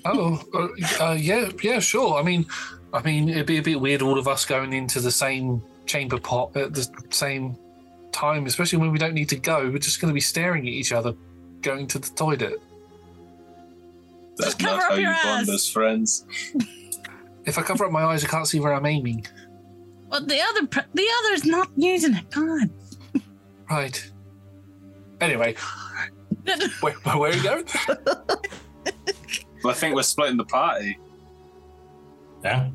[SPEAKER 2] oh, uh, uh, yeah, yeah, sure. I mean, I mean, it'd be a bit weird all of us going into the same chamber pot at the same time, especially when we don't need to go. We're just going to be staring at each other, going to the toilet.
[SPEAKER 3] That's
[SPEAKER 4] cover
[SPEAKER 3] not
[SPEAKER 4] up
[SPEAKER 3] how you
[SPEAKER 4] your
[SPEAKER 3] bond
[SPEAKER 4] ass.
[SPEAKER 3] as friends.
[SPEAKER 2] If I cover up my eyes, I can't see where I'm aiming.
[SPEAKER 4] Well, the other pr- the other's not using it. God.
[SPEAKER 2] Right. Anyway, where, where are we going?
[SPEAKER 3] Well, I think we're splitting the party.
[SPEAKER 5] Yeah.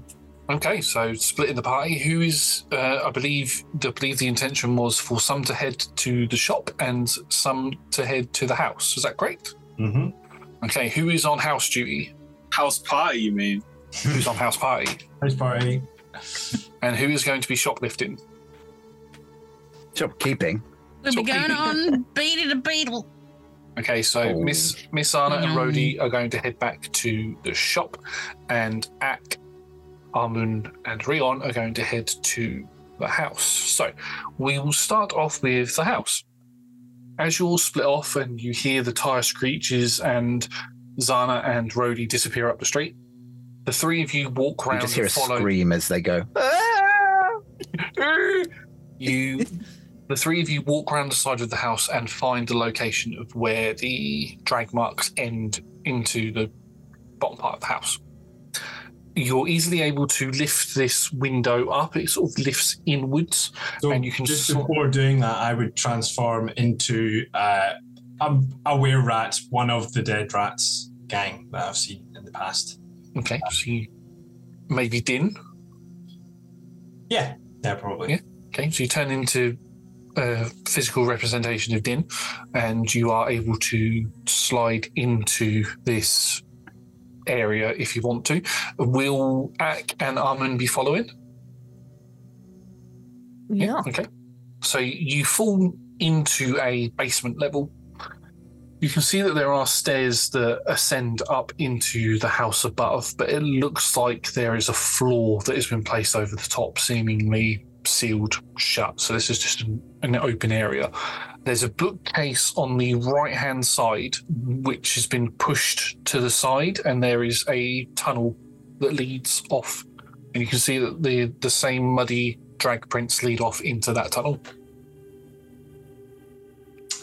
[SPEAKER 2] Okay, so splitting the party. Who is? Uh, I believe. I believe the intention was for some to head to the shop and some to head to the house. Is that correct?
[SPEAKER 5] Mm-hmm.
[SPEAKER 2] Okay. Who is on house duty?
[SPEAKER 3] House party, you mean?
[SPEAKER 2] Who's on house party?
[SPEAKER 5] House party.
[SPEAKER 2] And who is going to be shoplifting?
[SPEAKER 12] Shopkeeping.
[SPEAKER 4] We'll be going on Beady the Beetle.
[SPEAKER 2] Okay, so
[SPEAKER 12] Oh.
[SPEAKER 2] Miss Mizana and
[SPEAKER 4] mm-hmm.
[SPEAKER 2] Rhodey are going to head back to the shop, and Ak, Amun, and Rion are going to head to the house. So we will start off with the house. As you all split off and you hear the tire screeches and Zana and Rhodey disappear up the street, the three of you walk around.
[SPEAKER 12] You just hear a
[SPEAKER 2] follow.
[SPEAKER 12] scream as they go.
[SPEAKER 2] you the three of you walk around the side of the house and find the location of where the drag marks end into the bottom part of the house you're easily able to lift this window up it sort of lifts inwards
[SPEAKER 5] So
[SPEAKER 2] and you can
[SPEAKER 5] just
[SPEAKER 2] sort-
[SPEAKER 5] before doing that, I would transform into uh, a, a were rat, one of the dead rats gang that I've seen in the past.
[SPEAKER 2] okay so you maybe din
[SPEAKER 5] Yeah, yeah, probably.
[SPEAKER 2] Yeah. okay so you turn into a physical representation of din and you are able to slide into this area if you want to will Ak and Amun be following
[SPEAKER 13] Yeah.
[SPEAKER 2] Okay. So you fall into a basement level. You can see that there are stairs that ascend up into the house above, but it looks like there is a floor that has been placed over the top, seemingly sealed shut. So this is just an, an open area. There's a bookcase on the right hand side, which has been pushed to the side, and there is a tunnel that leads off. And you can see that the, the same muddy drag prints lead off into that tunnel.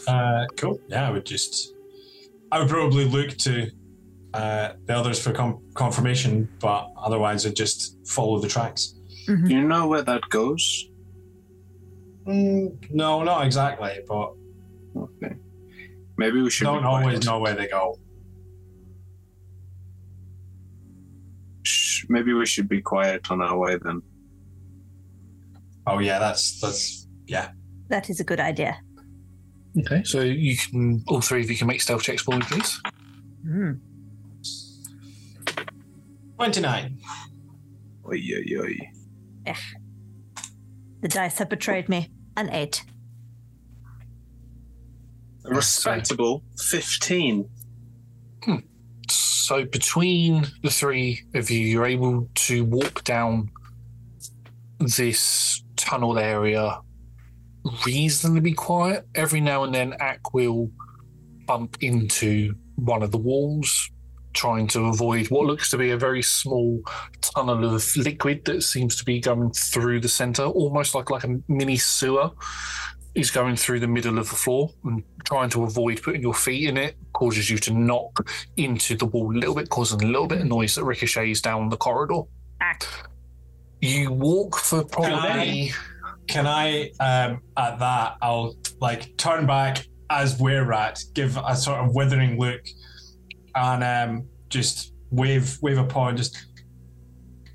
[SPEAKER 5] Uh, cool. Yeah, I would just. I would probably look to uh, the others for com- confirmation, but otherwise I'd just follow the tracks.
[SPEAKER 3] Do you know where that goes?
[SPEAKER 5] Mm, no, not exactly, but
[SPEAKER 3] Okay. Maybe we should
[SPEAKER 5] don't
[SPEAKER 3] be
[SPEAKER 5] always
[SPEAKER 3] quiet.
[SPEAKER 5] know where they go.
[SPEAKER 3] Shh, Maybe we should be quiet on our way then.
[SPEAKER 5] Oh yeah, that's that's yeah.
[SPEAKER 11] That is a good idea.
[SPEAKER 2] Okay. So you can, all three of you can make stealth checks for me, please.
[SPEAKER 11] Mm.
[SPEAKER 5] Twenty nine.
[SPEAKER 3] Oy, oy, oy.
[SPEAKER 11] The dice have betrayed me. An eight.
[SPEAKER 3] A respectable 15. Hmm.
[SPEAKER 2] So between the three of you, you're able to walk down this tunnel area reasonably quiet. Every now and then, Ak will bump into one of the walls, trying to avoid what looks to be a very small tunnel of liquid that seems to be going through the center, almost like like a mini sewer. Is going through the middle of the floor and trying to avoid putting your feet in it causes you to knock into the wall a little bit, causing a little bit of noise that ricochets down the corridor. You walk for probably.
[SPEAKER 5] Can I um at that I'll like turn back as we're at, give a sort of withering look and um just wave wave a paw and just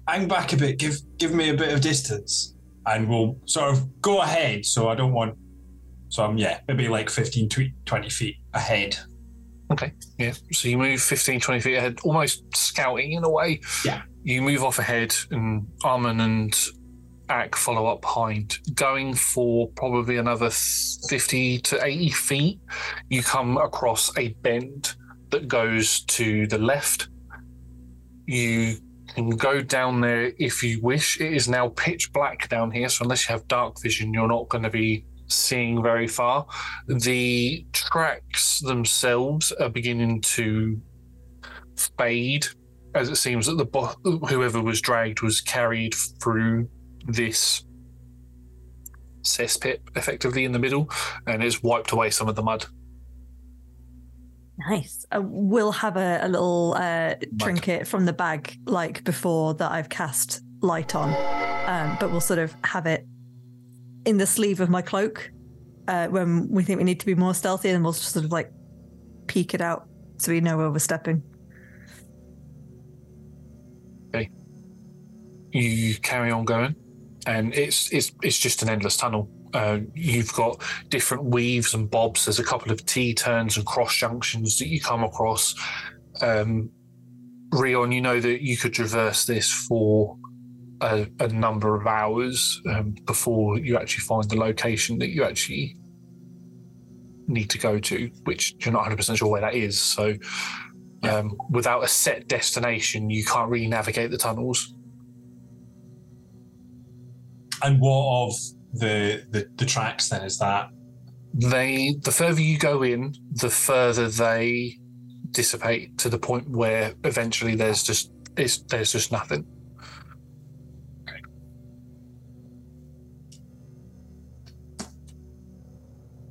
[SPEAKER 5] hang back a bit, give give me a bit of distance. And we'll sort of go ahead so I don't want so I'm yeah, maybe like 15 tw- 20 feet ahead.
[SPEAKER 2] Okay. Yeah. So you move 15, 20 feet ahead, almost scouting in a way.
[SPEAKER 5] Yeah.
[SPEAKER 2] You move off ahead, and Amun and Ak follow up behind. Going for probably another 50 to 80 feet, you come across a bend that goes to the left. You can go down there if you wish. It is now pitch black down here, so unless you have dark vision, you're not going to be seeing very far. The tracks themselves are beginning to fade as it seems that the bo- whoever was dragged was carried through this cesspit effectively in the middle, and it's wiped away some of the mud.
[SPEAKER 13] Nice. Uh, we'll have a, a little uh, trinket from the bag, like before that I've cast light on, um, but we'll sort of have it in the sleeve of my cloak uh, when we think we need to be more stealthy, and we'll just sort of like peek it out so we know where we're stepping.
[SPEAKER 2] Okay. You carry on going, and it's it's it's just an endless tunnel. Uh, you've got different weaves and bobs. There's a couple of T turns and cross junctions that you come across. Um, Rion, you know that you could traverse this for a, a number of hours um, before you actually find the location that you actually need to go to, which you're not 100% sure where that is. So, um, without a set destination, you can't really navigate the tunnels.
[SPEAKER 5] And what of the, the the tracks then? Is that
[SPEAKER 2] They, the further you go in, the further they dissipate to the point where eventually there's just it's, there's just nothing.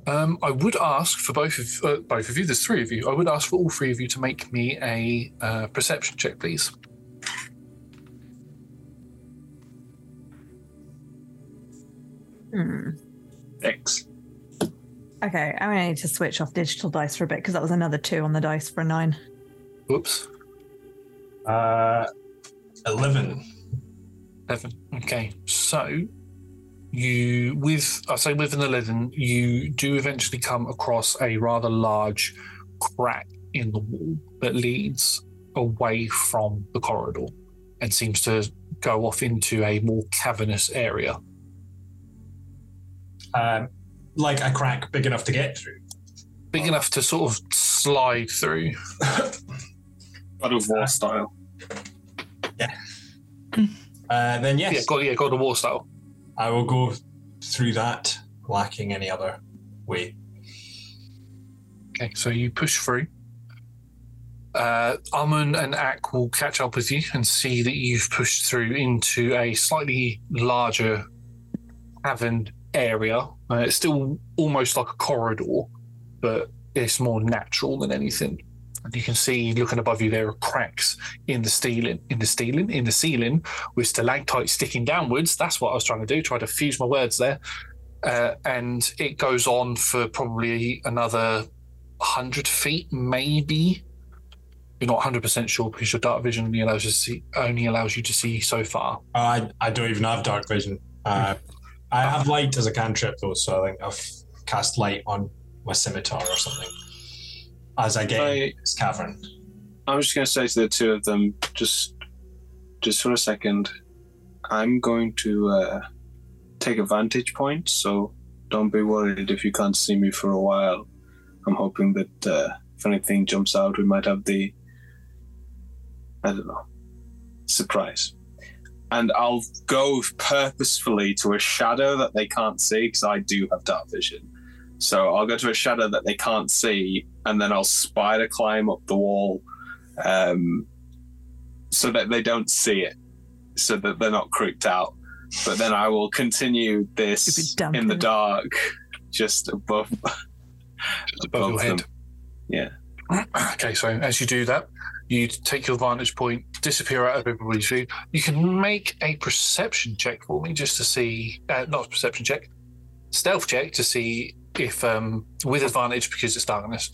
[SPEAKER 2] Um, I would ask for both of uh, both of you. There's three of you. I would ask for all three of you to make me a uh, perception check, please.
[SPEAKER 13] Hmm.
[SPEAKER 3] X.
[SPEAKER 13] Okay, I'm gonna need to switch off digital dice for a bit because that was another two on the dice for a nine.
[SPEAKER 2] Oops.
[SPEAKER 5] uh, eleven?
[SPEAKER 2] Eleven. Okay, so you with I say with an eleven, you do eventually come across a rather large crack in the wall that leads away from the corridor and seems to go off into a more cavernous area.
[SPEAKER 5] Um, like a crack big enough to get through.
[SPEAKER 2] Big enough to sort of slide through.
[SPEAKER 3] God of War style.
[SPEAKER 5] Uh, then yes,
[SPEAKER 2] Yeah, God, yeah, God of War style.
[SPEAKER 5] I will go through that, lacking any other way.
[SPEAKER 2] Okay, so you push through. Uh, Amun and Ak will catch up with you and see that you've pushed through into a slightly larger cavern area. Uh, it's still almost like a corridor, but it's more natural than anything. And you can see, looking above you, there are cracks in the ceiling, in the ceiling, in the ceiling, with stalactites sticking downwards. That's what I was trying to do, try to fuse my words there. Uh, and it goes on for probably another 100 feet, maybe. You're not 100% sure because your dark vision only allows you to see, only allows you to see so far.
[SPEAKER 5] I I don't even have dark vision. Uh, I have light as a cantrip though, so I think I've cast light on my scimitar or something as I get
[SPEAKER 3] I-
[SPEAKER 5] in this cavern.
[SPEAKER 3] I'm just going to say to the two of them, just, just for a second, I'm going to uh, take a vantage point. So don't be worried if you can't see me for a while. I'm hoping that uh, if anything jumps out, we might have the, I don't know, surprise. And I'll go purposefully to a shadow that they can't see because I do have dark vision. So I'll go to a shadow that they can't see, and then I'll spider climb up the wall um, so that they don't see it, so that they're not creeped out. But then I will continue this
[SPEAKER 13] dump
[SPEAKER 3] in the
[SPEAKER 13] it.
[SPEAKER 3] dark, just above,
[SPEAKER 2] above your
[SPEAKER 3] them.
[SPEAKER 2] head.
[SPEAKER 3] Yeah.
[SPEAKER 2] Okay, so as you do that, you take your vantage point, disappear out of everybody's view. You can make a perception check for me just to see, uh, not a perception check, stealth check to see if, um, with advantage because it's darkness.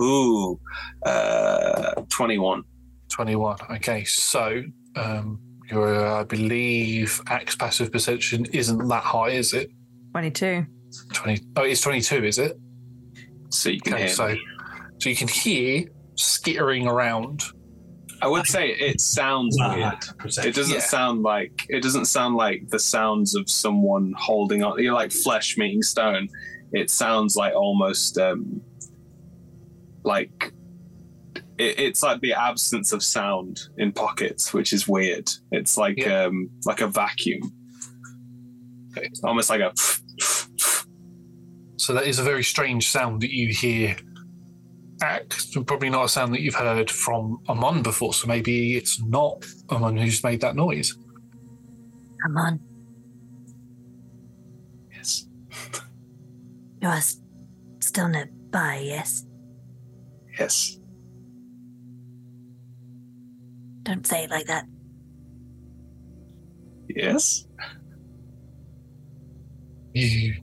[SPEAKER 3] Ooh, uh, 21.
[SPEAKER 2] 21. Okay, so um, your, I believe, Ak's passive perception isn't that high, is it?
[SPEAKER 13] 22.
[SPEAKER 2] 20. Oh, it's 22, is it?
[SPEAKER 3] So you can
[SPEAKER 2] Okay,
[SPEAKER 3] hear
[SPEAKER 2] so,
[SPEAKER 3] me.
[SPEAKER 2] So you can hear skittering around.
[SPEAKER 3] I would say it sounds
[SPEAKER 5] Ah,
[SPEAKER 3] weird. It doesn't
[SPEAKER 2] Yeah.
[SPEAKER 3] sound like it doesn't sound like the sounds of someone holding on. You're like flesh meeting stone. It sounds like almost um, like it, it's like the absence of sound in pockets, which is weird. It's like
[SPEAKER 2] Yeah.
[SPEAKER 3] um, like a vacuum. It's almost like a.
[SPEAKER 2] So that is a very strange sound that you hear. Ak probably not a sound that you've heard from Amun before. So maybe it's not Amun who's made that noise.
[SPEAKER 11] Come Yes. You are s- still nearby, yes?
[SPEAKER 3] Yes.
[SPEAKER 11] Don't say it like that.
[SPEAKER 3] Yes.
[SPEAKER 2] You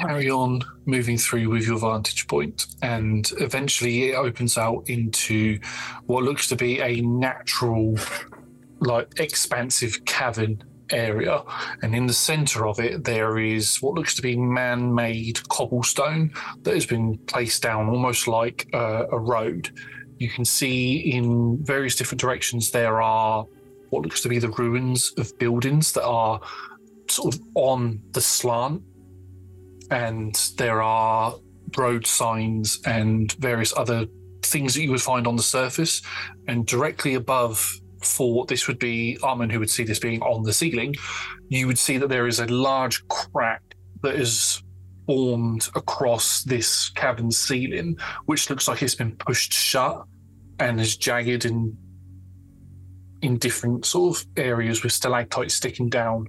[SPEAKER 2] carry on moving through with your vantage point, and eventually it opens out into what looks to be a natural, like expansive cavern area. And in the center of it, there is what looks to be man made cobblestone that has been placed down almost like uh, a road. You can see in various different directions there are what looks to be the ruins of buildings that are sort of on the slant and there are road signs and various other things that you would find on the surface. And directly above, for what this would be, Amun, who would see this being on the ceiling, you would see that there is a large crack that is formed across this cabin ceiling, which looks like it's been pushed shut and is jagged in in different sort of areas with stalactites sticking down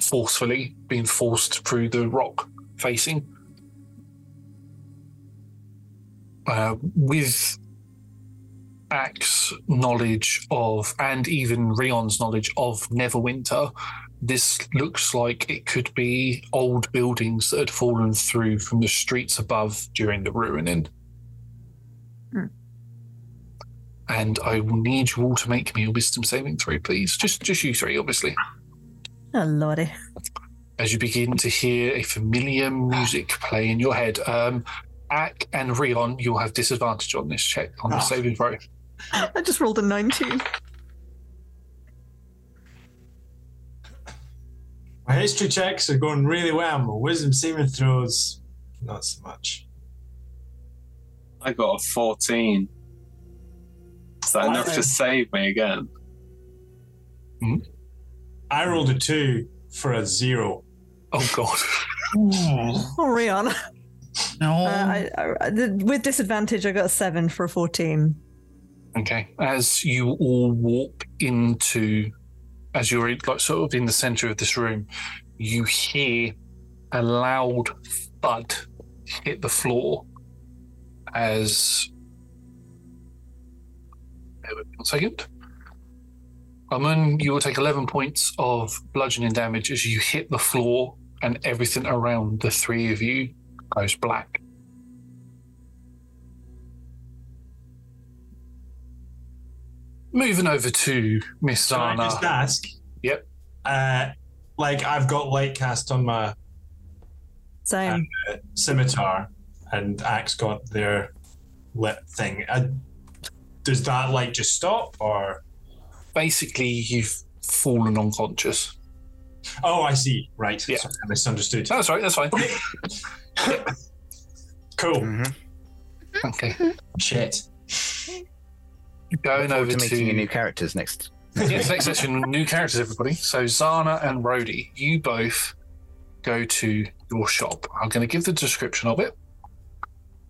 [SPEAKER 2] forcefully, being forced through the rock facing. Uh, with Ak's knowledge of, and even Rion's knowledge of Neverwinter, this looks like it could be old buildings that had fallen through from the streets above during the ruining.
[SPEAKER 13] Hmm.
[SPEAKER 2] And I will need you all to make me a wisdom saving throw, please. Just, just you three, obviously
[SPEAKER 13] Oh, lordy.
[SPEAKER 2] As you begin to hear a familiar music play in your head. Um, Ak and Rion, you'll have disadvantage on this check on the
[SPEAKER 13] Oh.
[SPEAKER 2] saving throw.
[SPEAKER 13] I just rolled a 19.
[SPEAKER 5] My history checks are going really well. My wisdom saving throws, not so much.
[SPEAKER 3] I got a 14. Is that enough to save me again?
[SPEAKER 5] I rolled a two for a zero.
[SPEAKER 2] Oh god.
[SPEAKER 13] Oh, Rihanna.
[SPEAKER 4] No.
[SPEAKER 13] Uh, I, I, I- the- with disadvantage, I got a 7 for a 14.
[SPEAKER 2] Okay. As you all walk into, as you're like sort of in the center of this room, you hear a loud thud hit the floor as. Bear with me One second. Amun, you will take 11 points of bludgeoning damage as you hit the floor, and everything around the three of you goes black. Moving over to Miss
[SPEAKER 5] Can I
[SPEAKER 2] Zana.
[SPEAKER 5] just ask?
[SPEAKER 2] Yep.
[SPEAKER 5] Uh, like I've got light cast on my
[SPEAKER 13] Same.
[SPEAKER 5] uh, scimitar, and Ak's got their lit thing. Uh, does that light just stop, or?
[SPEAKER 2] Basically, you've fallen unconscious.
[SPEAKER 5] Oh, I see. Right.
[SPEAKER 2] Yeah.
[SPEAKER 5] Sorry, I misunderstood.
[SPEAKER 2] That's right. That's fine.
[SPEAKER 5] Cool. Mm-hmm.
[SPEAKER 2] Okay.
[SPEAKER 5] Shit.
[SPEAKER 2] Going
[SPEAKER 1] Look
[SPEAKER 2] over
[SPEAKER 1] to meeting
[SPEAKER 2] to
[SPEAKER 1] your new characters next.
[SPEAKER 2] yes, next session, new characters, everybody. So Zana and Rhodey, you both go to your shop. I'm going to give the description of it.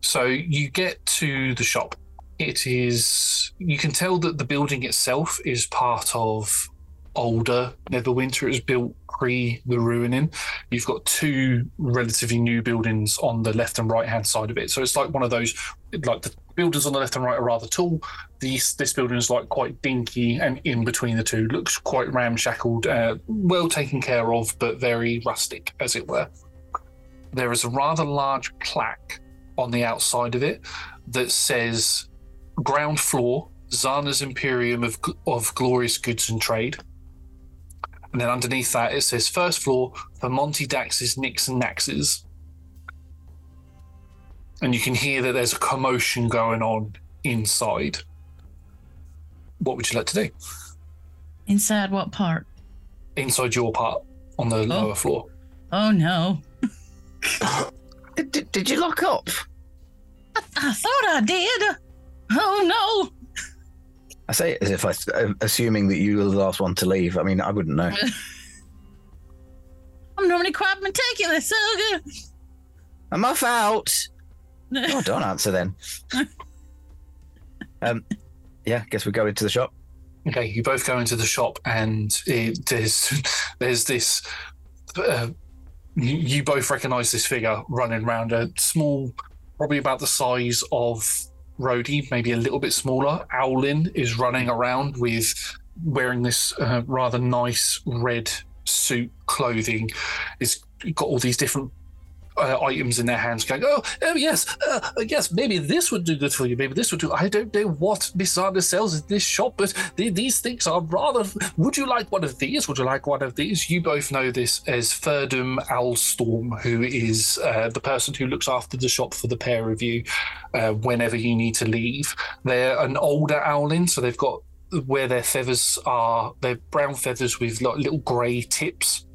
[SPEAKER 2] So you get to the shop. It is you can tell that the building itself is part of older Neverwinter. It was built pre the ruining. You've got two relatively new buildings on the left and right hand side of it. So it's like one of those like the buildings on the left and right are rather tall. These this building is like quite dinky and in between the two looks quite ramshackled, uh, well taken care of, but very rustic, as it were. There is a rather large plaque on the outside of it that says ground floor Zana's Imperium of, of Glorious Goods and Trade. And then underneath that, it says first floor for Monty Dax's Nicks and Naxes. And you can hear that there's a commotion going on inside. What would you like to do?
[SPEAKER 4] Inside what part?
[SPEAKER 2] Inside your part on the oh. lower floor.
[SPEAKER 4] Oh no.
[SPEAKER 12] Did, did, did you lock up?
[SPEAKER 4] I thought I did. Oh no.
[SPEAKER 1] I say it as if I, uh, assuming that you were the last one to leave. I mean, I wouldn't know.
[SPEAKER 4] I'm normally quite meticulous. So good.
[SPEAKER 1] I'm off out. Oh, don't answer then. um, yeah, guess we go into the shop.
[SPEAKER 2] Okay, you both go into the shop, and it, there's there's this uh, you, you both recognise this figure running around a small, probably about the size of Rhodey, maybe a little bit smaller. Owlin is running around with wearing this uh, rather nice red suit clothing. It's got all these different uh, items in their hands, going, "Oh, oh yes, uh, yes, maybe this would do good for you. Maybe this would do." I don't know what Miss Zana sells in this shop, but th- these things are rather. Would you like one of these? Would you like one of these? You both know this as Ferdum Owlstorm, who is uh, the person who looks after the shop for the pair of you uh, whenever you need to leave. They're an older owlin, so they've got where their feathers are. They're brown feathers with like little grey tips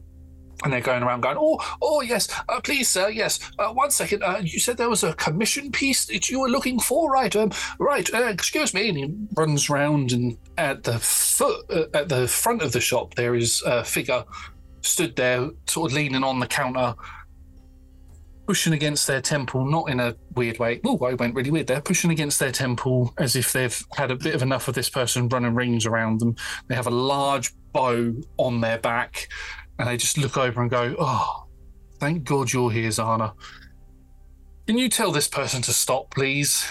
[SPEAKER 2] and they're going around going, "Oh, oh yes, uh, please, sir, yes. Uh, one second. Uh, you said there was a commission piece that you were looking for, right? Um, right. Uh, excuse me." And he runs round, and at the foot, uh, at the front of the shop, there is a figure stood there, sort of leaning on the counter, pushing against their temple, not in a weird way. Oh, I went really weird there. Pushing against their temple as if they've had a bit of enough of this person running rings around them. They have a large bow on their back and they just look over and go, "Oh, thank God you're here, Zana. Can you tell this person to stop, please?"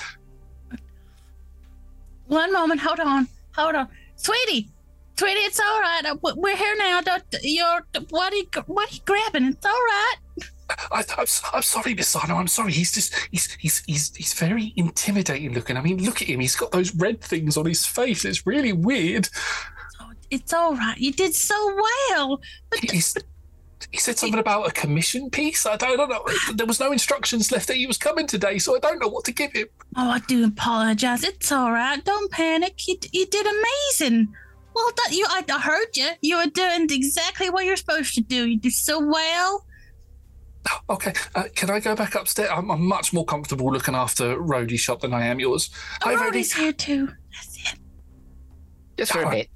[SPEAKER 4] One moment, hold on, hold on, sweetie, sweetie, it's all right. Uh, We're here now. Don't, you're what are you, what are you grabbing? It's all right.
[SPEAKER 2] I, I'm, s- I'm sorry, Miss Zana. I'm sorry. He's just he's he's he's he's very intimidating looking. I mean, look at him. He's got those red things on his face. It's really weird.
[SPEAKER 4] It's all right. You did so well.
[SPEAKER 2] He's, he said something about a commission piece. I don't, I don't know. There was no instructions left that he was coming today, so I don't know what to give him.
[SPEAKER 4] Oh, I do apologize. It's all right. Don't panic. You, you did amazing. Well, done. You, I, I heard you. You were doing exactly what you're supposed to do. You did so well.
[SPEAKER 2] Okay, uh, can I go back upstairs? I'm, I'm much more comfortable looking after Rhodey's shop than I am yours. Hi, Rhodey.
[SPEAKER 4] Rhodey's here too.
[SPEAKER 12] That's Just for a bit.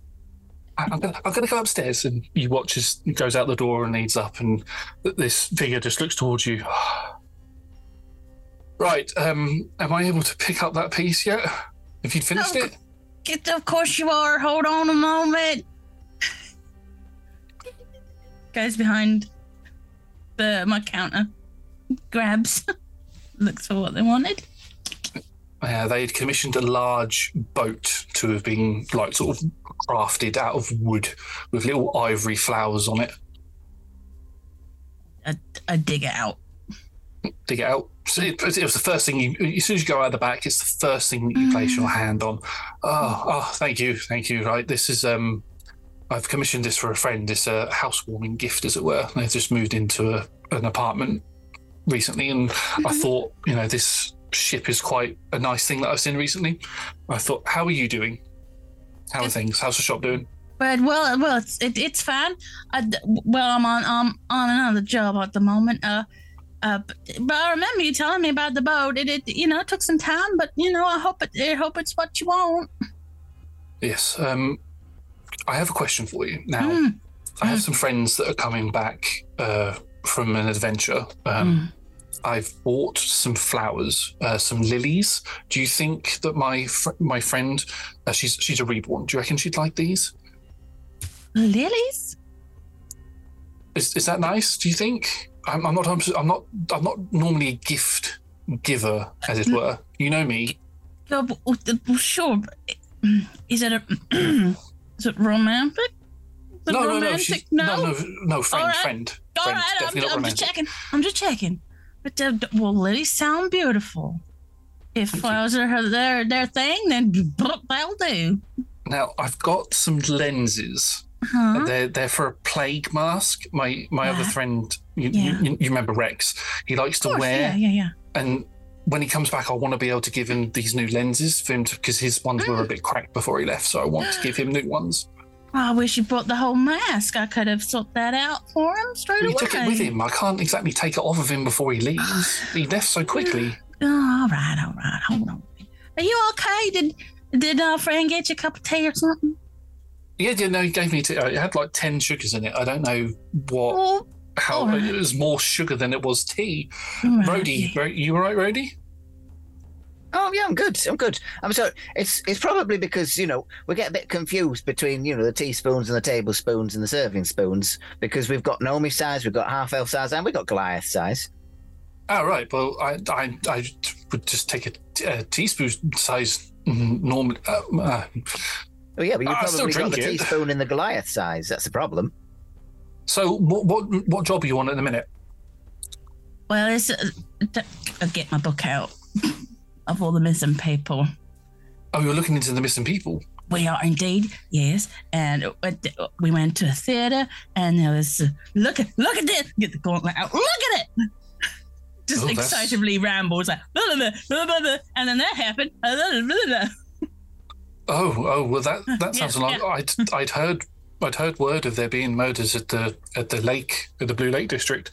[SPEAKER 2] I'm gonna, I'm gonna go upstairs, and you watch as he goes out the door and leads up, and this figure just looks towards you. Right, um, am I able to pick up that piece yet? If you'd finished
[SPEAKER 4] Oh,
[SPEAKER 2] it?
[SPEAKER 4] Get, of course you are. Hold on a moment. Goes behind the my counter, grabs, looks for what they wanted.
[SPEAKER 2] Uh, they had commissioned a large boat to have been like sort of crafted out of wood with little ivory flowers on it.
[SPEAKER 4] I, I dig it out.
[SPEAKER 2] Dig it out. So it, it was the first thing you, as soon as you go out the back, it's the first thing that you place your hand on. Oh, oh, thank you, thank you. Right, this is um, I've commissioned this for a friend. It's a housewarming gift, as it were. They've just moved into a, an apartment recently, and I thought, you know, this ship is quite a nice thing that I've seen recently. I thought, how are you doing? How are things? How's the shop doing?
[SPEAKER 4] But well, well, it's it, it's fine. I well, I'm on um on another job at the moment. Uh, uh, but, but I remember you telling me about the boat. It, it you know it took some time, but you know I hope it I hope it's what you want.
[SPEAKER 2] Yes. Um, I have a question for you now.
[SPEAKER 4] Mm.
[SPEAKER 2] I have some friends that are coming back uh, from an adventure. Um, I've bought some flowers, uh, some lilies. Do you think that my fr- my friend, uh, she's she's a reborn. Do you reckon she'd like these?
[SPEAKER 4] Lilies?
[SPEAKER 2] Is is that nice? Do you think? I'm, I'm not. I'm, I'm not. I'm not normally a gift giver, as it were. You know me.
[SPEAKER 4] Yeah, but- well, sure. but, mm, Is it a is it romantic? Is it
[SPEAKER 2] No, no, no, no, no, no, friend,
[SPEAKER 4] All right.
[SPEAKER 2] friend,
[SPEAKER 4] All
[SPEAKER 2] friend,
[SPEAKER 4] right, I'm, I'm just checking. I'm just checking. But d- well, lilies sound beautiful. If flowers are their their thing, then that'll do.
[SPEAKER 2] Now I've got some lenses.
[SPEAKER 4] Huh?
[SPEAKER 2] They're they're for a plague mask. My my other friend, you,
[SPEAKER 4] Yeah.
[SPEAKER 2] you, you remember Rex? He likes to wear.
[SPEAKER 4] yeah, yeah, yeah.
[SPEAKER 2] And when he comes back, I want to be able to give him these new lenses for him because his ones were a
[SPEAKER 4] Mm.
[SPEAKER 2] bit cracked before he left. So I want to give him new ones.
[SPEAKER 4] I wish you brought the whole mask. I could have sorted that out for him straight
[SPEAKER 2] He
[SPEAKER 4] away.
[SPEAKER 2] He took it with him. I can't exactly take it off of him before he leaves. he left so quickly.
[SPEAKER 4] Oh, all right, all right. Hold on. Are you okay? Did did our friend get you a cup of tea or something?
[SPEAKER 2] Yeah, yeah, no, he gave me. T- uh, it had like ten sugars in it. I don't know what.
[SPEAKER 4] Oh,
[SPEAKER 2] how
[SPEAKER 4] right.
[SPEAKER 2] it was more sugar than it was tea.
[SPEAKER 4] Right,
[SPEAKER 2] Rhodey, Ro- you all right, Rhodey?
[SPEAKER 12] Oh yeah, I'm good. I'm good. I'm sorry. It's it's probably because you know we get a bit confused between you know the teaspoons and the tablespoons and the serving spoons because we've got Nomi size, we've got half elf size, and we've got Goliath size.
[SPEAKER 2] Oh, right. Well, I, I, I would just take a, t- a teaspoon size normal. Uh, uh,
[SPEAKER 12] Oh yeah, but you
[SPEAKER 2] I'll still
[SPEAKER 12] probably got the
[SPEAKER 2] it.
[SPEAKER 12] teaspoon in the Goliath size. That's the problem.
[SPEAKER 2] so, what, what, what job are you on at the minute?
[SPEAKER 4] Well, it's, uh, d- I'll get my book out of all the missing people.
[SPEAKER 2] Oh, you're looking into the missing people.
[SPEAKER 4] We are indeed, yes. And we went to a theater, and there was look at look at this. Get the gauntlet out. Look at it. Just
[SPEAKER 2] Oh,
[SPEAKER 4] excitedly rambles like, blah, blah, blah, blah, blah, and then that happened. blah, blah, blah, blah.
[SPEAKER 2] Oh, oh, well, that that
[SPEAKER 4] Yeah,
[SPEAKER 2] sounds like I'd I'd heard I'd heard word of there being murders at the at the lake at the Blue Lake district.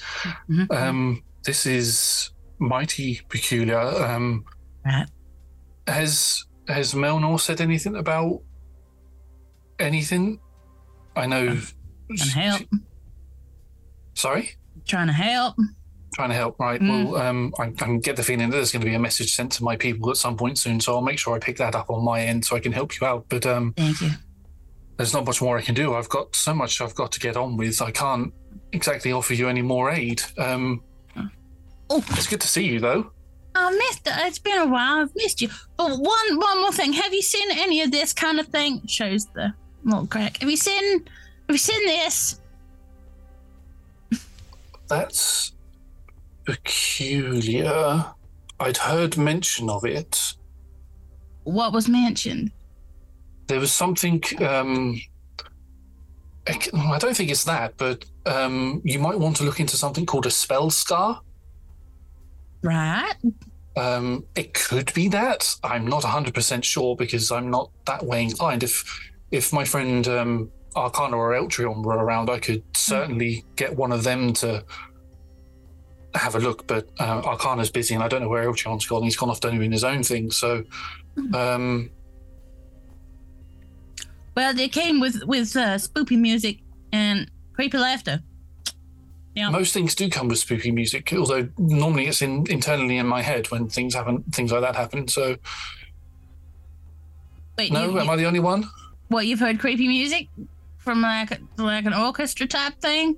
[SPEAKER 4] Mhm.
[SPEAKER 2] Um, this is mighty peculiar. Um,
[SPEAKER 4] Right.
[SPEAKER 2] has has Melnor said anything about anything? I know.
[SPEAKER 4] Trying to help.
[SPEAKER 2] Sorry,
[SPEAKER 4] Trying to help.
[SPEAKER 2] trying to help. Right.
[SPEAKER 4] Mm.
[SPEAKER 2] Well, um, I, I can get the feeling that there's going to be a message sent to my people at some point soon, so I'll make sure I pick that up on my end so I can help you out. But um,
[SPEAKER 4] Thank you.
[SPEAKER 2] there's not much more I can do. I've got so much I've got to get on with. I can't exactly offer you any more aid. Um,
[SPEAKER 4] Oh.
[SPEAKER 2] it's good to see you though.
[SPEAKER 4] I missed it. It's been a while. I've missed you. But one one more thing. Have you seen any of this kind of thing? Shows the little crack. Have you seen have you seen this?
[SPEAKER 2] That's peculiar. I'd heard mention of it.
[SPEAKER 4] What was mentioned?
[SPEAKER 2] There was something. Um, I don't think it's that, but um, you might want to look into something called a spell scar.
[SPEAKER 4] Right.
[SPEAKER 2] Um, it could be that. I'm not 100% sure because I'm not that way inclined. If if my friend um, Arcana or Eltrion were around, I could certainly get one of them to have a look. But uh, Arcana's busy and I don't know where Eltrion's gone. He's gone off doing his own thing. So, um,
[SPEAKER 4] Well, they came with with uh, spoopy music and creepy laughter. Yeah.
[SPEAKER 2] most things do come with spooky music, although normally it's in, internally in my head when things happen, things like that happen. So,
[SPEAKER 4] Wait,
[SPEAKER 2] no,
[SPEAKER 4] you,
[SPEAKER 2] am I the only one?
[SPEAKER 4] what you've heard creepy music from like like an orchestra type thing?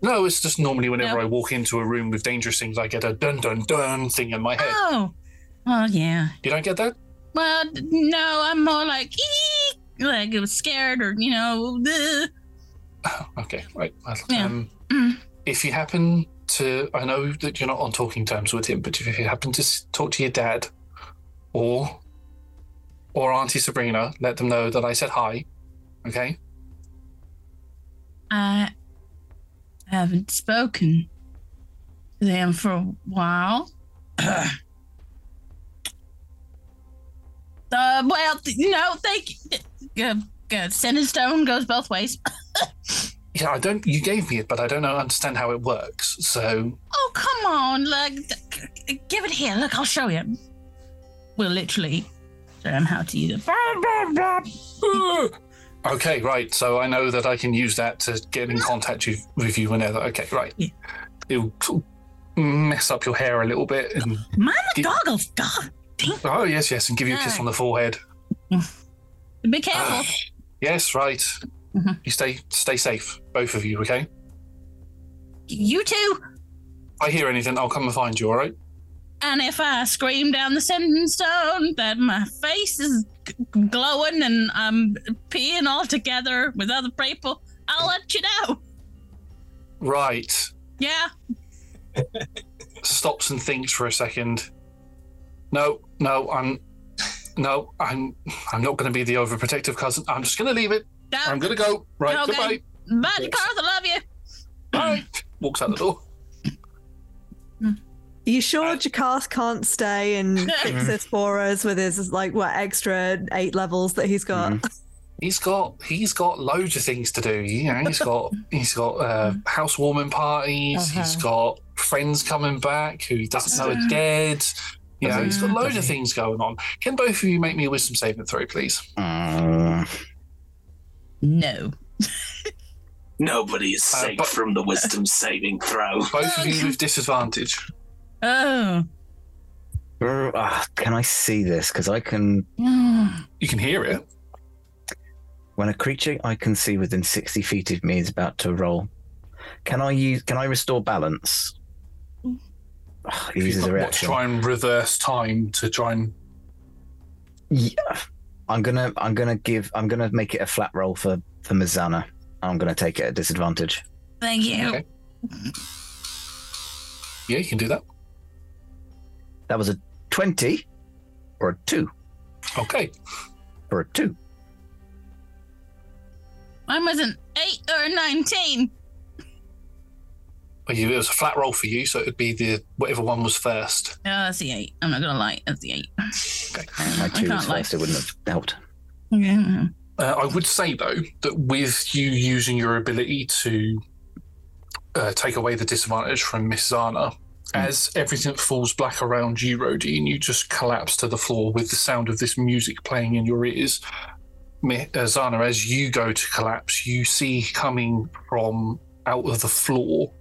[SPEAKER 2] No, it's just normally whenever
[SPEAKER 4] No.
[SPEAKER 2] I walk into a room with dangerous things, I get a dun dun dun thing in my head.
[SPEAKER 4] Oh, oh yeah.
[SPEAKER 2] You don't get that?
[SPEAKER 4] Well, no, I'm more like "Eek," like I was scared or you know. "Ugh."
[SPEAKER 2] Okay, right. Well,
[SPEAKER 4] Yeah.
[SPEAKER 2] Um,
[SPEAKER 4] Mm.
[SPEAKER 2] If you happen to, I know that you're not on talking terms with him, but if you happen to talk to your dad or or Auntie Sabrina, let them know that I said hi. Okay.
[SPEAKER 4] I haven't spoken to them for a while. uh, well, th- no, thank you. Good, uh, Sending stone goes both ways.
[SPEAKER 2] Yeah, I don't. You gave me it, but I don't understand how it works. So
[SPEAKER 4] Oh, come on. Like, give it here. Look, I'll show you. We'll literally show him how to use it.
[SPEAKER 2] Okay, right. So I know that I can use that to get in contact you, with you whenever. Okay, right.
[SPEAKER 4] Yeah.
[SPEAKER 2] It'll mess up your hair a little bit. And,
[SPEAKER 4] Mama
[SPEAKER 2] Gi-
[SPEAKER 4] goggles. God,
[SPEAKER 2] oh, yes, yes. And give you a kiss on the forehead.
[SPEAKER 4] be careful.
[SPEAKER 2] Ah, yes, right.
[SPEAKER 4] Mhm.
[SPEAKER 2] You stay stay safe, both of you, okay?
[SPEAKER 4] you too.
[SPEAKER 2] I hear anything, I'll come and find you, all right?
[SPEAKER 4] And if I scream down the sending stone that my face is g- glowing and I'm peeing all together with other people, I'll let you know.
[SPEAKER 2] Right.
[SPEAKER 4] Yeah.
[SPEAKER 2] Stops and thinks for a second. No, no, I'm no, I'm I'm not gonna be the overprotective cousin. I'm just gonna leave it.
[SPEAKER 4] No.
[SPEAKER 2] I'm gonna go. Right,
[SPEAKER 4] Okay.
[SPEAKER 2] goodbye.
[SPEAKER 4] Bye, Carl. I love you.
[SPEAKER 2] Bye. Walks out the door.
[SPEAKER 13] Are you sure Jakar can't stay and fix this for us with his like what extra eight levels that he's got? Mm-hmm.
[SPEAKER 2] He's got he's got loads of things to do. You know, he's got he's got uh, mm-hmm. housewarming parties. Uh-huh. He's got friends coming back who he doesn't know are uh-huh. dead. You know, he's got mm-hmm. loads of things going on. Can both of you make me a wisdom saving throw, please?
[SPEAKER 4] Uh, No.
[SPEAKER 3] Nobody is
[SPEAKER 2] Uh,
[SPEAKER 3] safe
[SPEAKER 2] but-
[SPEAKER 3] from the wisdom saving throw.
[SPEAKER 2] Both of you with disadvantage.
[SPEAKER 4] Oh.
[SPEAKER 1] Uh, can I see this? Because I can.
[SPEAKER 2] You can hear it.
[SPEAKER 1] When a creature I can see within sixty feet of me is about to roll, can I use? Can I restore balance? He uses a
[SPEAKER 2] What, to
[SPEAKER 1] reaction.
[SPEAKER 2] try and reverse time to try and.
[SPEAKER 1] Yeah, I'm gonna. I'm gonna give. I'm gonna make it a flat roll for for Mizana. I'm gonna take it at disadvantage.
[SPEAKER 4] Thank you.
[SPEAKER 2] Okay. Yeah, you can do that.
[SPEAKER 1] That was a twenty, or a two,
[SPEAKER 2] Okay.
[SPEAKER 1] or a two.
[SPEAKER 4] Mine was an eight or a nineteen.
[SPEAKER 2] Well, it was a flat roll for you, so it would be the whatever one was first.
[SPEAKER 4] Oh, that's the eight. I'm not gonna lie, that's the eight.
[SPEAKER 2] Okay.
[SPEAKER 1] My
[SPEAKER 4] I
[SPEAKER 1] two was
[SPEAKER 4] can't lie.
[SPEAKER 1] first. It wouldn't have helped.
[SPEAKER 4] Yeah.
[SPEAKER 2] Uh, I would say though that with you using your ability to uh, take away the disadvantage from Miss Zana, as everything falls black around you, Rhodey, and you just collapse to the floor with the sound of this music playing in your ears. Mi- uh, Zana, as you go to collapse, you see coming from out of the floor,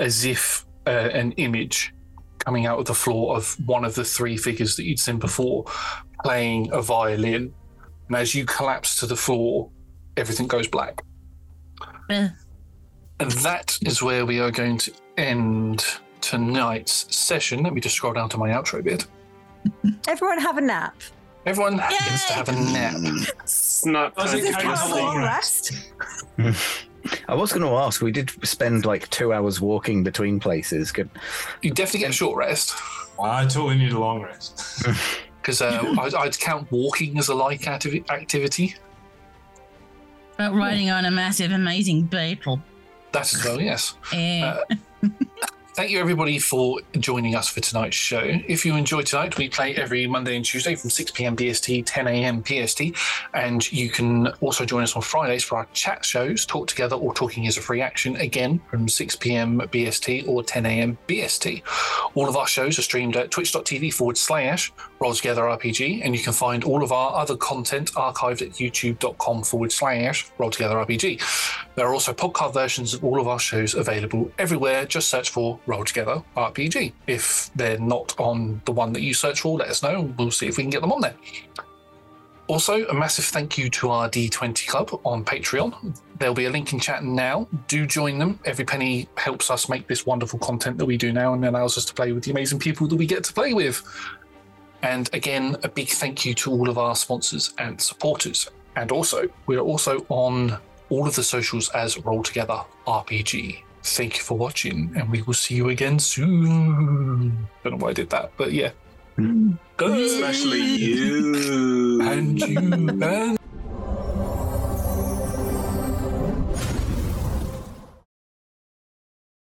[SPEAKER 2] as if uh, an image coming out of the floor of one of the three figures that you'd seen before, playing a violin. And as you collapse to the floor, everything goes black.
[SPEAKER 4] Uh,
[SPEAKER 2] And that is where we are going to end tonight's session. Let me just scroll down to my outro bit.
[SPEAKER 13] Everyone have a nap.
[SPEAKER 2] Everyone gets to have a nap.
[SPEAKER 3] Snap.
[SPEAKER 5] Does it count as
[SPEAKER 13] as a
[SPEAKER 5] long
[SPEAKER 13] long
[SPEAKER 5] rest?
[SPEAKER 13] rest.
[SPEAKER 1] I was going to ask. We did spend like two hours walking between places. Could
[SPEAKER 2] You definitely get a short rest
[SPEAKER 5] I totally need a long rest.
[SPEAKER 2] because uh, I'd, I'd count walking as a like activi- activity.
[SPEAKER 4] But riding on a massive, amazing beetle.
[SPEAKER 2] That as well, yes.
[SPEAKER 4] Eh.
[SPEAKER 2] Thank you, everybody, for joining us for tonight's show. If you enjoy tonight, we play every Monday and Tuesday from 6 p.m. BST, 10 a.m. PST. And you can also join us on Fridays for our chat shows, Talk Together or Talking as a Free Action, again from 6 p.m. BST or 10 a.m. BST. All of our shows are streamed at twitch.tv forward slash Roll Together RPG. And you can find all of our other content archived at youtube.com forward slash Roll Together RPG. There are also podcast versions of all of our shows available everywhere. Just search for Roll Together RPG. If they're not on the one that you search for, let us know. We'll see if we can get them on there. Also, a massive thank you to our D20 Club on Patreon. There'll be a link in chat now. Do join them. Every penny helps us make this wonderful content that we do now and allows us to play with the amazing people that we get to play with. And again, a big thank you to all of our sponsors and supporters. And also, we're also on all of the socials as Roll Together RPG. Thank you for watching, and we will see you again soon. Don't know why I did that, but yeah. Hmm.
[SPEAKER 3] Especially you.
[SPEAKER 2] And you. And